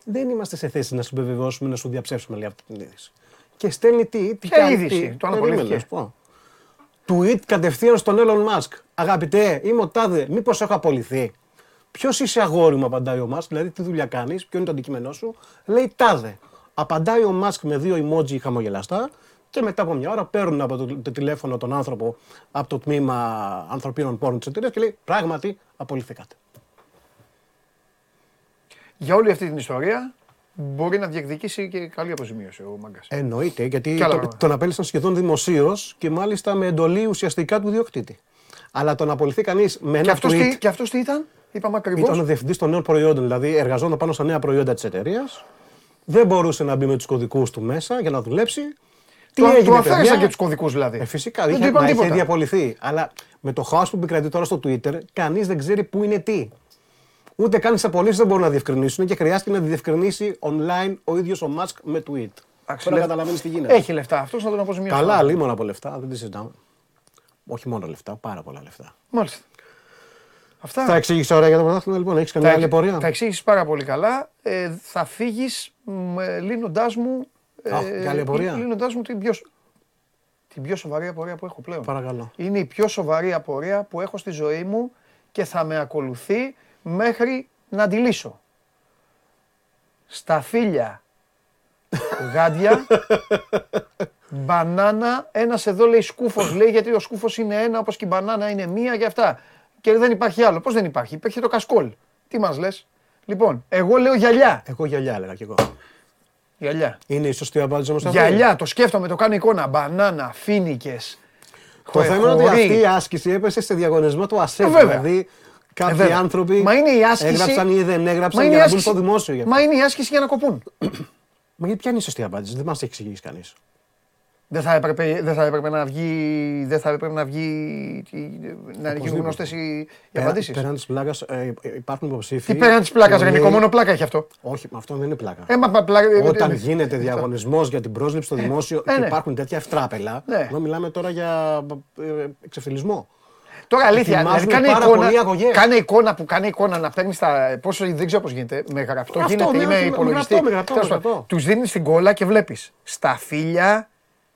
Δεν είμαστε σε θέση να σου επιβεβαιώσουμε, να σου διαψεύσουμε λέει, αυτή την είδηση. Και στέλνει τι, τι Ποια κάνει, είδηση; τι, Το αν περίμενε, απολύθηκε. να σου πω. Tweet κατευθείαν στον Elon Musk. Αγαπητέ, είμαι ο Τάδε, μήπως έχω απολυθεί; Ποιος είσαι αγόρι μου, απαντάει ο Musk, δηλαδή τι δουλειά κάνεις, ποιο είναι το αντικείμενό σου; Λέει Τάδε. Απαντάει ο Musk με δύο emoji χαμογελαστά και μετά από μια ώρα παίρνουν από το, το τηλέφωνο τον άνθρωπο από το τμήμα ανθρωπίνων πόρων της εταιρείας και λέει Πράγματι, απολυθήκατε. Για όλη αυτή την ιστορία μπορεί να διεκδικήσει και καλή αποζημίωση ο Μάγκα. Εννοείται, γιατί Κι άλλα το, πράγματα. τον απέλησαν σχεδόν δημοσίως και μάλιστα με εντολή ουσιαστικά του διοκτήτη. Αλλά το να απολυθεί κανείς με ένα Και αυτός tweet. τι, και αυτός τι ήταν, είπαμε ακριβώς; Ήταν ο διευθυντής των νέων προϊόντων, δηλαδή εργαζόταν πάνω στα νέα προϊόντα της εταιρείας. Δεν μπορούσε να μπει με τους κωδικούς του μέσα για να δουλέψει. Τι Το, έγινε, το αφαίρεσαν παιδιά; και τους κωδικούς δηλαδή. Ε, φυσικά, δεν είχε, του είπαν μα είχε τίποτα. διαπολυθεί. Αλλά με το χάος που επικρατεί τώρα στο Twitter, κανείς δεν ξέρει πού είναι τι. Ούτε καν τι απολύσει δεν μπορούν να διευκρινίσουν και χρειάστηκε να διευκρινίσει online ο ίδιος ο Musk με tweet. Εντάξει, Πρέπει να λεφ- καταλαβαίνεις τι γίνεται. Έχει λεφτά αυτός να τον αποζημιώσει. Καλά, λίμωνα από λεφτά, δεν τη συζητάμε. Όχι μόνο λεφτά, πάρα πολλά λεφτά. Μάλιστα. Αυτά. Θα εξήγησε ωραία για το πρωτάθλημα, λοιπόν. Έχεις καμιά άλλη πορεία; Τα εξήγησε πάρα πολύ καλά. Ε, θα φύγεις λύνοντάς μου. Α, καλή απορία. Λύνοντά μου την πιο, σ- την πιο σοβαρή απορία που έχω πλέον. Παρακαλώ. Είναι η πιο σοβαρή απορία που έχω στη ζωή μου και θα με ακολουθεί μέχρι να τη λύσω. Σταφύλια, γάντια, [laughs] μπανάνα, ένας εδώ λέει σκούφος λέει γιατί ο σκούφος είναι ένα όπως και η μπανάνα είναι μία και αυτά. Και δεν υπάρχει άλλο. Πώς δεν υπάρχει, υπήρχε το κασκόλ. Τι μας λες; Λοιπόν, εγώ λέω γυαλιά. Εγώ γυαλιά έλεγα κι εγώ. Γυαλιά. Είναι η σωστή απάντηση όμως. Γυαλιά, το σκέφτομαι, το κάνω εικόνα. Μπανάνα, φίνικες. Το θέμα είναι ότι χωρί. αυτή η άσκηση έπεσε σε διαγωνισμό του ΑΣΕΠ. Ε, βέβαια. Δηλαδή κάποιοι βέβαια. άνθρωποι Μα είναι η άσκηση- έγραψαν ή δεν Μα έγραψαν είναι, για η να μπουν άσκηση... στο δημόσιο. γι' αυτό. Μα είναι η άσκηση για να κοπούν. Μα γιατί ποια είναι η σωστή απάντηση, δεν μας έχει εξηγήσει κανείς. Δεν, θα έπρεπε, δεν θα έπρεπε να βγει. Δεν θα έπρεπε να βγει. τι- Να γίνουν γνωστέ οι, οι απαντήσει. Πέραν τη πλάκα υπάρχουν υποψήφοι. Τι πέραν τη πλάκα, που Ρενικό, λέει- μόνο πλάκα έχει αυτό. Όχι, μα αυτό δεν είναι πλάκα. Ε, μα, μα, πλάκα, ε, Όταν ε, γίνεται διαγωνισμό για την πρόσληψη στο δημόσιο ε, και ναι. υπάρχουν τέτοια ευτράπελα, Ναι. εδώ μιλάμε τώρα για ε, εξευθυλισμό. Τώρα αλήθεια, δηλαδή Ετοιμάζουν κάνε πάρα εικόνα, πολλοί αγωγές. κάνε εικόνα που κάνει εικόνα να παίρνει τα. Πόσο δεν ξέρω πώ γίνεται. Με γραπτό Αυτό, γίνεται ναι, ή με με υπολογιστή. γραπτό, με γραπτό, με γραπτό. Του δίνει την κόλλα και βλέπει σταφύλια, ε, κα-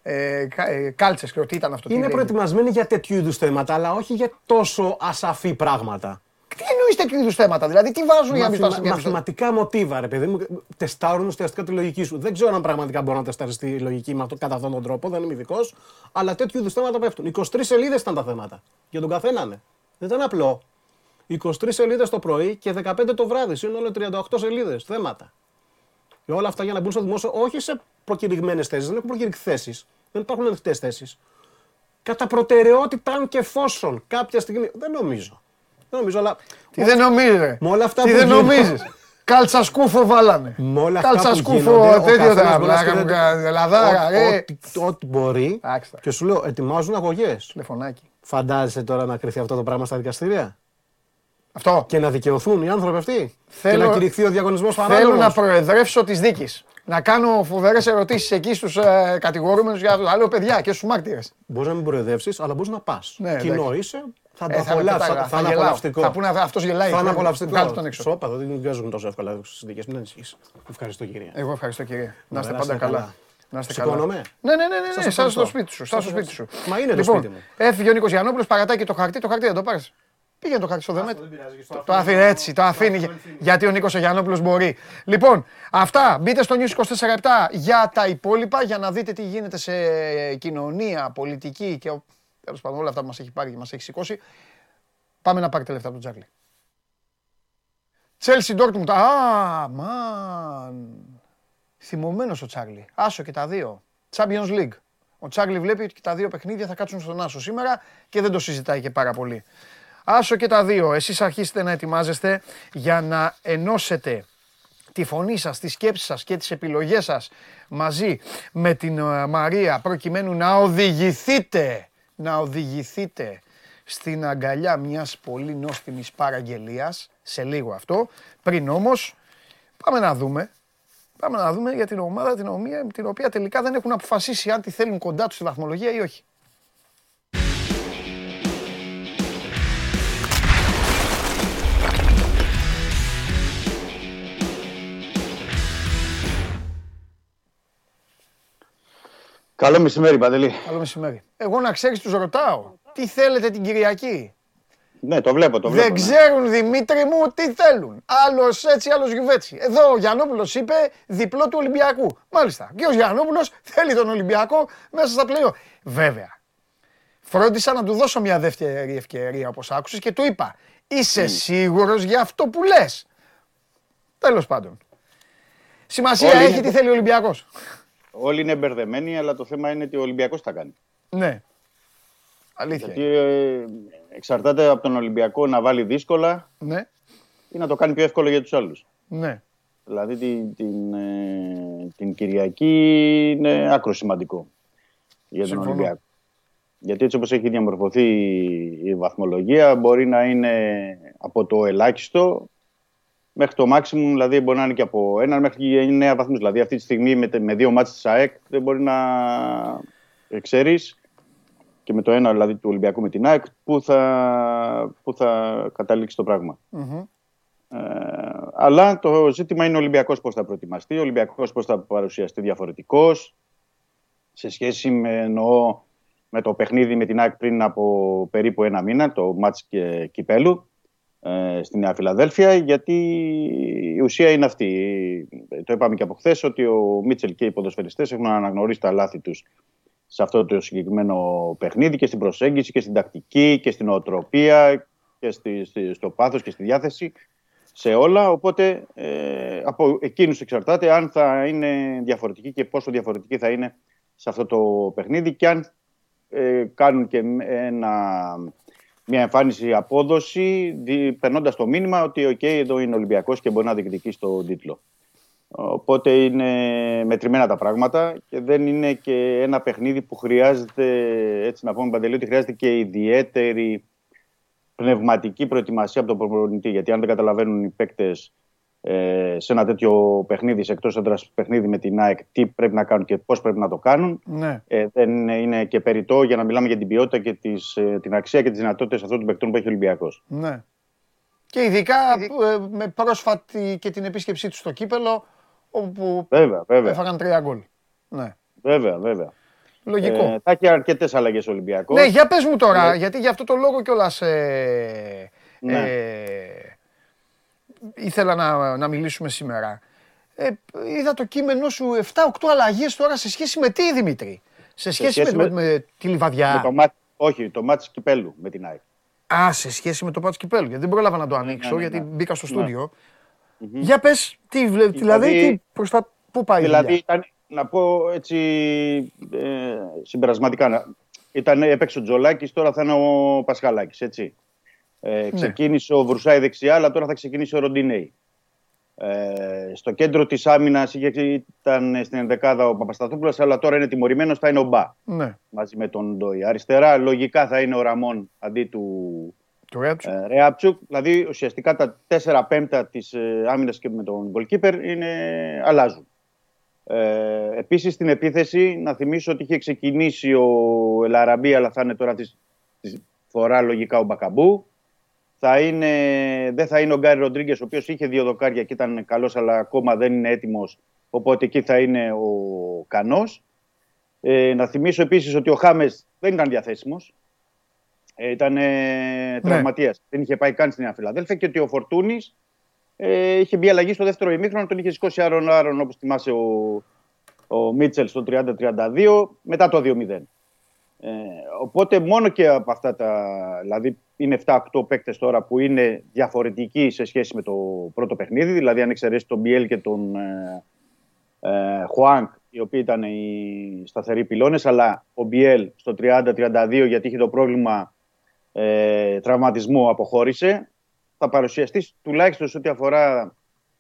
ε, κάλτσες και τι ήταν αυτό. τι Είναι λέει. προετοιμασμένοι για τέτοιου είδους θέματα, αλλά όχι για τόσο ασαφή πράγματα. Τι εννοείς τέτοιου είδους θέματα, δηλαδή τι βάζουν για να μην Μαθημα- φτάσουν για να μην φτάσουν. μαθηματικά μοτίβα, ρε παιδί μου, τεστάρουν ουσιαστικά τη λογική σου. Δεν ξέρω αν πραγματικά μπορεί να τεστάρεις τη λογική με αυτό, κατά αυτόν τον τρόπο, δεν είμαι ειδικός, αλλά τέτοιου είδους θέματα πέφτουν. 23 σελίδες ήταν τα θέματα. Για τον καθένα, ναι. Δεν ήταν απλό. 23 σελίδες το πρωί και 15 το βράδυ. Σύνολο 38 σελίδες θέματα. Και όλα αυτά για να μπουν στο δημόσιο, όχι σε προκηρυγμένες θέσεις. Δεν έχουν προκηρυχθεί θέσει. Δεν υπάρχουν ανοιχτές θέσεις. Κατά προτεραιότητα, αν και εφόσον κάποια στιγμή. Δεν νομίζω. Δεν νομίζω, αλλά. Τι δεν νομίζει. ρε. Με όλα αυτά Τι που δεν γίνονται. νομίζεις; Κάλτσα σκούφο βάλανε. Με όλα αυτά Κάλτσα που σκούφο γίνονται, ο τέτοιο καθένας τα μπορεί να πλάκα μου σκέφτεται κάνει. Ελλαδάρα, ό- ρε. ό,τι- Ό,τι μπορεί. Εντάξει τα. Και σου λέω, ετοιμάζουν αγωγές. Τηλεφωνάκι. Φαντάζεσαι τώρα να κρυθεί αυτό το πράγμα στα δικαστήρια; Αυτό. και να δικαιωθούν οι άνθρωποι αυτοί. Θέλω- Και να κηρυχθεί ο διαγωνισμός Θέλω παράνομο. να προεδρεύσω της δίκης. Να κάνω φοβερές ερωτήσεις εκεί στους ε, κατηγορούμενους για αυτό. Λέω παιδιά και στους μάρτυρες. Μπορείς να μην προεδρεύσεις, αλλά μπορείς να πας. Ναι, Κοινό εντάξει. είσαι, θα Ε, το θα απολαύσει. πετάγα, Θα, θα είναι γελάω. απολαυστικό. Θα πούνε αυτός γελάει. Θα είναι Βγάλτε απολαυστικό. τον έξω. Σόπα, δεν βγάζουν τόσο εύκολα στι δικέ. Μην ανησυχεί. Ευχαριστώ κύριε. Εγώ ευχαριστώ κύριε. Να είστε Ωραία, πάντα είστε καλά. καλά. Να είστε καλά. Σηκώνομαι. Ναι, ναι, ναι, ναι, ναι. Σας Σαν στο ευχαριστώ. σπίτι σου. Σαν στο σπίτι σου. Μα είναι το Λοιπόν, σπίτι μου. Έφυγε ο Νίκος Γιαννόπουλος, παρατάει και το χαρτί. Το χαρτί δεν το πάρεις. Πήγαινε το χαρτί στο Δεμέτ. Το αφήνει έτσι, το αφήνει για- γιατί ο Νίκος ο Γιαννόπουλος μπορεί. Λοιπόν, αυτά. Μπείτε στο News 24 για τα υπόλοιπα, για να δείτε τι γίνεται σε κοινωνία, πολιτική και τέλος πάντων όλα αυτά που μας έχει πάρει και μας έχει σηκώσει. Πάμε να πάρετε λεφτά από τον Τζάρλι. Chelsea Dortmund. Α, μαν. Θυμωμένος ο Τσάρλι. Άσο και τα δύο. Champions League. Ο Τσάρλι βλέπει ότι και τα δύο παιχνίδια θα κάτσουν στον Άσο σήμερα και δεν το συζητάει και πάρα πολύ. Άσο και τα δύο. Εσείς αρχίστε να ετοιμάζεστε για να ενώσετε τη φωνή σας, τη σκέψη σας και τις επιλογές σας μαζί με την ε, Μαρία προκειμένου να οδηγηθείτε, να οδηγηθείτε στην αγκαλιά μιας πολύ νόστιμης παραγγελίας, σε λίγο αυτό. Πριν όμως, πάμε να δούμε, πάμε να δούμε για την ομάδα την οποία, την οποία τελικά δεν έχουν αποφασίσει αν τη θέλουν κοντά τους στη βαθμολογία ή όχι. Καλό μεσημέρι, Παντελή. Καλό μεσημέρι. Εγώ να ξέρεις τους ρωτάω, τι θέλετε την Κυριακή; Ναι, το βλέπω, το βλέπω. Δεν ναι. ξέρουν Δημήτρη μου τι θέλουν. Άλλος έτσι, άλλος γιουβέτσι. Εδώ ο Γιαννόπουλος είπε διπλό του Ολυμπιακού. Μάλιστα. Και ο Γιαννόπουλος θέλει τον Ολυμπιακό μέσα στα πλέον. Βέβαια. Φρόντισα να του δώσω μια δεύτερη ευκαιρία όπως άκουσες και του είπα. Είσαι σίγουρος για αυτό που λες. Τέλος πάντων. Σημασία Όλοι έχει είναι- τι θέλει ο Ολυμπιακός. Όλοι είναι μπερδεμένοι, αλλά το θέμα είναι ότι ο Ολυμπιακός θα κάνει. Ναι. Αλήθεια. Γιατί ε, εξαρτάται από τον Ολυμπιακό να βάλει δύσκολα Ναι. ή να το κάνει πιο εύκολο για τους άλλους. Ναι. Δηλαδή την, την, ε, την Κυριακή είναι άκρο σημαντικό για τον Συμφωνώ. Ολυμπιακό. Γιατί έτσι όπως έχει διαμορφωθεί η βαθμολογία μπορεί να είναι από το ελάχιστο μέχρι το maximum, δηλαδή μπορεί να είναι και από ένα μέχρι και εννέα βαθμούς. Δηλαδή αυτή τη στιγμή με, τε- με δύο μάτς της ΑΕΚ δεν μπορεί να ξέρεις και με το ένα δηλαδή του Ολυμπιακού με την ΑΕΚ που θα, που θα καταλήξει το πράγμα. Μμμ. Ε, αλλά το ζήτημα είναι ο Ολυμπιακός πώς θα προετοιμαστεί, ο Ολυμπιακός πώς θα παρουσιαστεί διαφορετικός σε σχέση με, εννοώ, με το παιχνίδι με την ΑΕΚ πριν από περίπου ένα μήνα, το μάτς και κυπέλου ε, στη Νέα Φιλαδέλφια, γιατί η ουσία είναι αυτή. Το είπαμε και από χθες ότι ο Μίτσελ και οι ποδοσφαιριστές έχουν αναγνωρίσει τα λάθη τους σε αυτό το συγκεκριμένο παιχνίδι και στην προσέγγιση και στην τακτική και στην οτροπία και στη, στη- στο πάθος και στη διάθεση σε όλα. Οπότε ε, από εκείνους εξαρτάται αν θα είναι διαφορετική και πόσο διαφορετική θα είναι σε αυτό το παιχνίδι και αν ε, κάνουν και ένα, μια εμφάνιση απόδοση περνώντας το μήνυμα ότι οκ, εδώ είναι Ολυμπιακός και μπορεί να διεκδικήσει τον τίτλο. Οπότε είναι μετρημένα τα πράγματα και δεν είναι και ένα παιχνίδι που χρειάζεται, έτσι να πούμε Παντελή, ότι χρειάζεται και ιδιαίτερη πνευματική προετοιμασία από τον προπονητή. Γιατί αν δεν καταλαβαίνουν οι παίκτες ε, σε ένα τέτοιο παιχνίδι, σε εκτός έδρας παιχνίδι με την ΑΕΚ, τι πρέπει να κάνουν και πώς πρέπει να το κάνουν, Ναι. ε, δεν είναι και περιττό για να μιλάμε για την ποιότητα και τις, ε, την αξία και τις δυνατότητες αυτών των παικτών που έχει ο Ολυμπιακός. Ναι. Και ειδικά ε, με πρόσφατη και την επίσκεψή τους στο κύπελο, όπου Βέβαια, βέβαια. έφαγαν τρία γκολ. Ναι. Βέβαια, βέβαια. Λογικό. Ε, θα έχει αρκετές αλλαγές ο Ολυμπιακός. Ναι, για πες μου τώρα, Ναι. γιατί για αυτό το λόγο κιόλας ε, Ναι. ε, ήθελα να, να μιλήσουμε σήμερα. Ε, είδα το κείμενό σου 7-8 αλλαγές τώρα σε σχέση με τι, Δημήτρη; Σε σχέση, σχέση με, με- με τη Λιβαδιά. Με το μάτ, όχι, το μάτς κυπέλου με την ΑΕΚ. Α, σε σχέση με το Πάτς Κυπέλου, γιατί δεν πρόλαβα να το ανοίξω, ναι, γιατί ναι. μπήκα στο Ναι. στούντιο. Για πες, τι, βλέ- δηλαδή, Δηλαδή- τι, προς τα, πού πάει η Δηλαδή, δουλειά; ήταν, να πω έτσι ε, συμπερασματικά, να- ήταν, έπαιξε ο Τζολάκης, τώρα θα είναι ο Πασχαλάκης, έτσι. Ε, ξεκίνησε ο Βρουσάη δεξιά, αλλά τώρα θα ξεκινήσει ο Ροντινέη. Ε, στο κέντρο της άμυνας είχε, ήταν στην ενδεκάδα ο Παπασταθόπουλος, αλλά τώρα είναι τιμωρημένος, θα είναι ο Μπα Ναι, μαζί με τον Ντόι. Αριστερά, λογικά θα είναι ο Ραμόν αντί του το Ρέατσου. ε, Ρέαπτσουκ. Δηλαδή, ουσιαστικά τα 4 πέμπτα της ε, άμυνας και με τον goalkeeper είναι, αλλάζουν. Ε, Επίσης, στην επίθεση, να θυμίσω ότι είχε ξεκινήσει ο Ελαραμπή, αλλά θα είναι τώρα της φορά λογικά ο Μπακαμπού. Θα είναι, δεν θα είναι ο Γκάρι Ροντρίγκες, ο οποίος είχε δύο δοκάρια και ήταν καλός, αλλά ακόμα δεν είναι έτοιμος. Οπότε εκεί θα είναι ο Κανός. Ε, να θυμίσω επίσης ότι ο Χάμες δεν ήταν διαθέσιμος. Ε, ήταν ε, τραυματίας. Δεν είχε πάει καν στην Νέα Φιλαδέλφια και ότι ο Φορτούνης ε, είχε μπει αλλαγή στο δεύτερο ημίχρονο. Τον είχε σηκώσει άρον άρον όπως θυμάσαι ο, ο Μίτσελ στο 30-32 μετά το 2-0. Ε, οπότε μόνο και από αυτά τα. Δηλαδή είναι 7-8 παίκτες τώρα που είναι διαφορετικοί σε σχέση με το πρώτο παιχνίδι. Δηλαδή, αν εξαιρέσεις τον Μπιέλ και τον ε, ε, Χουάνκ, οι οποίοι ήταν οι σταθεροί πυλώνες, αλλά ο Μπιέλ στο 30-32 γιατί είχε το πρόβλημα ε, τραυματισμού αποχώρησε. Θα παρουσιαστείς τουλάχιστον σε ό,τι αφορά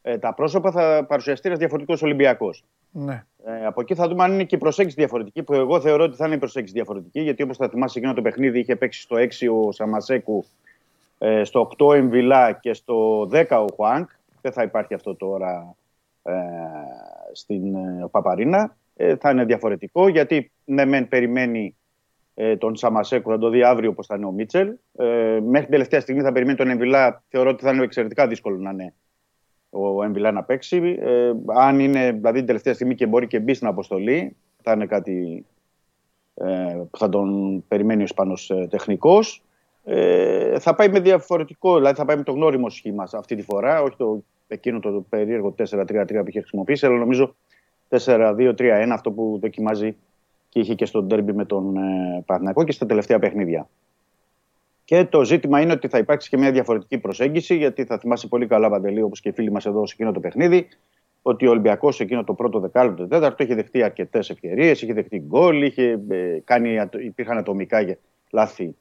ε, τα πρόσωπα, θα παρουσιαστεί ένας διαφορετικός Ολυμπιακός. Ναι. Ε, από εκεί θα δούμε αν είναι και η προσέγγιση διαφορετική, που εγώ θεωρώ ότι θα είναι η προσέγγιση διαφορετική, γιατί όπως θα θυμάσαι εκείνο το παιχνίδι είχε παίξει στο 6 ο Σαμασέκου, ε, στο 8 ο Εμβιλά και στο 10 ο Χουάνκ. Δεν θα υπάρχει αυτό τώρα ε, στην ε, Παπαρίνα. Ε, θα είναι διαφορετικό, γιατί ναι, μεν περιμένει ε, τον Σαμασέκου, θα το δει αύριο όπως θα είναι ο Μίτσελ. Ε, μέχρι την τελευταία στιγμή θα περιμένει τον Εμβιλά. Θεωρώ ότι θα είναι εξαιρετικά δύσκολο να είναι ο Εμβιλά να παίξει. Ε, αν είναι δηλαδή την τελευταία στιγμή και μπορεί και μπει στην αποστολή, θα είναι κάτι ε, που θα τον περιμένει ο Ισπανός ε, τεχνικός. Ε, θα πάει με διαφορετικό, δηλαδή θα πάει με το γνώριμο σχήμα αυτή τη φορά, όχι το, εκείνο το περίεργο 4-3-3 που είχε χρησιμοποιήσει, αλλά νομίζω 4-2-3-1 αυτό που δοκιμάζει και είχε και στο ντέρμπι με τον ε, Παναθηναϊκό και στα τελευταία παιχνίδια. Και το ζήτημα είναι ότι θα υπάρξει και μια διαφορετική προσέγγιση, γιατί θα θυμάσαι πολύ καλά, Παντελή, όπως και οι φίλοι μας εδώ σε εκείνο το παιχνίδι, ότι ο Ολυμπιακός σε εκείνο το πρώτο δεκάλεπτο, το τέταρτο, είχε δεχτεί αρκετές ευκαιρίες, είχε δεχτεί γκολ, είχε, ε, κάνει, υπήρχαν ατομικά λάθη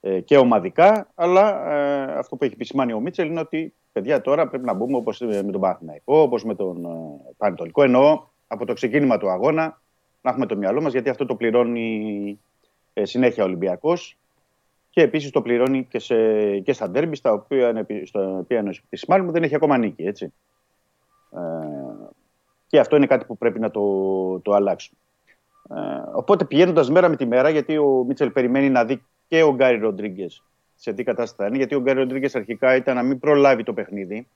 ε, και ομαδικά. Αλλά ε, αυτό που έχει επισημάνει ο Μίτσελ είναι ότι παιδιά τώρα πρέπει να μπούμε όπως με τον Παναθηναϊκό, όπως με τον ε, Πανετολικό. Εννοώ από το ξεκίνημα του αγώνα να έχουμε το μυαλό μας, γιατί αυτό το πληρώνει ε, συνέχεια ο Ολυμπιακός Και επίσης το πληρώνει και, σε, και στα ντέρμπι, στα οποία, είναι επι- στο οποία είναι επισημάνει μου δεν έχει ακόμα νίκη. Έτσι. Ε, και αυτό είναι κάτι που πρέπει να το, το αλλάξουμε. Ε, οπότε πηγαίνοντας μέρα με τη μέρα, γιατί ο Μίτσελ περιμένει να δει και ο Γκάρι Ροντρίγκες σε τι κατάσταση θα είναι, γιατί ο Γκάρι Ροντρίγκες αρχικά ήταν να μην προλάβει το παιχνίδι.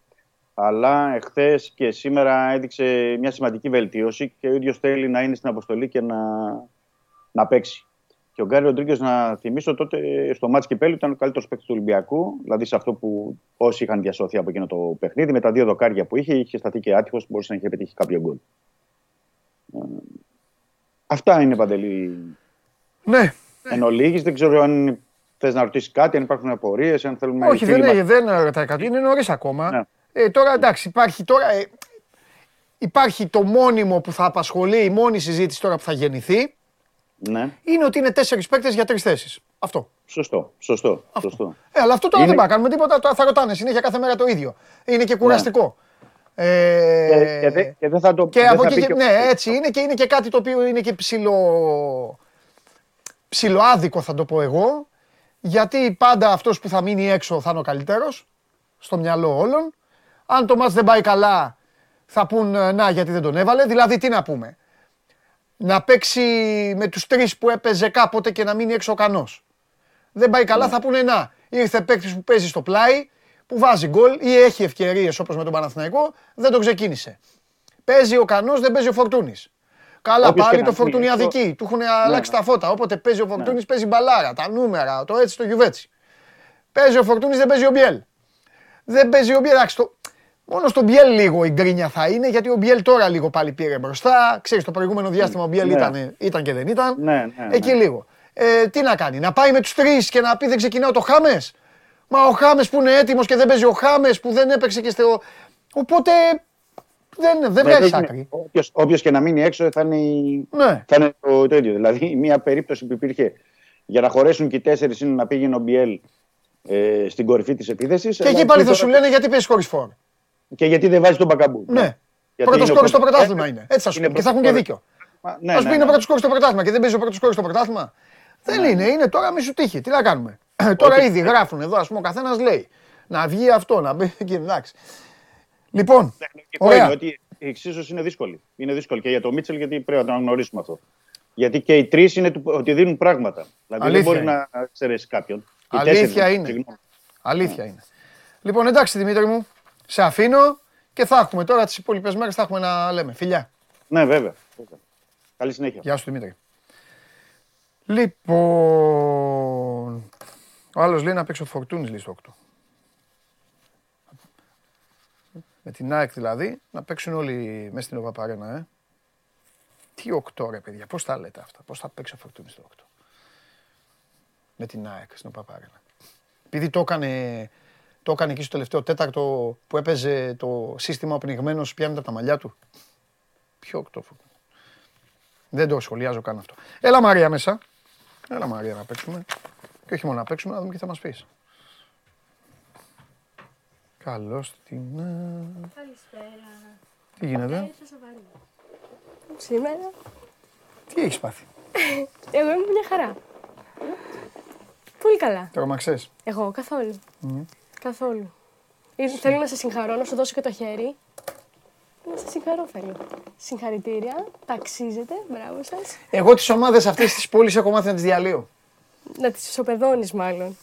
Αλλά εχθές και σήμερα έδειξε μια σημαντική βελτίωση και ο ίδιος θέλει να είναι στην αποστολή και να, να παίξει. Και ο Γκάρι Ροντρίγκες, να θυμίσω τότε στο μάτς κυπέλου ήταν ο καλύτερος παίκτης του Ολυμπιακού. Δηλαδή σε αυτό που όσοι είχαν διασώθει από εκείνο το παιχνίδι, με τα δύο δοκάρια που είχε, είχε σταθεί και άτυχος, μπορούσε να είχε πετύχει κάποιο γκολ. Ε, Αυτά είναι παντελή Ναι, εν ολίγης. Δεν ξέρω αν θες να ρωτήσεις κάτι, αν υπάρχουν απορίες, αν θέλουμε. όχι, δεν, φίλοι μας- είναι, δεν ρωτάει κάτι. Είναι νωρίς ακόμα. Ναι. Ε, τώρα εντάξει, υπάρχει τώρα. ε, υπάρχει το μόνιμο που θα απασχολεί, η μόνη συζήτηση τώρα που θα γεννηθεί Ναι, είναι ότι είναι τέσσερις παίκτες για τρεις θέσεις. Αυτό. σωστό. σωστό, σωστό. Ε, αλλά αυτό τώρα Είναι- δεν πάμε να κάνουμε τίποτα. Τώρα θα ρωτάνε συνέχεια κάθε μέρα το ίδιο. Είναι και κουραστικό. Ε, Και, και, δε- και δεν θα το και δεν από θα εκεί πει και, και- ναι, έτσι είναι και είναι και κάτι το οποίο είναι και ψηλο, ψηλοάδικο θα το πω εγώ, γιατί πάντα αυτός που θα μείνει έξω θα είναι ο καλύτερος, στο μυαλό όλων. Αν το μάτς δεν πάει καλά, θα πούν ε, να γιατί δεν τον έβαλε, δηλαδή τι να πούμε. Να παίξει με τους τρεις που έπαιζε κάποτε και να μείνει έξω ο Κανός. Δεν πάει καλά, θα πούνε να. Ήρθε παίκτης που παίζει στο πλάι, που βάζει γκολ ή έχει ευκαιρίες όπως με τον Παναθηναϊκό, δεν τον ξεκίνησε. Παίζει ο Κανός, δεν παίζει ο Φορτούνης. Καλά, Όποιος πάλι και το να Φορτούνη είναι, αδική. Του έχουν αλλάξει τα φώτα. Όποτε παίζει ο Φορτούνης, παίζει μπαλάρα. Τα νούμερα, το έτσι, το γιουβέτσι. Παίζει ο Φορτούνης, δεν παίζει ο Μπιέλ. Δεν παίζει ο Μπιέλ. Εντάξει, το... Μόνο στον Μπιέλ λίγο η γκρίνια θα είναι, γιατί ο Μπιέλ τώρα λίγο πάλι πήρε μπροστά. Ξέρεις, το προηγούμενο διάστημα ο Μπιέλ Ναι. ήταν, ήταν και δεν ήταν. Ναι, ναι, ναι. Εκεί λίγο. Ε, τι να κάνει, να πάει με τους τρεις και να πει δεν ξεκινάω το Χάμες. Μα ο Χάμες που είναι έτοιμος και δεν παίζει ο Χάμες που δεν έπαιξε και στο... Οπότε δεν, δεν Ναι, βγάζει δεν- άκρη. όποιος- Όποιος και να μείνει έξω θα είναι, η- Ναι. θα είναι το, το ίδιο. Δηλαδή, μια περίπτωση που υπήρχε για να χωρέσουν και οι τέσσερις είναι να πήγαινε ο Μπιέλ ε, στην κορυφή της επίθεσης. Και εκεί πάλι θα σου λένε γιατί παίζεις χωρίς φόρ. Και γιατί δεν βάζει τον Μπακαμπού. Ναι. Γιατί Πρώτο είναι ο σκόρ στο πρώτος- πρωτάθλημα είναι. Έτσι θα σου είναι πούνε. Και θα έχουν και πρώτος δίκιο. Μα, Ναι, Θα σου ναι, πει είναι ναι. πρώτο σκόρ στο πρωτάθλημα και δεν παίζει ο πρώτος σκόρ στο πρωτάθλημα. Δεν είναι, είναι τώρα μη σου τύχει. Τι να κάνουμε. Τώρα ήδη γράφουν εδώ, ας πούμε, ο καθένας λέει. Να βγει αυτό, να μπει εκεί, εντάξει. Λοιπόν, Τεχνικό είναι ωραία. ότι η εξίσωση είναι δύσκολη. Είναι δύσκολη και για τον Μίτσελ γιατί πρέπει να το αναγνωρίσουμε αυτό. Γιατί και οι τρεις είναι του- ότι δίνουν πράγματα. Δηλαδή Αλήθεια δεν μπορεί είναι. να εξαιρέσεις κάποιον. Οι Αλήθεια τέσσερις, είναι. συγγνώμη. Αλήθεια είναι. Λοιπόν, εντάξει Δημήτρη μου, σε αφήνω και θα έχουμε τώρα τις υπόλοιπες μέρες θα έχουμε να λέμε. Φιλιά. Ναι, βέβαια. βέβαια. Καλή συνέχεια. Γεια σου Δημήτρη. Λοιπόν, ο άλλος λέει να παίξει ο Φορτούνης λέει στο 8. Με την ΑΕΚ δηλαδή, να παίξουν όλοι μέσα στην Οβαπαρένα, ε. Τι 8 ρε παιδιά, πώς τα λέτε αυτά, πώς θα παίξει ο Φορτούνης στο 8. Με την ΑΕΚ στην Οβαπαρένα. Επειδή το έκανε, το έκανε εκεί στο τελευταίο τέταρτο που έπαιζε το σύστημα ο πνιγμένος πιάνεται από τα μαλλιά του. Ποιο 8 Φορτούνης. Δεν το σχολιάζω καν αυτό. Έλα Μαρία μέσα. Έλα Μαρία να παίξουμε. Και όχι μόνο να παίξουμε, να δούμε τι θα μας πεις. Καλώς την... Καλησπέρα. Τι γίνεται, Ήρθα σοβαρή. Σήμερα, τι έχεις πάθει; [laughs] εγώ είμαι μια χαρά. Πολύ καλά. Τρομαξές. Εγώ, καθόλου. Καθόλου. Ή- Θέλω να σε συγχαρώ, να σου δώσω και το χέρι. Να σε συγχαρώ θέλω. Συγχαρητήρια, ταξίζετε, μπράβο σας. Εγώ τις ομάδες αυτές της πόλης έχω μάθει να τις διαλύω. Να τις ισοπεδώνεις μάλλον.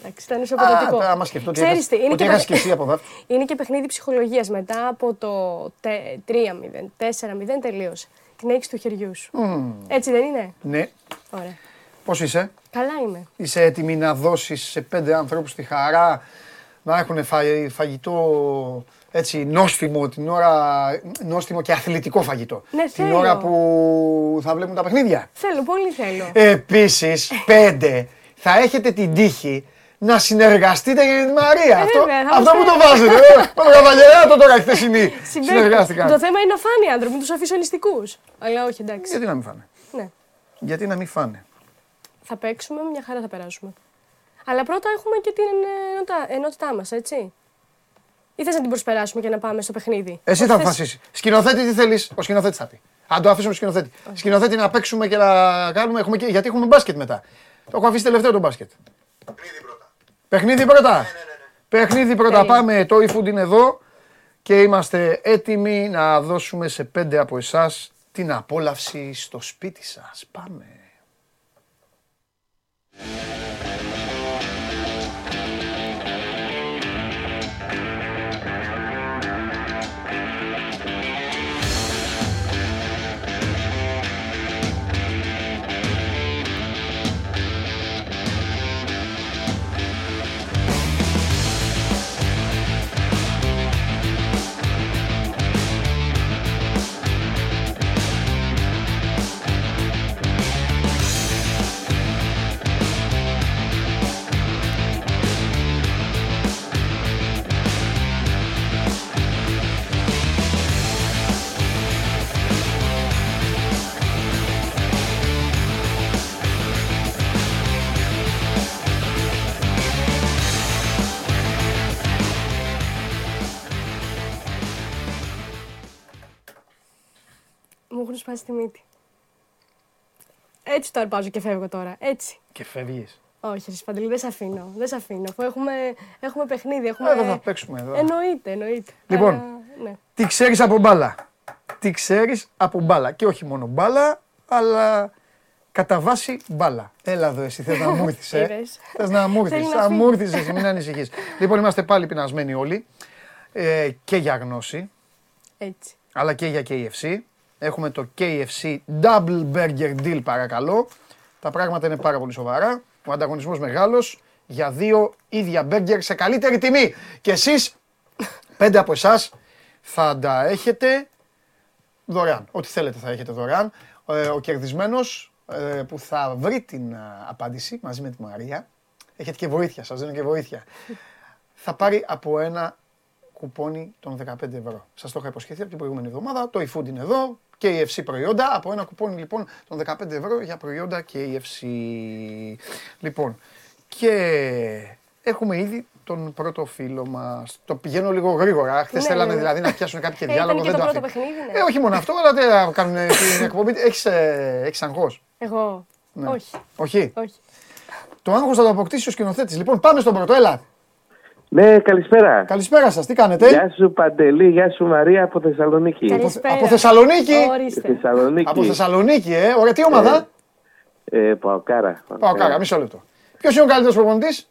Εντάξει, ήταν Α, ισοπεδωτικό. άμα σκεφτώ ότι Ξέρεις έχασες- τι, είναι ότι και, έχασες παι- και εσύ από δάφτη. [laughs] είναι και παιχνίδι ψυχολογίας μετά από το τε- 3-0, 4-0 τελείωσε. Την έχεις του χεριού σου. Έτσι δεν είναι; Ναι. Ωραία. Πώς είσαι; Καλά είμαι. Είσαι έτοιμη να δώσεις σε πέντε ανθρώπους τη χαρά να έχουν φα- φαγητό έτσι νόστιμο την ώρα, νόστιμο και αθλητικό φαγητό. Ναι, την θέλω. ώρα που θα βλέπουν τα παιχνίδια. Θέλω, πολύ θέλω. Επίσης, [laughs] πέντε, θα έχετε την τύχη να συνεργαστείτε για τη Μαρία. αυτό βέβαια, θα αυτό μας που το φέρει. βάζετε. ε. [laughs] Με τον Καβαλιεράτο τώρα χθεσινή Συμπέκτη. συνεργάστηκαν. Το θέμα είναι να φάνε οι άνθρωποι, μην τους αφήσω νηστικού. Αλλά όχι, εντάξει. Γιατί να μην φάνε; Ναι. Γιατί να μην φάνε; Θα παίξουμε, μια χαρά θα περάσουμε. Αλλά πρώτα έχουμε και την ενότητα, ενότητά μας, έτσι. Ή θες να την προσπεράσουμε και να πάμε στο παιχνίδι; Εσύ Όχι, θα θες- αποφασίσεις. Σκηνοθέτη τι θέλεις, ο σκηνοθέτης θα πει. Αν το αφήσουμε στο σκηνοθέτη. Σκηνοθέτη να παίξουμε και να κάνουμε, έχουμε και, γιατί έχουμε μπάσκετ μετά. Το έχω αφήσει τελευταίο το μπάσκετ. Παιχνίδι πρώτα. Παιχνίδι πρώτα. Ναι, ναι, ναι. Παιχνίδι πρώτα. Τέλεια. Πάμε. Το eFood είναι εδώ και είμαστε έτοιμοι να δώσουμε σε πέντε από εσάς την απόλαυση στο σπίτι σας. Πάμε. Música Μου έχουν σπάσει τη μύτη. Έτσι το αρπάζω και φεύγω τώρα. Έτσι. Και φεύγεις. Όχι, ρε Παντελή, δεν σε αφήνω. Δεν σε αφήνω. Αφού έχουμε, έχουμε παιχνίδι. Έχουμε... Ε, δεν θα παίξουμε εδώ. Εννοείται, εννοείται. Λοιπόν. Αλλά, ναι. Τι ξέρεις από μπάλα; Τι ξέρεις από μπάλα; Και όχι μόνο μπάλα, αλλά κατά βάση μπάλα. Έλα εδώ εσύ, θες να μου [laughs] ήρθεις, ε; Είδες. Θες να μου ήρθεις, Θέλει να θα μου φύγει. ήρθεις εσύ, μην ανησυχείς. λοιπόν, είμαστε πάλι πεινασμένοι όλοι. Ε, και για γνώση, Έτσι. αλλά και για KFC. Έχουμε το KFC Double Burger Deal παρακαλώ. Τα πράγματα είναι πάρα πολύ σοβαρά. Ο ανταγωνισμός μεγάλος για δύο ίδια μπέργκερ σε καλύτερη τιμή. Και εσείς, πέντε από εσάς, θα τα έχετε δωρεάν. Ό,τι θέλετε θα έχετε δωρεάν. Ε, ο κερδισμένος ε, που θα βρει την α, απάντηση μαζί με τη Μαρία, έχετε και βοήθεια, σας δίνω και βοήθεια, θα πάρει από ένα κουπόνι των 15 ευρώ. Σας το είχα υποσχεθεί από την προηγούμενη εβδομάδα. Το eFood είναι εδώ. KFC προϊόντα. Από ένα κουπόνι λοιπόν των 15 ευρώ για προϊόντα KFC. Λοιπόν, και έχουμε ήδη τον πρώτο φίλο μας. Το πηγαίνω λίγο γρήγορα. Χθες Ναι, θέλανε ναι, ναι. δηλαδή να πιάσουν κάποιο [laughs] Ε, διάλογο. ήταν και δεν το το πρώτο αφήνω. παιχνίδι, ναι. Ε, όχι μόνο αυτό, αλλά δεν θα κάνουν [laughs] την εκπομπή. Έχεις, ε, έχεις αγχώς. Εγώ. Ναι. Όχι. Όχι. Όχι. Το άγχος θα το αποκτήσει ο σκηνοθέτης. Λοιπόν, πάμε στον πρώτο. Έλα. Ναι, καλησπέρα. Καλησπέρα σας. Τι κάνετε; Γεια σου Παντελή, γεια σου Μαρία από Θεσσαλονίκη. Καλησπέρα. Από Θεσσαλονίκη; Ορίστε. Θεσσαλονίκη. Από Θεσσαλονίκη, ε. Ωραία, τι ομάδα; Ε, Παοκάρα. Πάω κάρα, μισό λεπτό. Ποιος είναι ο καλύτερος προπονητής,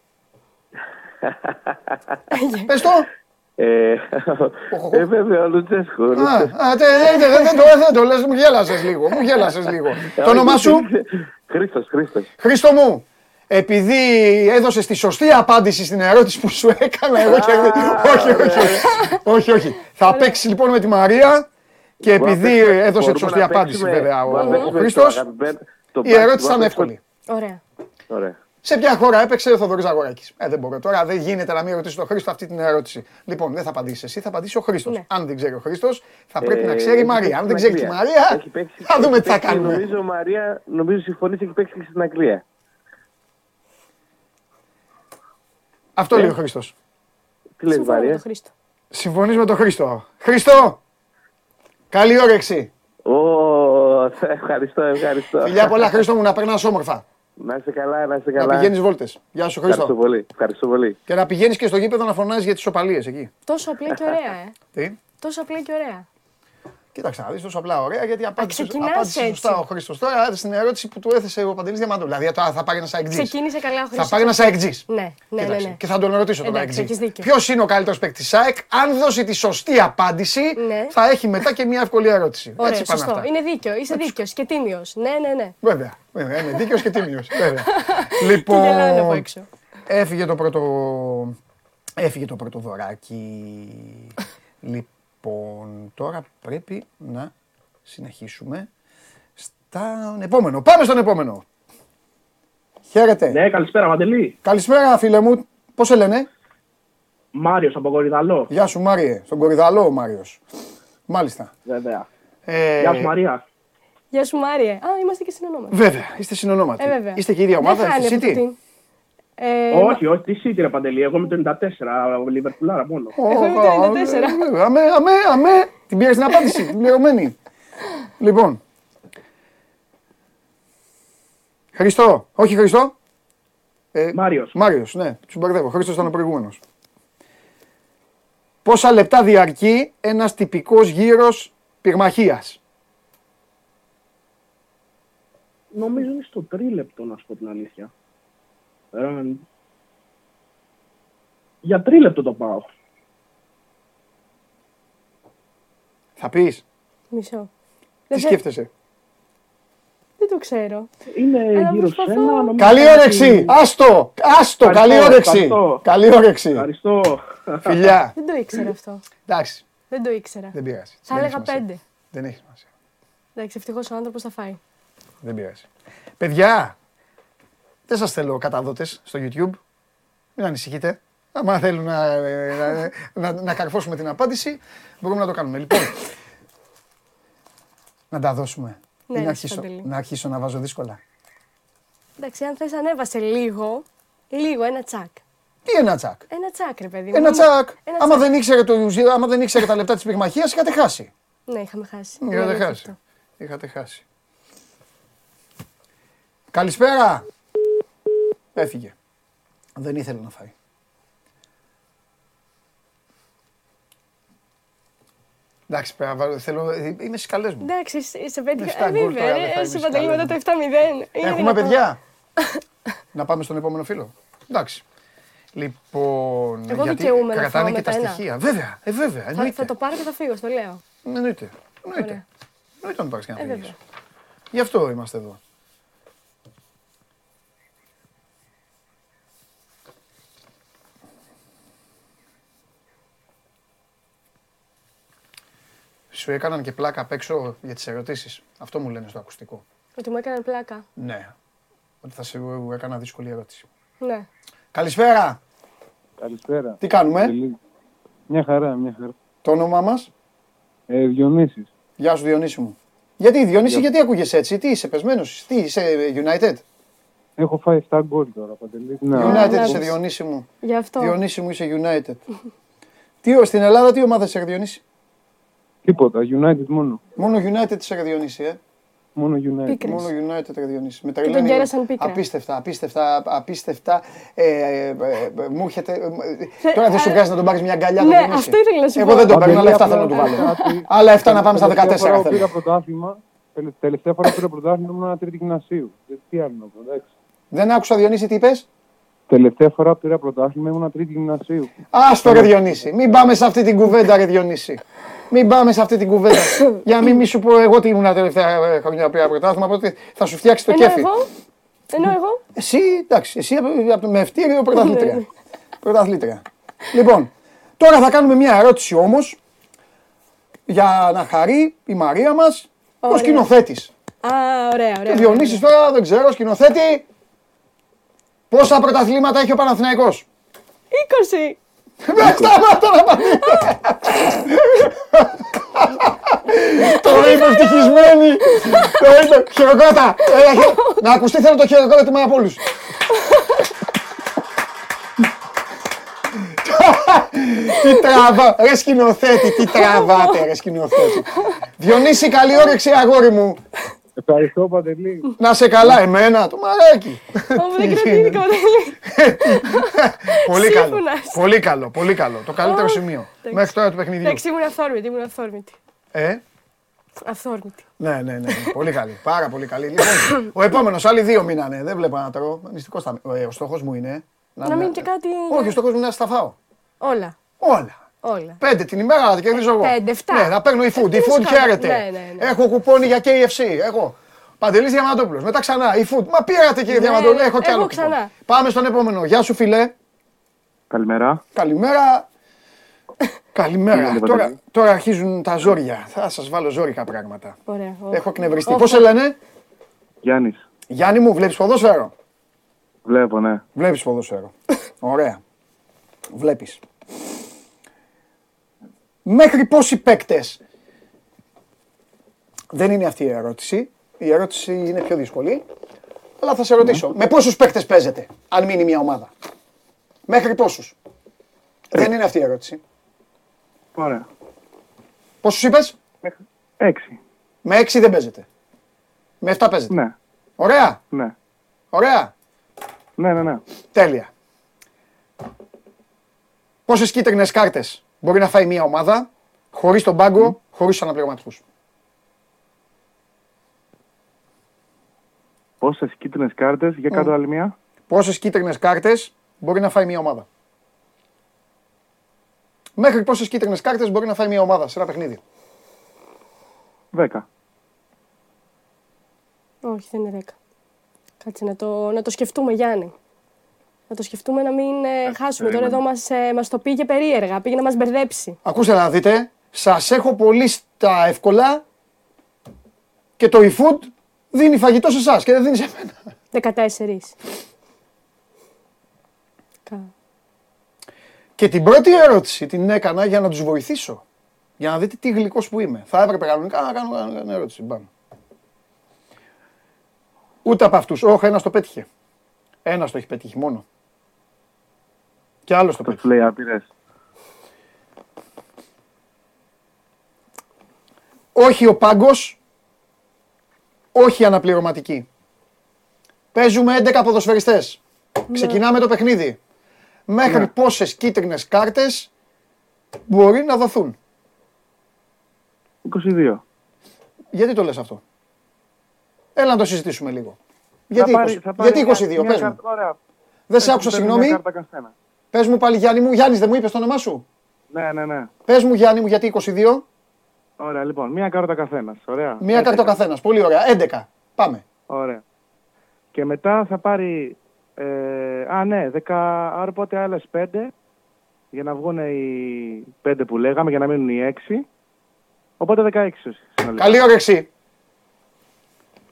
Πες το. Ε, ε, βέβαια, ο Λουτσέσκο. ο Α, Λουτσέσκο. α, τε- δεν- δεν- δεν το- δεν το λες, μου γέλασες λίγο, μου γέλασες λίγο. Το όνομά σου, Χρήστος, Χρήστος. Χρήστο μου, επειδή έδωσε τη σωστή απάντηση στην ερώτηση που σου έκανα εγώ και... Όχι, όχι, όχι, όχι. Θα παίξει λοιπόν με τη Μαρία και Μπορούμε επειδή να παίξουμε- έδωσε τη μπορούμε σωστή να απάντηση παίξουμε- βέβαια μπορούμε να ο παίξουμε το Χρήστος, αγαπημένο- το η μπάσκετ, ερώτηση ήταν μπορούμε να εύκολη. Ωραία. παίξουμε- Ωραία. Σε ποια χώρα έπαιξε ο Θοδωρής Αγοράκης; Ε, δεν μπορώ τώρα, δεν γίνεται να μην ρωτήσει τον Χρήστο αυτή την ερώτηση. Λοιπόν, δεν θα απαντήσεις εσύ, θα απαντήσει ο Χρήστος. Ναι. Αν δεν ξέρει ο Χρήστος, θα πρέπει Ε, να ξέρει η έχει Μαρία. παίξει Αν δεν στην ξέρει και η Αγγλία. Μαρία, Έχει παίξει- θα δούμε έχει τι θα παίξει, κάνουμε. Νομίζω, Μαρία, νομίζω συμφωνείς, έχει παίξει και στην Αγγλία. Αυτό λέει ο Χρήστο. Τι λες Συμφωνώ με Μαρία. τον Χρήστο. Συμφωνείς με τον Χρήστο. Χρήστο! Καλή όρεξη. Ω, ευχαριστώ, ευχαριστώ. Φιλιά πολλά, Χρήστο μου, να περνάς όμορφα. Να είσαι καλά, να είσαι Να καλά. πηγαίνεις βόλτες. Γεια σου, Ευχαριστώ Χρήστο. πολύ. Ευχαριστώ πολύ. Και να πηγαίνεις και στο γήπεδο να φωνάζεις για τις οπαλίες εκεί. Τόσο απλά και ωραία, ε. Τι; Τόσο απλά και ωραία. Κοίταξε να δεις τόσο απλά ωραία γιατί απάντησε, ξεκινάς απάντησε έτσι. σωστά ο Χρήστος. Τώρα στην ερώτηση που του έθεσε ο Παντελής Διαμαντού. Δηλαδή τώρα θα πάρει ένα αεκτζή. Ξεκίνησε καλά ο Θα Χρήστος. πάρει ένα αεκτζή. Ναι, ναι, ναι. ναι. Και θα τον ρωτήσω τον Εντάξει, έχεις αεκτζή. δίκιο. Ποιος είναι ο καλύτερος παίκτης ΣΑΕΚ, αν δώσει τη σωστή απάντηση, Ναι. θα έχει μετά και μια εύκολη ερώτηση. Ωραία, Έτσι πάνε σωστό. αυτά. Είναι δίκιο. Είσαι δίκιο και τίμιος. Ναι, ναι, ναι. Βέβαια, βέβαια, είναι δίκαιος και τίμιος. [laughs] Βέβαια. Και γελάνε από λοιπόν, έξω. έφυγε το πρώτο. Έφυγε το πρώτο δωράκι. [laughs] λοιπόν, τώρα πρέπει να συνεχίσουμε στον επόμενο. Πάμε στον επόμενο. Χαίρετε. Ναι, καλησπέρα, Παντελή. Καλησπέρα, φίλε μου. Πώς σε λένε, Μάριος από Κορυδαλό. Γεια σου, Μάριε. Στον Κορυδαλό ο Μάριος. Μάλιστα. Βέβαια. Ε, Γεια σου, Μαρία. Γεια σου, Μάριε. Α, είμαστε και συνονόματοι. Βέβαια, είστε συνονόματοι. Ε, βέβαια. Είστε και η ίδια ομάδα, Δεν χάνει είστε από City; Την- Ε, όχι, όχι, τι City, ρε Παντελή. Εγώ με το 94, ο Λιβερπουλάρα μόνο. Εγώ είμαι το 94. Ε, Αμέ, αμέ, αμέ. Την πήρες την απάντηση, [laughs] την πληρωμένη. Λοιπόν. Χριστό, όχι Χριστό. Ε, Μάριος. Μάριος, ναι, τους μπερδεύω. Χρήστος ήταν ο προηγούμενος. Πόσα λεπτά διαρκεί ένας τυπικός γύρος πυρμαχίας. Νομίζω είναι στο τρίλεπτο, να σου πω την αλήθεια. Ε, για τρίλεπτο το πάω. Θα πεις, Μισό. τι Δεν, θε- σκέφτεσαι; δεν το ξέρω. Είναι Αλλά γύρω σε προσπαθώ. ένα. νομίζω Καλή κάτι- όρεξη, άστο, άστο, καλή Ευχαριστώ, όρεξη. ευχαριστώ. Καλή όρεξη. Ευχαριστώ. Φιλιά. [laughs] Δεν το ήξερα αυτό. Εντάξει, Δεν το ήξερα. δεν πειράζει. Θα Δεν έλεγα έχει σημασία. πέντε. Δεν έχει σημασία. Εντάξει, ευτυχώς ο άνθρωπος θα φάει. Δεν πειράζει. Παιδιά, δεν σας θέλω καταδότες στο YouTube. Μην ανησυχείτε. Άμα θέλουν να, να, να, να καρφώσουμε την απάντηση, μπορούμε να το κάνουμε. Λοιπόν, να τα δώσουμε. Ναι, Ή να, ρε, αρχίσω, Σπαντελή. να αρχίσω να βάζω δύσκολα. Εντάξει, αν θες, ανέβασε λίγο. Λίγο, ένα τσακ. Τι ένα τσακ; Ένα τσακ, ρε παιδί μου. Ένα τσακ. Ένα άμα, τσακ. δεν ήξερε το, άμα δεν ήξερε τα λεπτά της πυγμαχίας, είχατε χάσει. Ναι, είχαμε χάσει. Είχατε Ναι, ναι, χάσει. αυτό. Είχατε χάσει. Καλησπέρα. Έφυγε. Δεν ήθελε να φάει. Εντάξει, πρέπει να βάλω- θέλω, ε, είμαι στις καλές μου. Εντάξει, σε- σε πέτυχα. Εφτά Ε, γκολ βέβαια, τώρα δεν θα ρε, είμαι σε στις παντελή καλές μετά το μου. 7-0. Είναι Έχουμε δυνατόν. παιδιά. [laughs] να πάμε στον επόμενο φίλο. Εντάξει. Λοιπόν, Εγώ γιατί δικαιούμαι να κρατάνε φάω και τα μετά ένα. στοιχεία. Βέβαια, ε, βέβαια, Θα, εννοείται. θα το πάρω και θα φύγω, στο λέω. Εννοείται. Εννοείται. Ωραία. Εννοείται να το πάρεις και να Ε, φύγεις. βέβαια. Γι' αυτό είμαστε εδώ. Σου έκαναν και πλάκα απ' έξω για τις ερωτήσεις. Αυτό μου λένε στο ακουστικό. Ότι μου έκανε πλάκα. Ναι. Ότι θα σου έκανα δύσκολη ερώτηση. Ναι. Καλησπέρα. Καλησπέρα. Τι κάνουμε, Τελή. Μια χαρά, μια χαρά. το όνομά μας; Ε, Διονύσης. Γεια σου Διονύση μου. Γιατί Διονύση, γιατί ακούγεσαι έτσι, τι είσαι πεσμένος, τι είσαι United; Έχω φάει 7 γκολ τώρα, Παντελή. Ναι. United εντάξει. είσαι Διονύση μου. Γι' αυτό. Διονύση μου είσαι United. τι, στην Ελλάδα τι ομάδα είσαι ρε Διονύση; Τίποτα, United μόνο. Μόνο United είσαι ρε Διονύση, ε. Μόνο United. Πίκρες. Μόνο United ρε Διονύση. Με τον κέρασαν πίκρα. Απίστευτα, απίστευτα, απίστευτα. Ε, ε, ε, ε, μου έρχεται. ε, ε, τώρα δεν σου βγάζει να τον πάρεις μια αγκαλιά τον Ναι, Διονύση. αυτό ήθελα να σου Εγώ πω. δεν τον παίρνω, Παντελή, άλλα 7 θέλω να απλά του βάλω. κάτι- Άλλα 7 να πάμε στα Τελευταία 14 φορά που πήρα θέλω. πρωτάθλημα, τελε- τελευταία φορά που πήρα πρωτάθλημα ήμουν τρίτη γυμνασίου. Ε, Τι άλλο να πω, εντάξει. Δεν άκουσα Διονύση τι είπες; Τελευταία φορά που πήρα πρωτάθλημα ήμουν τρίτη γυμνασίου. Άστο ρε Διονύση. Μην πάμε σε αυτή την κουβέντα ρε Διονύση. Μην πάμε σε αυτή την κουβέντα. [coughs] Για να μην μη σου πω εγώ τι ήμουν τα τελευταία ε, χρόνια που πήρα πρωτάθλημα, οπότε θα σου φτιάξει το Ενώ κέφι. εγώ; Ενώ εγώ; Εσύ, εντάξει, εσύ από- από το- με ευτήριο Ναι, πρωταθλήτρια. πρωταθλήτρια. Λοιπόν, τώρα θα κάνουμε μια ερώτηση όμως για να χαρεί η Μαρία μας ο Ωραία. σκηνοθέτης. Α, ωραία, ωραία. Και Διονύσης τώρα δεν ξέρω, σκηνοθέτη. Πόσα πρωταθλήματα έχει ο Παναθηναϊκός; 20. Με σταμάτα να πάνε. Το είπε ευτυχισμένη. Το είπε. Χειροκρότα. Έλα, χει- [laughs] Να ακουστεί θέλω το χειροκρότημα από όλους. Τι τραβά, ρε σκηνοθέτη, τι τραβάτε ρε σκηνοθέτη. Διονύση, καλή όρεξη αγόρι μου. Ευχαριστώ, Παντελή. Να σε καλά, εμένα, το μαράκι. Ω, δεν κρατήθηκα ποτέ. Πολύ καλό, Σύμφωνας. πολύ καλό, πολύ καλό. Το καλύτερο σημείο. Μέχρι τώρα του παιχνιδιού. Εντάξει, ήμουν αυθόρμητη, ήμουν αυθόρμητη. Ε, Αυθόρμητη. ναι, ναι, ναι, ναι. πολύ καλή. Πάρα πολύ καλή. Λοιπόν, ο επόμενος, άλλοι δύο μείνανε. Δεν βλέπω να τρώω. Μυστικός στα... ε, ο στόχος μου είναι. Να μείνει και κάτι. Όχι, ο στόχος μου είναι να στα φάω. Όλα. Όλα. Όλα. Πέντε την ημέρα να τα κερδίζω εγώ. Πέντε, εφτά. Ναι, να παίρνω η food. Η Αυτό food είναι σκάνδαλο. χαίρεται. Ναι, ναι, ναι. Έχω κουπόνι για KFC. Εγώ. Παντελής Διαμαντόπουλος. Μετά ξανά η food. Μα πήρατε κύριε Ναι, Διαμαντόπουλο. ναι, Έχω κι εγώ άλλο. ξανά. κουπόνι. Πάμε στον επόμενο. Γεια σου φιλέ. Καλημέρα. Καλημέρα. Καλημέρα. Κύριε Τώρα, Παντελή. τώρα αρχίζουν τα ζόρια. Θα σας βάλω ζόρικα πράγματα. Ωραία. ω. Έχω εκνευριστεί. Ω, Πώς σε λένε, Γιάννης. Γιάννη μου, βλέπεις ποδόσφαιρο; Βλέπω, ναι. Βλέπεις ποδόσφαιρο. Ωραία. Βλέπεις. Μέχρι πόσοι παίκτες; Δεν είναι αυτή η ερώτηση. Η ερώτηση είναι πιο δύσκολη. Αλλά θα σε ρωτήσω. Με πόσους παίκτες παίζετε, αν μείνει μια ομάδα; Μέχρι πόσους; Δεν είναι αυτή η ερώτηση. Ωραία. Πόσους είπες; Έξι. Με έξι δεν παίζετε. Με 7 παίζετε. Ναι, Ωραία. ναι. Ωραία. Ναι, ναι, ναι. Τέλεια. Πόσες κίτρινες κάρτες; Μπορεί να φάει μια ομάδα χωρίς τον πάγκο, χωρίς τους αναπληρωματικούς. Πόσες κίτρινες κάρτες για κάτω άλλη μία; Πόσες κίτρινες κάρτες μπορεί να φάει μια ομάδα. Μέχρι πόσες κίτρινες κάρτες μπορεί να φάει μια ομάδα σε ένα παιχνίδι. 10. Όχι, δεν είναι 10. Κάτσε να το, να το σκεφτούμε, Γιάννη. Να το σκεφτούμε να μην ε, χάσουμε. Τώρα εδώ μας, ε, μας το πήγε περίεργα, πήγε να μας μπερδέψει. Ακούστε να δείτε, σας έχω πολύ στα εύκολα και το eFood δίνει φαγητό σε εσάς και δεν δίνει σε μένα. 14. Κα- Και την πρώτη ερώτηση την έκανα για να τους βοηθήσω. Για να δείτε τι γλυκός που είμαι. Θα έπρεπε κανονικά να κάνω, κάνω, κάνω ερώτηση. Μπαμ. Ούτε από αυτούς. Όχι, ένας το πέτυχε. Ένας το έχει πετύχει μόνο. Και άλλος το Το πέτυχε. λέει άπειρε. Όχι ο πάγκος, όχι η αναπληρωματική. Παίζουμε 11 ποδοσφαιριστές. Ξεκινάμε το παιχνίδι. Μέχρι Ναι. πόσες κίτρινες κάρτες μπορεί να δοθούν; 22. Γιατί το λες αυτό; Έλα να το συζητήσουμε λίγο. Γιατί, Θα πάρει- 20, θα πάρει γιατί μια- 22, μια πες μου. κάρτα- Ωραία. Δεν σε Πες άκουσα, μου, παίρνει συγγνώμη. Μια κάρτα καθένα. Πες μου πάλι Γιάννη μου. Γιάννης δεν μου είπες το όνομά σου; Ναι, ναι, ναι. Πες μου Γιάννη μου γιατί 22. Ωραία, λοιπόν. Μία κάρτα καθένας. Ωραία. Μία κάρτα ο καθένας. Πολύ ωραία. 11. Πάμε. Ωραία. Και μετά θα πάρει. Ε, α, ναι, 10, άρα οπότε άλλες 5 για να βγουν οι 5 που λέγαμε, για να μείνουν οι 6. Οπότε 16 συνολικά. Καλή όρεξη.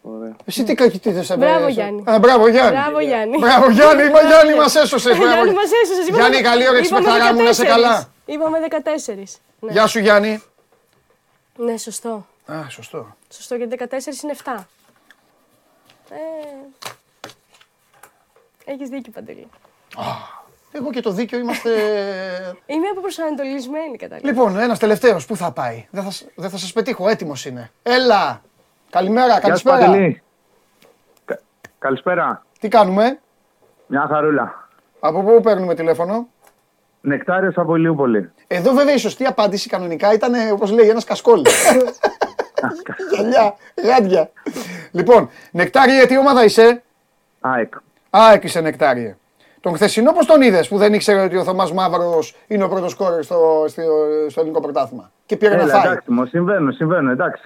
Ωραία. Εσύ τι κακή τι θες Μπράβο, Γιάννη. Α, μπράβο Γιάννη. Μπράβο, Γιάννη. Μπράβο Γιάννη, μα Γιάννη μας έσωσες. μπράβο. Γιάννη μας έσωσες. Είπαμε- Γιάννη, καλή όρεξη είπαμε παιχταρά μου, να είσαι 14. καλά. Είπαμε 14. Ναι. Γεια σου Γιάννη. Ναι, σωστό. Α, σωστό. Σωστό, γιατί 14 είναι 7. Ε, έχεις δίκιο, Παντελή. Εγώ και το δίκιο είμαστε... Είμαι αποπροσανατολισμένη, κατάλαβα. λοιπόν, ένας τελευταίος, πού θα πάει; Δεν θα, σ- δεν θα σας πετύχω, έτοιμος είναι. Έλα. Καλημέρα, Γεια σου καλησπέρα. Παντελή. Κα- Καλησπέρα. Τι κάνουμε, Μια χαρούλα. από πού παίρνουμε τηλέφωνο; Νεκτάριος από Ηλιούπολη. Εδώ βέβαια η σωστή απάντηση κανονικά ήταν, ε, όπως λέει, ένας κασκόλ. [laughs] Γυαλιά, γάντια. λοιπόν, Νεκτάριε, τι ομάδα είσαι; ΑΕΚ. ΑΕΚ είσαι Νεκτάριε. Τον χθεσινό πώς τον είδες που δεν ήξερε ότι ο Θωμάς Μαύρος είναι ο πρώτος σκόρερ στο, στο, στο ελληνικό πρωτάθλημα; Και πήρε να Έλα, φάει. εντάξει, μου συμβαίνουν, συμβαίνουν, εντάξει.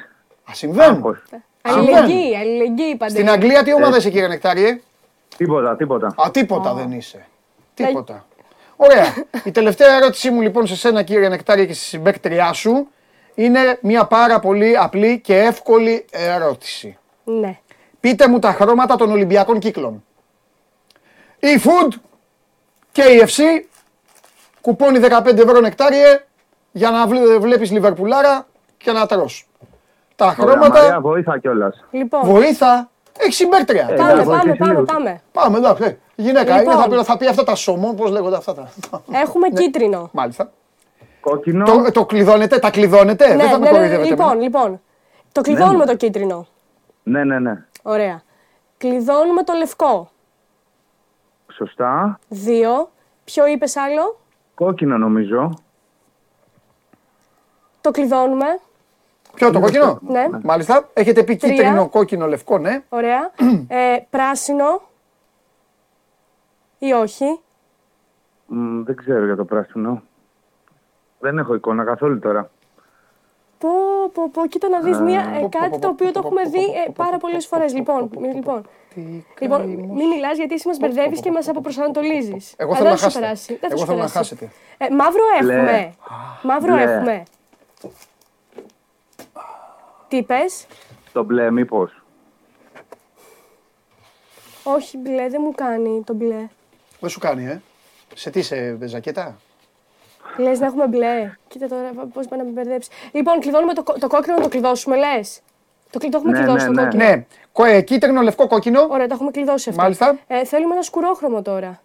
Α, συμβαίνουν. Άγχος. Αλληλεγγύη, αλληλεγγύη, Παντελή. Στην Αγγλία τι ομάδα είσαι κύριε Νεκτάριε; Τίποτα, τίποτα. Α, τίποτα δεν είσαι. Τίποτα. Ωραία. Η τελευταία ερώτησή μου λοιπόν σε σένα κύριε Νεκτάρια και στη συμπέκτριά σου είναι μια πάρα πολύ απλή και εύκολη ερώτηση. Ναι. Πείτε μου τα χρώματα των Ολυμπιακών κύκλων. Η Food και η FC, κουπόνι 15 ευρώ Νεκτάριε για να βλέ- βλέπεις Λιβερπουλάρα και να τρως. Τα Ωραία, χρώματα, Μαρία, βοήθα κιόλας. Λοιπόν, βοήθα, έχει συμπέκτρια. Ε, πάμε, να πάμε, βοηθήσει πάμε, λίγο. πάμε. Πάμε, εντάξει. ε, Γυναίκα Λοιπόν. είναι, θα πει, θα πει αυτά τα σωμών, πώς λέγονται αυτά τα. Έχουμε κίτρινο. Μάλιστα. Κόκκινο. Το, το κλειδώνετε, τα κλειδώνετε, δεν θα με ναι, ναι, κοροϊδεύετε. λοιπόν, λοιπόν. Το κλειδώνουμε το κίτρινο. Ναι, ναι, ναι. Ωραία. Κλειδώνουμε το λευκό. Σωστά. Δύο. Ποιο είπες άλλο; Κόκκινο νομίζω. Το κλειδώνουμε. Ποιο το κόκκινο; Ναι. Μάλιστα. Έχετε πει Τρία. κίτρινο, κόκκινο, λευκό, ναι. Ωραία. [clears throat] ε, πράσινο. Ή όχι. Μ, δεν ξέρω για το πράσινο. Δεν έχω εικόνα καθόλου τώρα. Πω, πω, πω, κοίτα να δεις μία, ε, κάτι το οποίο το έχουμε δει ε, πάρα πολλές φορές. Λοιπόν, μη- λοιπόν, λοιπόν μην μιλάς γιατί εσύ μας μπερδεύεις και μας αποπροσανατολίζεις. Εγώ Α, θέλω δεν να θα σου χάσετε. περάσει, δεν θα Εγώ σου θέλω να περάσει. χάσετε. Ε, μαύρο έχουμε. Μαύρο Μπλε. έχουμε. Τι πες; Το μπλε, μήπως. Όχι μπλε, δεν μου κάνει το μπλε. Δεν σου κάνει, ε. Σε τι, σε ζακέτα; Λες να έχουμε μπλε. Κοίτα τώρα πώς πάει να με μπερδέψει. Λοιπόν, κλειδώνουμε το, κο- το κόκκινο να το κλειδώσουμε, λες. Το, κλει- το έχουμε Ναι, κλειδώσει ναι, το ναι. κόκκινο. Ναι. Κο- ε, κίτρινο, λευκό, κόκκινο. Ωραία, το έχουμε κλειδώσει αυτό. Μάλιστα. Ε, θέλουμε ένα σκουρόχρωμο τώρα.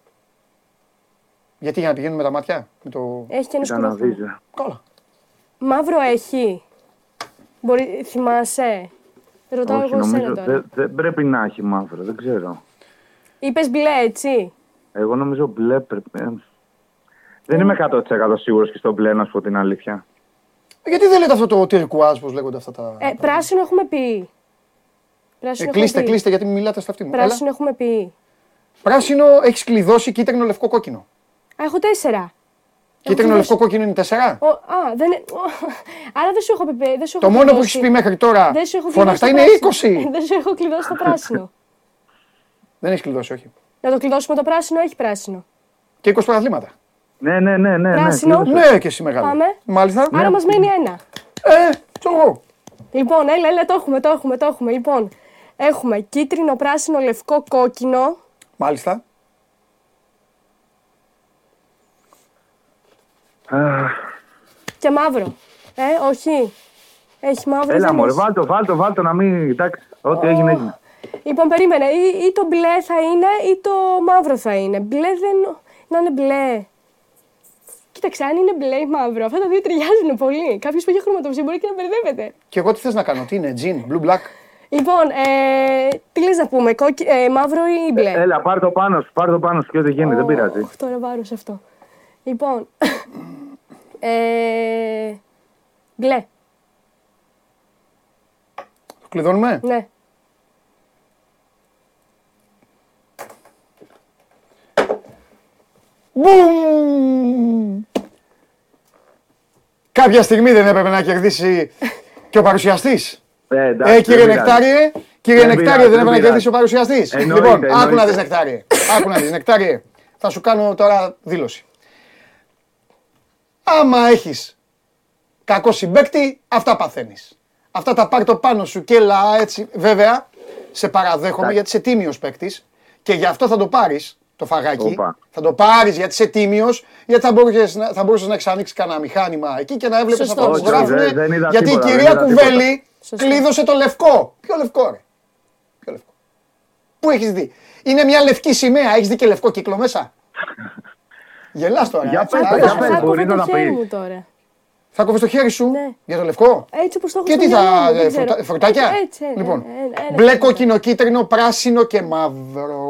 Γιατί για να πηγαίνουμε με τα μάτια. Με το... Έχει και ένα Ήταν να σκουρόχρωμο. δεις. ε. Κόλλα. Μαύρο έχει. Μπορεί, θυμάσαι; Ρωτάω Όχι, εγώ εσένα νομίζω. τώρα. Δεν δεν πρέπει να έχει μαύρο, δεν ξέρω. Είπες μπλε, έτσι; Εγώ νομίζω μπλε πρέπει. ε, Δεν είμαι 100% σίγουρος και στο μπλε, να σου πω την αλήθεια. Γιατί δεν λέτε αυτό το τυρκουάζ, πώς λέγονται αυτά τα. Ε, πράσινο έχουμε πει. Πράσινο Ε, έχουμε κλείστε, πει. κλείστε, γιατί μην μιλάτε στα αυτή μου. Έλα. Πράσινο έχουμε πει. Πράσινο έχεις κλειδώσει κίτρινο, λευκό, κόκκινο. Α, έχω τέσσερα. Κίτρινο, Έχω λευκό, δώσει- κόκκινο είναι τέσσερα; Ο, α, δεν είναι- ο, Άρα δεν σου έχω πει. Δεν σου Το έχω μόνο που κλειδώσει. έχει πει μέχρι τώρα Δεν σου έχω φωναχτά κλειδώσει είναι το πράσινο. 20. δεν σου έχω κλειδώσει το πράσινο. [laughs] Δεν έχεις κλειδώσει, όχι. Να το κλειδώσουμε το πράσινο, έχει πράσινο. Και 20 παραθλήματα. Ναι, ναι, ναι, ναι. Πράσινο. Ναι, κλείδωσε. Ναι, και εσύ μεγάλο. Πάμε. Μάλιστα. Άρα μας μένει ένα. Ε, ξέρω εγώ. Λοιπόν, έλα, έλα, το έχουμε, το έχουμε, το έχουμε. Λοιπόν, έχουμε κίτρινο, πράσινο, λευκό, κόκκινο. Μάλιστα. Και μαύρο. Ε, όχι. Έχει μαύρο. Έλα δεν μωρέ, έχεις. βάλτο, βάλτο, βάλτο να μην... Εντάξει, ό,τι έγινε έγινε. Λοιπόν, περίμενε. Ή, ή το μπλε θα είναι ή το μαύρο θα είναι. Μπλε δεν. Να είναι μπλε. Κοίταξε, αν είναι μπλε ή μαύρο, αυτά τα δύο ταιριάζουν πολύ. Κάποιος που έχει χρωματοψία μπορεί και να μπερδεύεται. Και εγώ τι θες να κάνω, τι είναι, τζιν, blue black; Λοιπόν, ε, τι λες να πούμε, κόκκι, ε, μαύρο ή μπλε; Έλα, πάρ το πάνω σου, πάρ το πάνω σου και ό,τι γίνει, δεν πειράζει. Οχ, τώρα βάρος αυτό. Λοιπόν, ε, μπλε, Το κλειδώνουμε; ναι. Μπουμ! Κάποια στιγμή δεν έπρεπε να κερδίσει και ο παρουσιαστής. Ε, εντάξει, Ε, κύριε δεν πειράζει. Νεκτάριε, κύριε Δεν Νεκτάριε, πειράζει, δεν δεν έπρεπε να πειράζει. κερδίσει ο παρουσιαστής. Εννοείται, Λοιπόν, άκου να εννοείται. δεις Νεκτάριε. Άκου να δεις Νεκτάριε. Θα σου κάνω τώρα δήλωση. Άμα έχεις κακό συμπέκτη, αυτά παθαίνεις. Αυτά τα πάρ το πάνω σου και έλα έτσι. Βέβαια, σε παραδέχομαι γιατί είσαι τίμιος παίκτης και γι' αυτό θα το πάρεις το φαγάκι. Όπα. Θα το πάρεις γιατί είσαι τίμιος, γιατί θα μπορούσες να, θα μπορούσες να εξανοίξεις κανένα μηχάνημα εκεί και να έβλεπες Σωστό. αυτό που Όχι, γράφουν. δεν- δεν είδα Γιατί τίποτα, η δεν κυρία είδα τίποτα. Κουβέλη Σωστό. κλείδωσε το λευκό. Ποιο λευκό, ρε; Ποιο λευκό; Πού έχεις δει; Είναι μια λευκή σημαία. Έχεις δει και λευκό κύκλο μέσα; Γελάς τώρα. Για ε. πες, Θα- για θα- πες. θα μπορεί κόβω να το τα χέρι πεις. μου τώρα. Θα κόβεις το χέρι σου Ναι. για το λευκό; Έτσι όπως το έχω Και στο τι μυαλό θα. μου, δεν ε, ξέρω. φρουτα- Φρουτάκια; Έτσι, ε, Λοιπόν. ε, ε, ένα Μπλε, φρουτάκι. κόκκινο, κίτρινο, πράσινο και μαύρο.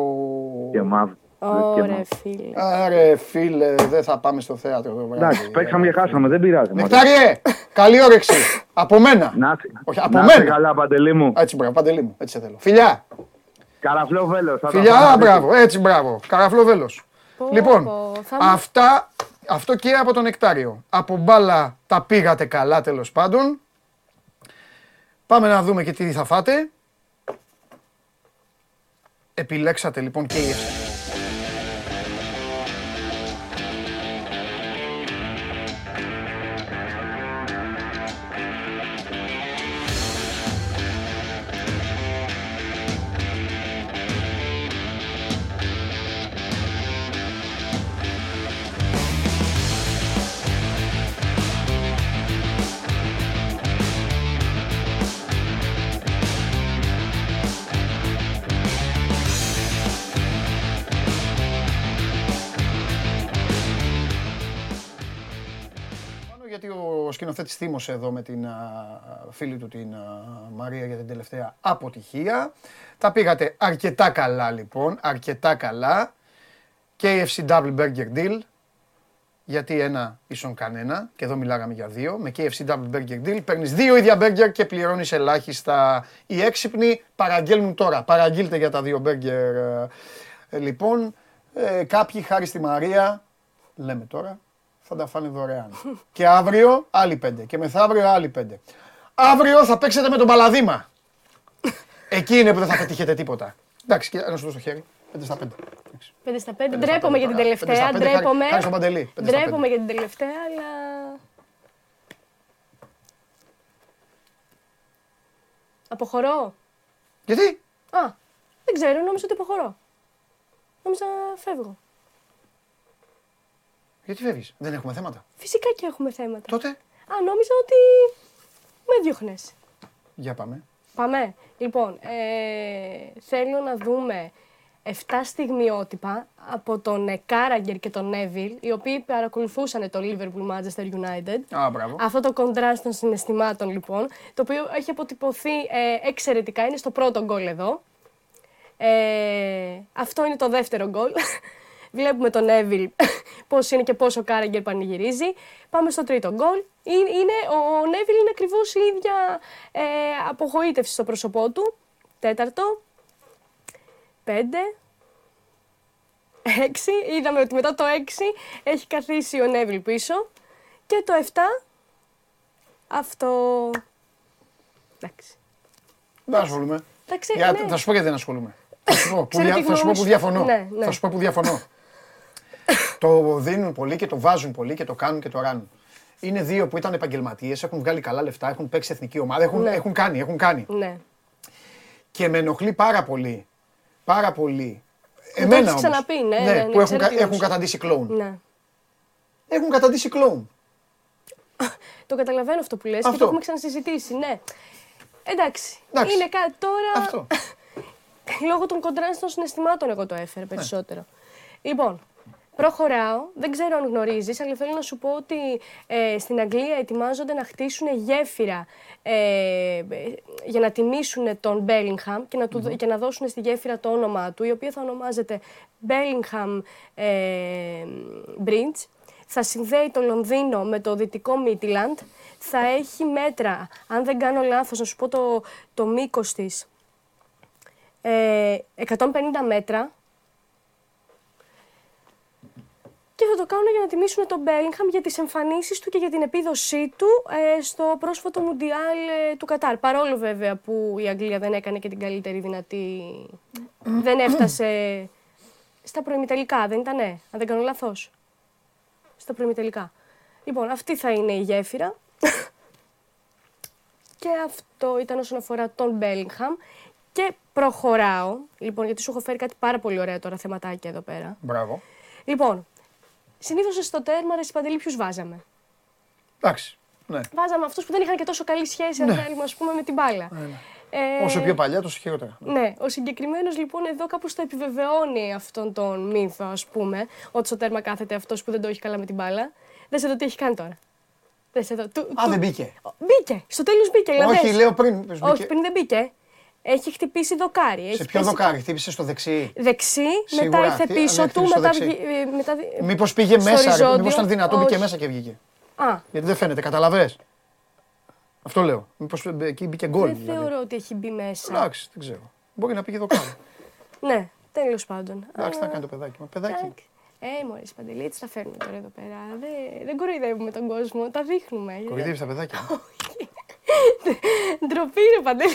Και μαύρο. και Ωραία, μαύρο. φίλε. Άρε φίλε, δεν θα πάμε στο θέατρο το βράδυ. Εντάξει, παίξαμε και χάσαμε, δεν πειράζει. μωρέ. Νεκτάριε, καλή όρεξη. [laughs] Από μένα. Να είσαι- Όχι, από να είσαι μένα. καλά, Παντελή μου. Έτσι, μπράβο, παντελή μου. Έτσι σε θέλω. Φιλιά. Καραφλό βέλος. θα τα Φιλιά, πάμε α, μαζί. μπράβο, έτσι μπράβο. Καραφλό βέλος. Πω, Λοιπόν, πω, θα μου- αυτά, αυτό και από τον Νεκτάριο. Από μπάλα τα πήγατε καλά τέλος πάντων. Πάμε να δούμε και τι θα φάτε. Επιλέξατε λοιπόν και οι θύμωσε εδώ με την α, φίλη του την α, Μαρία για την τελευταία αποτυχία. Τα πήγατε αρκετά καλά λοιπόν, αρκετά καλά. KFC Double Burger Deal, γιατί ένα ίσον κανένα, και εδώ μιλάγαμε για δύο, με KFC Double Burger Deal παίρνεις δύο ίδια burger και πληρώνεις ελάχιστα. Οι έξυπνοι παραγγέλνουν τώρα, παραγγείλτε για τα δύο burger. Ε, λοιπόν, ε, κάποιοι χάρη στη Μαρία, λέμε τώρα, θα τα φάνε δωρεάν. [laughs] και αύριο άλλοι πέντε. Και μεθαύριο άλλοι πέντε. Αύριο θα παίξετε με τον Παλαδήμα. [laughs] Εκεί είναι που δεν θα πετύχετε τίποτα. Εντάξει, και να σου δώσω το χέρι. 5 στα 5. 5 στα 5. Ντρέπομαι για την τελευταία. πέντε, χάρη- Ντρέπομαι. χάρη στον Παντελή. Πέντε στα Ντρέπομαι για την τελευταία, αλλά. Αποχωρώ. Γιατί; Α, δεν ξέρω, νόμιζα ότι αποχωρώ. Νόμιζα φεύγω. Γιατί φεύγεις; Δεν έχουμε θέματα. Φυσικά και έχουμε θέματα. Τότε; Α, νόμιζα ότι με διώχνες. Για πάμε. Πάμε. Λοιπόν, ε, θέλω να δούμε 7 στιγμιότυπα από τον ε, Κάραγκερ και τον Νέβιλ, οι οποίοι παρακολουθούσαν το Liverpool Manchester United. Α, μπράβο. Αυτό το κοντράστ των συναισθημάτων, λοιπόν, το οποίο έχει αποτυπωθεί ε, εξαιρετικά, είναι στο πρώτο γκολ εδώ. Ε, αυτό είναι το δεύτερο γκολ. Βλέπουμε τον Εύιλ [laughs] πώς είναι και πόσο ο Κάραγκερ πανηγυρίζει. Πάμε στο τρίτο γκολ. Είναι, είναι, ο Νέβιλ είναι ακριβώς η ίδια ε, απογοήτευση στο πρόσωπό του. Τέταρτο. Πέντε. Έξι. Είδαμε ότι μετά το έξι έχει καθίσει ο Νέβιλ πίσω. Και το εφτά. Αυτό. Εντάξει. Δεν ασχολούμαι. Εντάξει, Για- ναι. Θα σου πω γιατί δεν ασχολούμαι. Θα σου πω που, Ξέρω δια- τη θα σου πω γνώμη που σου. διαφωνώ. Ναι, ναι. Θα σου πω που διαφωνώ. Το δίνουν πολύ και το βάζουν πολύ και το κάνουν και το ράνουν. Είναι δύο που ήταν επαγγελματίες, έχουν βγάλει καλά λεφτά, έχουν παίξει εθνική ομάδα, έχουν, Ναι. έχουν κάνει, έχουν κάνει. Ναι. Και με ενοχλεί πάρα πολύ. Πάρα πολύ. το Εμένα έχεις όμως. ξαναπεί, ναι, ναι, ναι, που έχουν, ξέρω κα- τι έχουν εννοείς. καταντήσει κλόουν. ναι. Έχουν καταντήσει κλόουν. Το καταλαβαίνω αυτό που λες και Αυτό. το έχουμε ξανασυζητήσει, ναι. Εντάξει, Εντάξει. είναι κάτι τώρα... Αυτό. [laughs] Λόγω των κοντράστων συναισθημάτων εγώ το έφερα περισσότερο. Λοιπόν, προχωράω. Δεν ξέρω αν γνωρίζεις, αλλά θέλω να σου πω ότι ε, στην Αγγλία ετοιμάζονται να χτίσουν γέφυρα ε, ε, για να τιμήσουν τον Bellingham και να, του, και να δώσουν στη γέφυρα το όνομά του, η οποία θα ονομάζεται Bellingham ε, Bridge. Θα συνδέει το Λονδίνο με το δυτικό Midland. Θα έχει μέτρα, αν δεν κάνω λάθος, να σου πω το, το μήκος της, ε, 150 μέτρα και θα το κάνουν για να τιμήσουν τον Bellingham για τις εμφανίσεις του και για την επίδοσή του ε, στο πρόσφατο Μουντιάλ ε, του Κατάρ. Παρόλο βέβαια που η Αγγλία δεν έκανε και την καλύτερη δυνατή... δεν έφτασε στα προημιτελικά, δεν ήτανε, αν δεν κάνω λάθος; Στα προημιτελικά. Λοιπόν, αυτή θα είναι η γέφυρα. Και αυτό ήταν όσον αφορά τον Bellingham. Και προχωράω, λοιπόν, γιατί σου έχω φέρει κάτι πάρα πολύ ωραίο τώρα θεματάκια εδώ πέρα. Μπράβο. Λοιπόν, συνήθως στο τέρμα, ρε Παντελή, ποιους βάζαμε; Εντάξει. Ναι. Βάζαμε αυτούς που δεν είχαν και τόσο καλή σχέση, αν Ναι. θέλουμε, ας πούμε, με την μπάλα. Ε, Όσο πιο παλιά, τόσο χειρότερα. Ναι, ο συγκεκριμένος λοιπόν εδώ κάπως το επιβεβαιώνει αυτόν τον μύθο, ας πούμε, ότι στο τέρμα κάθεται αυτός που δεν το έχει καλά με την μπάλα. Δες εδώ τι έχει κάνει τώρα. Δες εδώ. Του, Α, του- δεν μπήκε. Μπήκε. Στο τέλος μπήκε. δηλαδή. Όχι, λέω πριν. πες, Όχι, μπήκε. πριν δεν μπήκε. Έχει χτυπήσει δοκάρι. Σε έχει ποιο πέσει δοκάρι, χτύπησε στο δεξί; Δεξί, Σίγουρα, μετά ήρθε τι- πίσω αν του, χτύπησε στο μετά, δεξί. βγη- ε, μετά βγη- Μήπως πήγε στο μέσα, ρε, οριζόντιο. μήπως ήταν δυνατό, μπήκε Όχι. μέσα και βγήκε; Α, Γιατί δεν φαίνεται, καταλαβες; Αυτό λέω. Μήπως εκεί μπήκε γκολ. δεν δηλαδή. θεωρώ ότι έχει μπει μέσα. Εντάξει, δεν ξέρω. Μπορεί να πήγε δοκάρι. [laughs] Ναι, τέλος πάντων. Εντάξει, θα Α, κάνει το παιδάκι. Μα παιδάκι. εντάξει. Ε, μωρέ, Παντελή, έτσι τα φέρνουμε τώρα εδώ πέρα. Δεν, δεν κοροϊδεύουμε τον κόσμο, τα δείχνουμε. Κορυδεύει τα παιδάκια. [laughs] Ντροπή, ρε Παντελή.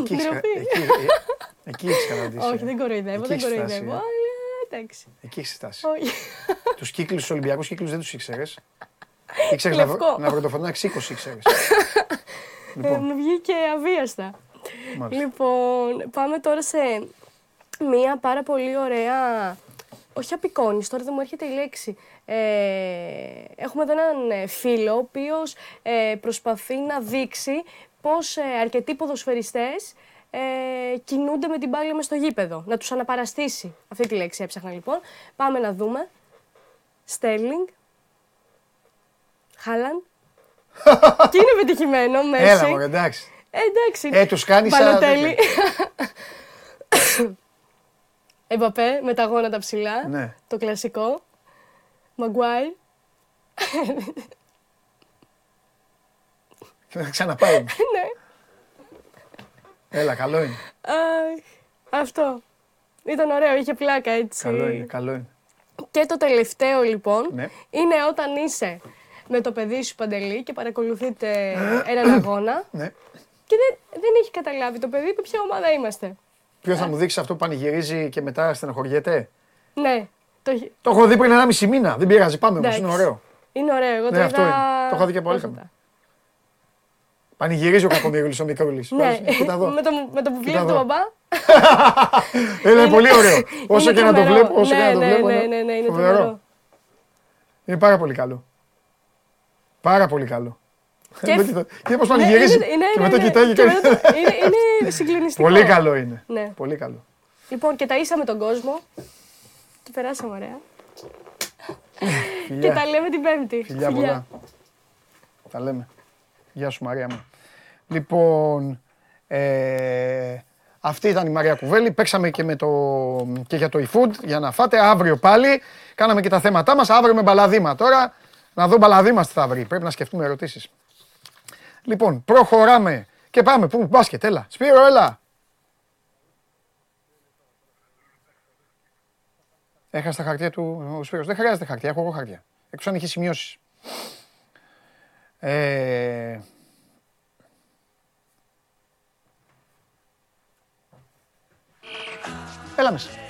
Εκεί έχεις κα- Ντροπή. εκεί- ε, Εκεί έχει καταντήσει. Όχι, δεν κοροϊδεύω, Εκεί δεν έχεις φτάσει, κοροϊδεύω. ε. Αλλά εντάξει. Εκεί έχει φτάσει. Όχι. Τους κύκλους, τους Ολυμπιακούς κύκλους δεν τους ήξερες. Ήξερες να, Λευκό. βρω- να βροντοφωνάξει 20 ήξερες. Ε, μου βγήκε αβίαστα. Μάλιστα. Λοιπόν, πάμε τώρα σε μία πάρα πολύ ωραία. Όχι απεικόνηση, τώρα δεν μου έρχεται η λέξη. Ε, έχουμε εδώ έναν ε, φίλο, ο οποίος ε, προσπαθεί να δείξει πώς ε, αρκετοί ποδοσφαιριστές ε, κινούνται με την μπάλα μες στο γήπεδο. Να τους αναπαραστήσει. Αυτή τη λέξη έψαχνα λοιπόν. Πάμε να δούμε. Στέρλινγκ. Χάλαν. [laughs] και είναι πετυχημένο, Μέση. Έλα, μωρέ, εντάξει. Ε, εντάξει. Ε, τους κάνει σαν Μπαλοτέλη. [laughs] [laughs] Εμπαπέ με τα γόνατα ψηλά. Ναι. Το κλασικό. Μαγκουάι. Θα ξαναπάει. [laughs] ναι. Έλα, καλό είναι. Αχ, αυτό. Ήταν ωραίο, είχε πλάκα έτσι. Καλό είναι, καλό είναι. Και το τελευταίο λοιπόν Ναι. είναι όταν είσαι με το παιδί σου παντελή και παρακολουθείτε έναν αγώνα Ναι. και δεν, δεν έχει καταλάβει το παιδί με ποια ομάδα είμαστε. Ποιος θα μου δείξει αυτό που πανηγυρίζει και μετά στενοχωριέται; Ναι, το, έχει- Το έχω δει πριν 1,5 μήνα. Δεν πειράζει, πάμε όμως. Εντάξει. Είναι ωραίο. είναι ωραίο. Εγώ το Ναι, αυτό είδα είναι. Το έχω δει και πολύ πρόσφατα. Πανηγυρίζει ο Κακομίρουλη ο Μικρούλη. Ναι, Κοίτα εδώ. με το, με το που Κοίτα βλέπει τον εδώ. μπαμπά. Είναι πολύ ωραίο. [laughs] Όσο είναι και να το τρομερό. βλέπω, όσο και ναι, να το ναι, βλέπω. Ναι, είναι ναι, ναι, είναι φοβερό. τρομερό. Είναι πάρα πολύ καλό. Πάρα πολύ καλό. Και- Εδώ κοίτα- Κοίτα πώς Ναι, πανηγυρίζει είναι- ναι, και ναι, μετά ναι. κοιτάει Και και μετά το- είναι, είναι συγκλονιστικό. Πολύ καλό είναι. Ναι. Πολύ καλό. Λοιπόν, και ταΐσαμε τον κόσμο και περάσαμε ωραία. και Φιλιά. τα λέμε την Πέμπτη. Φιλιά πολλά. Τα λέμε. Γεια σου Μαρία μου. Λοιπόν, ε, Αυτή ήταν η Μαρία Κουβέλη. Παίξαμε και, με το, και για το eFood για να φάτε. Αύριο πάλι. Κάναμε και τα θέματά μας. Αύριο με μπαλαδίμα τώρα. Να δω μπαλαδίμα τι θα βρει. Πρέπει να σκεφτούμε ερωτήσεις. Λοιπόν, προχωράμε και πάμε. Πού, μπάσκετ, έλα. Σπύρο, έλα. Έχασε τα χαρτιά του ο Σπύρος. Δεν χρειάζεται χαρτιά, έχω εγώ χαρτιά. Εκτός αν έχει σημειώσεις. Ε... Έλα μέσα.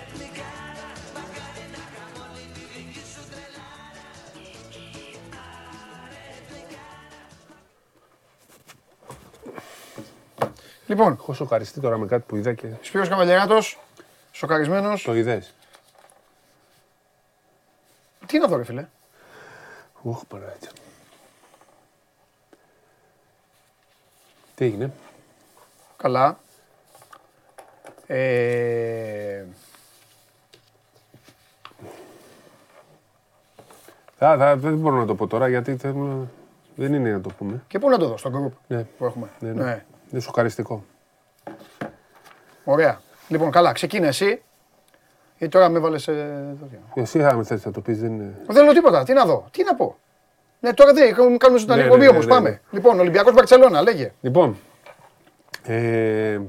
Λοιπόν. Έχω σοκαριστεί τώρα με κάτι που είδα και. Σπύρος Καβαλιαράτος, σοκαρισμένος. Το είδες. Τι να δω ρε φίλε; Οχ, Παναγία. Τι έγινε; Καλά. Ε... Θα, θα, δεν μπορώ να το πω τώρα γιατί θέλουμε- δεν είναι να το πούμε. Και πού να το δω, στο group Ναι. που έχουμε. Ναι, ναι. Ναι. Είναι σοκαριστικό. Ωραία. Λοιπόν, καλά, ξεκίνα εσύ. Γιατί τώρα με βάλες... Ε... τέτοιο. Εσύ θα με θες να το πεις, δεν είναι... Δεν λέω τίποτα. Τι να δω, τι να πω. Ναι, τώρα δεν κάνουμε ζωντανή Ναι, εκπομπή ναι, όμως. ναι, ναι, Πάμε. ναι. Λοιπόν, Ολυμπιακός Μπαρτσελώνα, λέγε. Λοιπόν, ε,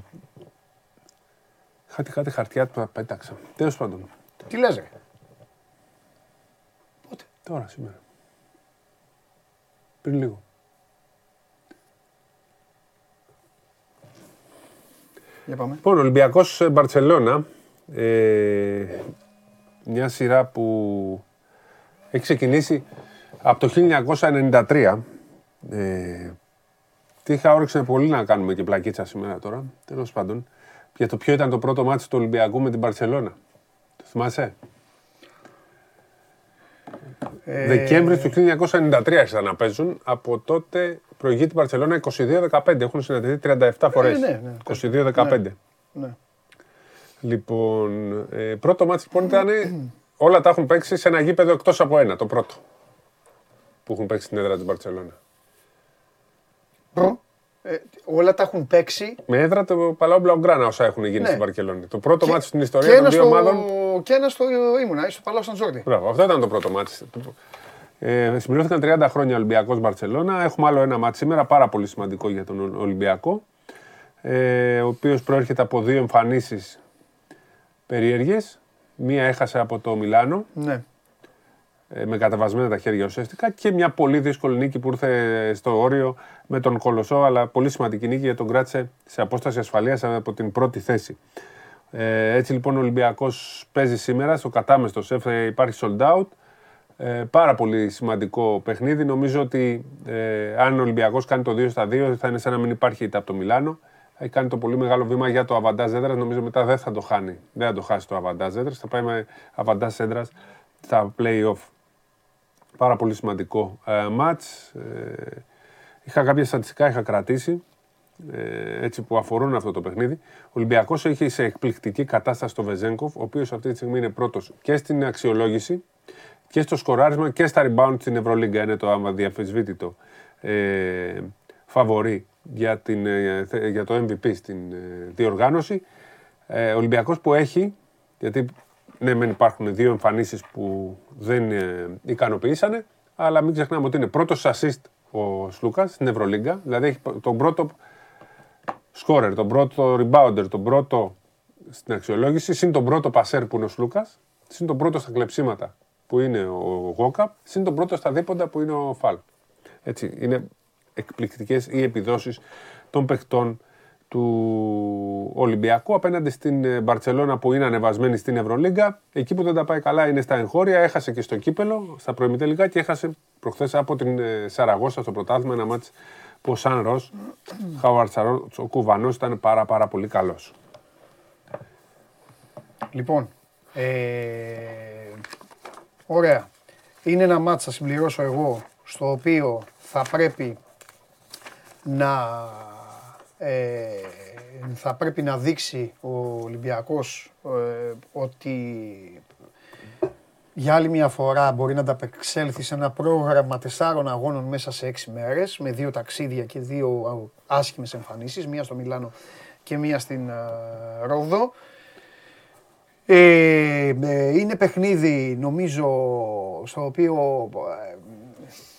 είχα κάτι χαρτιά που τα πέταξα. Τέλος πάντων, Τι λες ρε. τώρα σήμερα. Πριν λίγο. Για πάμε. Λοιπόν, Ολυμπιακός ε, Μπαρτσελώνα, ε, μια σειρά που έχει ξεκινήσει από το 1993. Ε, τι είχα όρεξη πολύ να κάνουμε και πλακίτσα σήμερα τώρα, τέλος πάντων. Για το ποιο ήταν το πρώτο μάτι του Ολυμπιακού με την Μπαρτσελώνα. Το θυμάσαι; Ε, Δεκέμβρη του 1993 άρχισαν να παίζουν. Από τότε προηγεί την Μπαρτσελώνα 22-15. Έχουν συναντηθεί 37 φορές. ναι, ναι. 22-15. Ναι. Λοιπόν, ε, πρώτο μάτι λοιπόν ήταν. όλα τα έχουν παίξει σε ένα γήπεδο εκτός από ένα, το πρώτο. Που έχουν παίξει στην έδρα της Μπαρσελόνα. Προ. Ε, όλα τα έχουν παίξει. Με έδρα το Παλάου Μπλαουγκράνα όσα έχουν γίνει Ναι. στην Μπαρκελόνη. Το πρώτο Και- μάτι στην και ιστορία των ένα δύο στο, ομάδων. και ένα στο ήμουνα, στο Παλάο Σαν Τζόρντι. Μπράβο, αυτό ήταν το πρώτο μάτι. Ε, συμπληρώθηκαν 30 χρόνια Ολυμπιακός Μπαρσελόνα. Έχουμε άλλο ένα μάτι σήμερα, πάρα πολύ σημαντικό για τον Ο- Ολυμπιακό. Ε, ο οποίος προέρχεται από δύο εμφανίσεις περίεργες. Μία έχασε από το Μιλάνο Ναι. Ε, με καταβασμένα τα χέρια ουσιαστικά και μια πολύ δύσκολη νίκη που ήρθε στο όριο με τον Κολοσσό, αλλά πολύ σημαντική νίκη γιατί τον κράτησε σε απόσταση ασφαλείας από την πρώτη θέση. Ε, έτσι λοιπόν ο Ολυμπιακός παίζει σήμερα στο κατάμεστο σεφ, ε, υπάρχει sold out. Ε, πάρα πολύ σημαντικό παιχνίδι. Νομίζω ότι ε, αν ο Ολυμπιακός κάνει το 2 στα 2 θα είναι σαν να μην υπάρχει ήττα από το Μιλάνο. Έχει κάνει το πολύ μεγάλο βήμα για το αβαντάζ έδρα. Νομίζω μετά δεν θα το χάνει. Δεν θα το χάσει το αβαντάζ έδρα. Θα πάει με αβαντάζ έδρα στα play-off. Πάρα πολύ σημαντικό ε, μάτς. Ε, είχα κάποια στατιστικά, είχα κρατήσει ε, έτσι που αφορούν αυτό το παιχνίδι. Ο Ολυμπιακός έχει σε εκπληκτική κατάσταση το Βεζέγκοφ, ο οποίος αυτή τη στιγμή είναι πρώτος και στην αξιολόγηση και στο σκοράρισμα και στα rebound στην Ευρωλίγκα. Είναι το άμα διαφεσβήτητο ε, φαβορή για, την, ε, θε- για το MVP στην ε, διοργάνωση. Ε, ο Ολυμπιακός που έχει, γιατί ναι, μεν υπάρχουν δύο εμφανίσεις που δεν ε, ικανοποιήσανε, αλλά μην ξεχνάμε ότι είναι πρώτος assist ο Σλούκας στην Ευρωλίγκα, δηλαδή έχει τον πρώτο σκόρερ, τον πρώτο rebounder, τον πρώτο στην αξιολόγηση, συν τον πρώτο πασέρ που είναι ο Σλούκας, συν τον πρώτο στα κλεψίματα που είναι ο Γόκαπ, συν τον πρώτο στα δίποντα που είναι ο Φαλ. Έτσι, είναι εκπληκτικές οι επιδόσεις των παιχτών του Ολυμπιακού απέναντι στην ε, Μπαρτσελώνα που είναι ανεβασμένη στην Ευρωλίγκα. Εκεί που δεν τα πάει καλά είναι στα εγχώρια. Έχασε και στο κύπελο, στα προημιτελικά και έχασε προχθές από την ε, Σαραγώσα στο πρωτάθλημα ένα μάτς που ο Σαν Ρος, Χαουαρτσαρός, ο Κουβανός ήταν πάρα πάρα πολύ καλός. Λοιπόν, ε, ωραία. Είναι ένα μάτς, θα συμπληρώσω εγώ, στο οποίο θα πρέπει να, ε, θα πρέπει να δείξει ο Ολυμπιακός ε, ότι για άλλη μια φορά μπορεί να ανταπεξέλθει σε ένα πρόγραμμα τεσσάρων αγώνων μέσα σε έξι μέρες με δύο ταξίδια και δύο άσχημες εμφανίσεις, μία στο Μιλάνο και μία στην ε, Ρόδο. Ε, ε, είναι παιχνίδι νομίζω στο οποίο ε,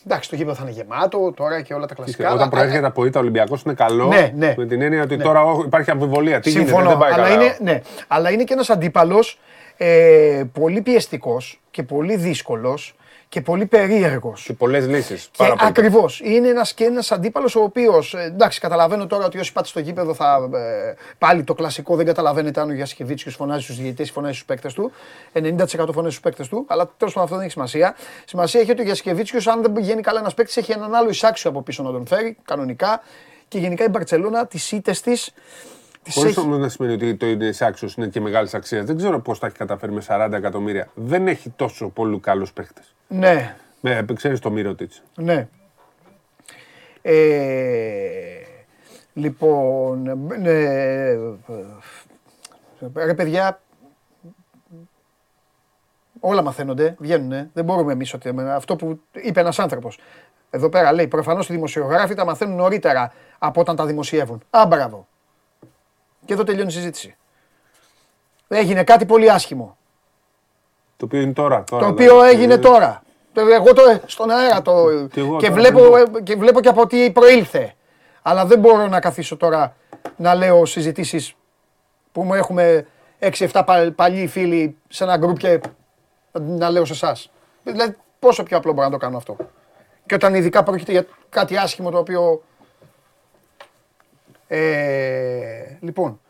εντάξει το γήπεδο θα είναι γεμάτο τώρα και όλα τα κλασικά. Όταν αλλά- προέρχεται από ήττα Ολυμπιακός είναι καλό. Ναι, ναι. Με την έννοια ότι Ναι. τώρα ό, υπάρχει αμφιβολία. Τι Συμφωνώ, γίνεται, δεν πάει αλλά, καλά. είναι, ναι, αλλά είναι και ένας αντίπαλος ε, πολύ πιεστικός και πολύ δύσκολος και πολύ περίεργος. Και πολλές λύσεις. Και ακριβώς. Είναι ένας και ένας αντίπαλος ο οποίος. Εντάξει, καταλαβαίνω τώρα ότι όσοι πάτε στο γήπεδο θα. ε, πάλι το κλασικό δεν καταλαβαίνετε αν ο Γιασκεβίτσιος φωνάζει στους διαιτητές ή φωνάζει στους παίκτες του. 90% φωνάζει στους παίκτες του. Αλλά τέλος πάντων αυτό δεν έχει σημασία. Σημασία έχει ότι ο Γιασκεβίτσιος, αν δεν πηγαίνει καλά ένας παίκτης, έχει έναν άλλο εισάξιο από πίσω να τον φέρει κανονικά. Και γενικά η Μπαρσελόνα τις ήττες της. Χωρίς έχει... όμω να σημαίνει ότι το είναι άξιος είναι και μεγάλης αξίας. Δεν ξέρω πώς τα έχει καταφέρει με 40 εκατομμύρια. Δεν έχει τόσο πολύ καλούς παίχτες. Ναι, Με, ξέρει το Μύρο Ναι. Ε, λοιπόν, ναι, ε, ρε παιδιά, όλα μαθαίνονται, βγαίνουνε. Δεν μπορούμε εμείς ότι αυτό που είπε ένας άνθρωπος. Εδώ πέρα λέει, προφανώς οι δημοσιογράφοι τα μαθαίνουν νωρίτερα από όταν τα δημοσιεύουν. Α, μπράβο. Και εδώ τελειώνει η συζήτηση. Έγινε κάτι πολύ άσχημο. Το οποίο είναι τώρα. τώρα Το οποίο δηλαδή. έγινε τώρα. Το- Εγώ το στον αέρα το. Κι εγώ Και τώρα βλέπω, δεν ε, και βλέπω και από τι προήλθε. Αλλά δεν μπορώ να καθίσω τώρα να λέω συζητήσεις που μου έχουμε 6-7 πα- παλιοί φίλοι σε ένα γκρουπ και να λέω σε εσάς. Δηλαδή, πόσο πιο απλό μπορώ να το κάνω αυτό. Και όταν ειδικά πρόκειται για κάτι άσχημο το οποίο. Ε, λοιπόν,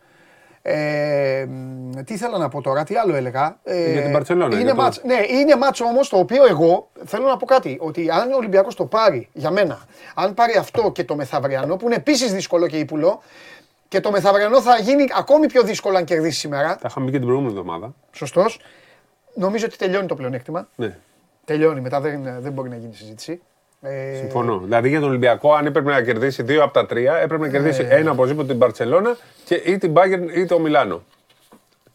ε, μ, τι ήθελα να πω τώρα, τι άλλο έλεγα. Ε, Για την Μπαρτσελόνα, Είναι για το- μάτς, ναι, είναι μάτς όμως το οποίο εγώ θέλω να πω κάτι. Ότι αν ο Ολυμπιακός το πάρει, για μένα, αν πάρει αυτό και το μεθαυριανό, που είναι επίσης δύσκολο και ύπουλο, και το μεθαυριανό θα γίνει ακόμη πιο δύσκολο αν κερδίσει σήμερα. Τα είχαμε πει και την προηγούμενη εβδομάδα. Σωστός. Νομίζω ότι τελειώνει το πλεονέκτημα. Ναι, Τελειώνει, μετά δεν, δεν μπορεί να γίνει συζήτηση. Ε, συμφωνώ. Δηλαδή για τον Ολυμπιακό, αν έπρεπε να κερδίσει δύο από τα τρία, έπρεπε να κερδίσει Ναι. ένα οπωσδήποτε την Μπαρσελόνα και ή την Bayern ή το Μιλάνο.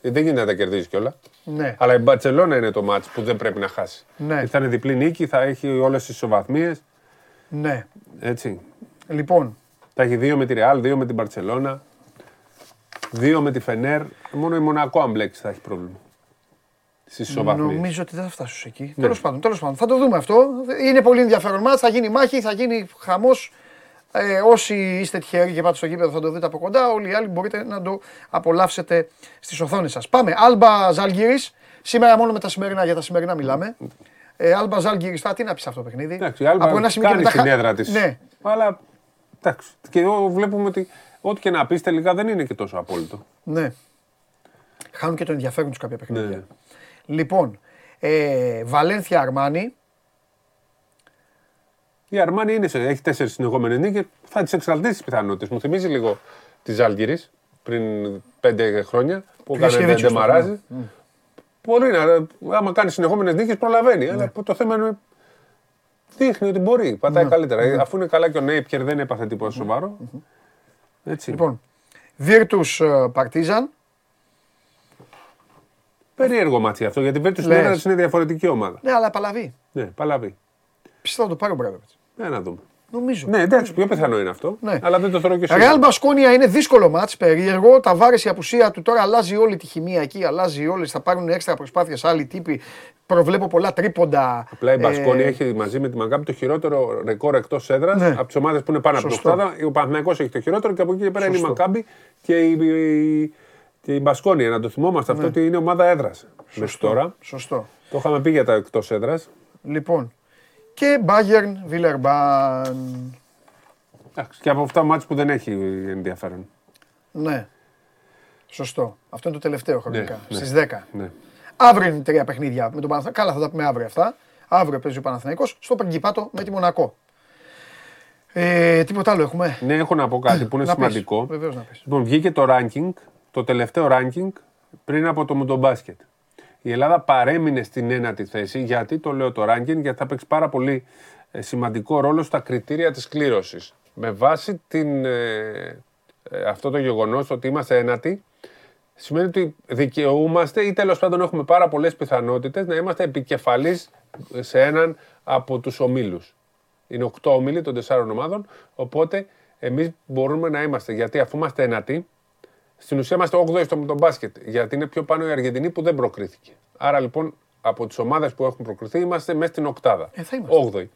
Ε, Δεν γίνεται να τα κερδίσει κιόλα. Ναι. Αλλά η Μπαρσελόνα είναι το μάτς που δεν πρέπει να χάσει. Ναι. Γιατί Θα είναι διπλή νίκη, θα έχει όλες τις ισοβαθμίες. Ναι. Έτσι. Λοιπόν, Θα έχει δύο με τη Ρεάλ, δύο με την Μπαρσελόνα, δύο με τη Φενέρ. Μόνο η Μονακό, αν μπλέξει, θα έχει πρόβλημα. Στις ισοβαθμίες. νομίζω ότι δεν θα φτάσω εκεί. Ναι. Τέλος πάντων, τέλος πάντων. Θα το δούμε αυτό. Είναι πολύ ενδιαφέρον μάτς, θα γίνει μάχη, θα γίνει χαμός. Ε, όσοι είστε τυχεροί και πάτε στο γήπεδο θα το δείτε από κοντά. Όλοι οι άλλοι μπορείτε να το απολαύσετε στις οθόνες σας. Πάμε. Άλμπα Ζαλγίρης. Σήμερα μόνο με τα σημερινά, για τα σημερινά μιλάμε. Ε, Άλμπα Ζαλγίρης, τώρα τι να πεις αυτό το παιχνίδι; Εντάξει, η Άλμπα από ένα σημείο και κάνει μετά. στην χα- έδρα της. Ναι, Αλλά εντάξει. Και εδώ βλέπουμε ότι ό,τι και να πεις τελικά δεν είναι και τόσο απόλυτο. ναι. Χάνουν και το ενδιαφέρον τους κάποια παιχνίδια. Ναι. Λοιπόν, ε, Βαλένθια Αρμάνι. Η Αρμάνι είναι σε, έχει τέσσερις συνεχόμενες νίκες. Θα τις εξαλτήσει τις πιθανότητες. Μου θυμίζει λίγο τη Ζάλγκηρη πριν πέντε χρόνια που έκανε Γιασκεβίτσιος το ντεμαράζι. Μπορεί να. Άμα κάνει συνεχόμενες νίκες, προλαβαίνει. Αλλά το θέμα είναι. Δείχνει ότι μπορεί. Πατάει καλύτερα. Αφού είναι καλά και ο Νέιπιερ δεν έπαθε τίποτα σοβαρό. Έτσι. Λοιπόν, Βίρτους ε, Παρτίζαν. Περίεργο ματς αυτό γιατί η Βέρτου στην Λες. έδρα της είναι διαφορετική ομάδα. Ναι, αλλά παλαβή. Ναι, παλαβή. Πιστεύω θα το πάρει ο Ομπράντοβιτς. Ναι, να δούμε. Νομίζω. Ναι, εντάξει, πιο πιθανό είναι αυτό. Ναι. Αλλά δεν το θεωρώ και Ρεάλ σίγουρο. Μπασκόνια είναι δύσκολο ματς, περίεργο. Ταβάρες η απουσία του τώρα αλλάζει όλη τη χημεία εκεί, αλλάζει όλες. Θα πάρουν έξτρα προσπάθειες άλλοι τύποι. Προβλέπω πολλά τρίποντα. Απλά η Ε, Μπασκόνη έχει μαζί με τη Μαγκάμπη το χειρότερο ρεκόρ εκτός έδρας Ναι. από τις ομάδες που είναι πάνω από το Σωστό. 80. Ο Παναθηναϊκός έχει το χειρότερο και από εκεί και πέρα είναι η Σωστό. Μακάμπη και η, η, και η Μπασκόνη. Να το θυμόμαστε αυτό ότι είναι ομάδα έδρας. Μέχρι Ναι. Σωστό. τώρα. Σωστό. Το είχαμε πει για τα εκτός έδρας. Λοιπόν. Και Bayern Βιλερμπάν. Και από αυτά μάτια που δεν έχει ενδιαφέρον. Ναι. Σωστό. Αυτό είναι το τελευταίο χρονικά. ναι. Στις 10. Ναι. Αύριο είναι τρία παιχνίδια με τον Παναθηναϊκό. Καλά, θα τα πούμε αύριο αυτά. Αύριο παίζει ο Παναθηναϊκός στο Παγκυπάτο με τη Μονακό. Ε, τίποτα άλλο έχουμε; Ναι, έχω να πω κάτι που είναι Να πεις. σημαντικό. Βεβαίως να πεις. Λοιπόν, βγήκε το ranking, το τελευταίο ranking πριν από το Μουντομπάσκετ. Η Ελλάδα παρέμεινε στην ένατη θέση. Γιατί το λέω το ranking, γιατί θα παίξει πάρα πολύ ε, σημαντικό ρόλο στα κριτήρια της κλήρωσης. Με βάση την, ε, ε, αυτό το γεγονός ότι είμαστε ένατοι, σημαίνει ότι δικαιούμαστε ή τέλος πάντων έχουμε πάρα πολλές πιθανότητες να είμαστε επικεφαλής σε έναν από τους ομίλους. Είναι οκτώ ομίλοι των τεσσάρων ομάδων, οπότε εμείς μπορούμε να είμαστε, γιατί αφού είμαστε ένατοι, Στην ουσία είμαστε 8η στο με τον μπάσκετ. Γιατί είναι πιο πάνω η Αργεντινή που δεν προκρίθηκε. Άρα λοιπόν από τις ομάδες που έχουν προκριθεί είμαστε μέσα στην οκτάδα. Ε, θα είμαστε. 8η.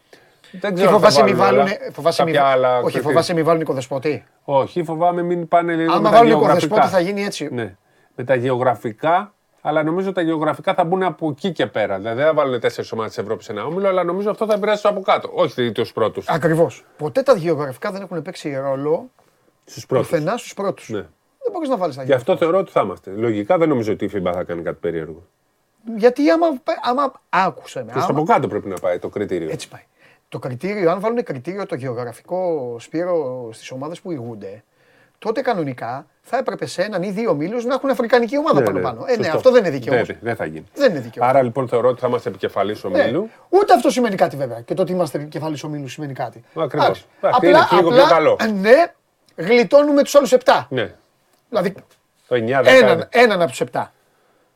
Δεν Και ξέρω αν θα φοβάσαι μη βάλουν βάλουν. άλλα- Φοβάσαι μη, κάποια άλλα όχι, κριτήρια. φοβάσαι μη βάλουν οικοδεσπότη. Όχι, φοβάμαι μην πάνε λίγο Άμα με τα βάλουν γεωγραφικά. οικοδεσπότη θα γίνει έτσι. Ναι. Με τα γεωγραφικά, αλλά νομίζω τα γεωγραφικά θα μπουν από εκεί και πέρα. Δηλαδή δεν θα βάλουν τέσσερις ομάδες της Ευρώπης σε ένα όμιλο, αλλά νομίζω αυτό θα επηρεάσει τους από κάτω. Όχι τους πρώτους. Ακριβώς. Ποτέ τα γεωγραφικά δεν έχουν παίξει ρόλο Στους πρώτους. πουθενά στους πρώτους. Ναι. Δεν μπορείς να βάλεις τα Γι' αυτό θεωρώ ότι θα είμαστε. Λογικά δεν νομίζω ότι η FIBA θα κάνει κάτι περίεργο. Γιατί άμα, άμα άκουσε με. Προς τα άμα- από κάτω πρέπει να πάει το κριτήριο. Έτσι πάει. Το κριτήριο, αν βάλουν κριτήριο το γεωγραφικό σπύρο στις ομάδες που ηγούνται, τότε κανονικά θα έπρεπε σε έναν ή δύο μήλους να έχουν αφρικανική ομάδα Ναι, πάνω ναι, πάνω. Ε, ναι, σωστό. αυτό δεν είναι δίκαιο. Δεν, όμως. δεν θα γίνει. Δεν είναι δίκαιο. Άρα λοιπόν θεωρώ ότι θα είμαστε επικεφαλής Ναι. ομίλου. Ούτε αυτό σημαίνει κάτι βέβαια. Και το ότι είμαστε κεφαλή ομίλου σημαίνει κάτι. Ακριβώς. Εντάξει. Εντάξει, είναι και λίγο πιο καλό. Ναι, γλιτώνουμε τους άλλους 7. Ναι. Δηλαδή Το 9, 10. έναν, έναν από τους 7.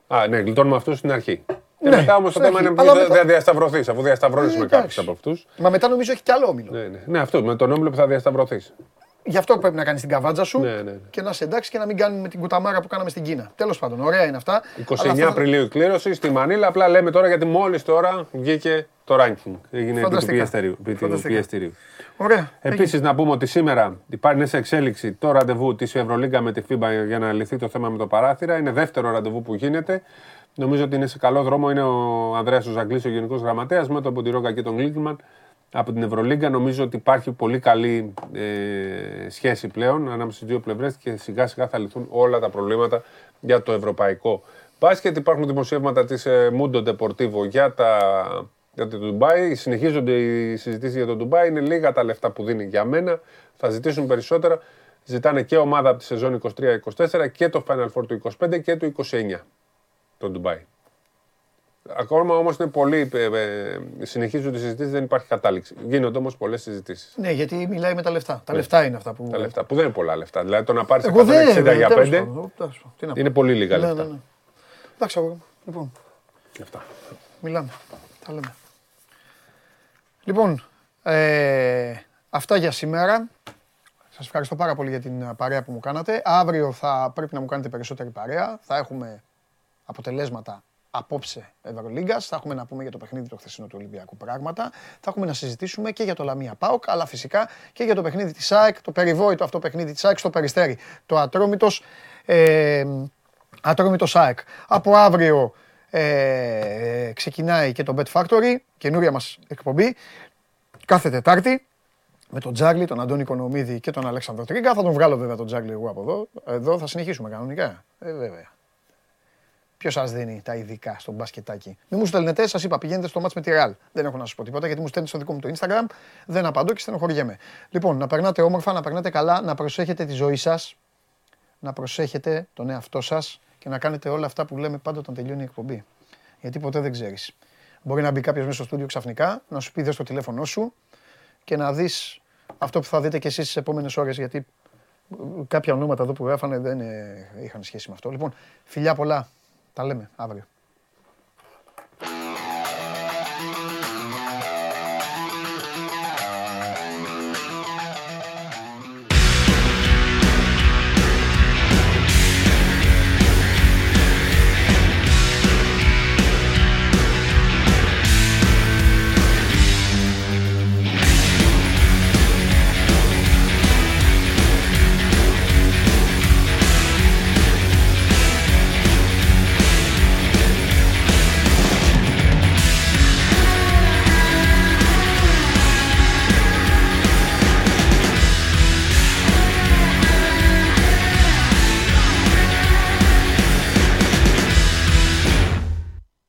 Α, ναι, γλιτώνουμε αυτούς στην αρχή. Και Ναι, μετά όμως το στην θέμα αρχή. είναι Αλλά που μετά- θα διασταυρωθείς, αφού διασταυρώνει Ε, με εντάξει. κάποιους από αυτούς. Μα μετά νομίζω έχει κι άλλο όμιλο. Ναι, ναι. ναι, αυτό με τον όμιλο που θα διασταυρωθείς. Γι' αυτό πρέπει να κάνεις την καβάτζα σου Ναι, ναι, ναι. και να σε εντάξει και να μην κάνουμε την κουταμάρα που κάναμε στην Κίνα. Τέλος πάντων, ωραία είναι αυτά. 29 Αλλά αυτό θα- Απριλίου η κλήρωση στη Μανίλα. Απλά λέμε τώρα γιατί μόλις τώρα βγήκε το ranking. Έγινε επί του Φανταστικά. πιεστηρίου. επί του Φανταστικά. πιεστηρίου. Ωραία. Επίσης, να πούμε ότι σήμερα υπάρχει σε εξέλιξη το ραντεβού της Ευρωλίγκα με τη FIBA για να λυθεί το θέμα με το παράθυρα. Είναι δεύτερο ραντεβού που γίνεται. Νομίζω ότι είναι σε καλό δρόμο. Είναι ο Ανδρέας Ζαγκλή, ο Γενικός Γραμματέας, με τον Ποντιρόκα και τον Γκλίγκμαν από την Ευρωλίγκα. Νομίζω ότι υπάρχει πολύ καλή ε, σχέση πλέον ανάμεσα στις δύο πλευρές και σιγά σιγά θα λυθούν όλα τα προβλήματα για το ευρωπαϊκό μπάσκετ. Υπάρχουν δημοσιεύματα της ε, Mundo Deportivo για τα για το Ντουμπάι. Συνεχίζονται οι συζητήσεις για το Ντουμπάι. Είναι λίγα τα λεφτά που δίνει για μένα. Θα ζητήσουν περισσότερα. Ζητάνε και ομάδα από τη σεζόν 23-24 και το Final Four του 25 και του 29 το Ντουμπάι. Ακόμα όμως είναι πολύ. Ε, ε, συνεχίζονται οι συζητήσεις, δεν υπάρχει κατάληξη. Γίνονται όμως πολλές συζητήσεις. Ναι, γιατί μιλάει με τα λεφτά. Τα Ναι. λεφτά είναι αυτά που. Τα λεφτά που δεν είναι πολλά λεφτά. Δηλαδή το να πάρεις 160 Εγώ δεν. για τέλος 5 πάντων, τέλος πάντων, τι να πω. είναι πολύ λίγα Ναι, λεφτά. ναι, ναι. Εντάξει, αγόρι μου. Λοιπόν, Αυτά. μιλάμε. Τα λέμε. Λοιπόν, ε, αυτά για σήμερα. Σας ευχαριστώ πάρα πολύ για την παρέα που μου κάνατε. Αύριο θα πρέπει να μου κάνετε περισσότερη παρέα. Θα έχουμε αποτελέσματα απόψε Ευρωλίγκας. Θα έχουμε να πούμε για το παιχνίδι του χθεσινού του Ολυμπιακού πράγματα. Θα έχουμε να συζητήσουμε και για το Λαμία Πάοκ, αλλά φυσικά και για το παιχνίδι της ΑΕΚ, το περιβόητο αυτό παιχνίδι της ΑΕΚ στο Περιστέρι. Το Ατρόμητος ε, Ατρόμητος ΑΕΚ. Από αύριο ε, ξεκινάει και το Bet Factory, καινούρια μας εκπομπή, κάθε Τετάρτη με τον Τζάγλι, τον Αντώνη Κονομίδη και τον Αλέξανδρο Τρίγκα. Θα τον βγάλω βέβαια τον Τζάγλι εγώ από εδώ. Εδώ θα συνεχίσουμε κανονικά. Ε, βέβαια. Ποιος σας δίνει τα ειδικά στο μπασκετάκι; Μην μου στέλνετε, σας είπα, πηγαίνετε στο μάτς με τη Real. Δεν έχω να σας πω τίποτα γιατί μου στέλνετε στο δικό μου το Instagram. Δεν απαντώ και στενοχωριέμαι. Λοιπόν, να περνάτε όμορφα, να περνάτε καλά, να προσέχετε τη ζωή σας, να προσέχετε τον εαυτό σας και να κάνετε όλα αυτά που λέμε πάντα όταν τελειώνει η εκπομπή. Γιατί ποτέ δεν ξέρεις. Μπορεί να μπει κάποιος μέσα στο στούντιο ξαφνικά, να σου πει δες το τηλέφωνό σου και να δεις αυτό που θα δείτε κι εσείς τις επόμενες ώρες. Γιατί ε, κάποια ονόματα εδώ που γράφανε δεν ε, είχαν σχέση με αυτό. Λοιπόν, φιλιά πολλά. Τα λέμε αύριο.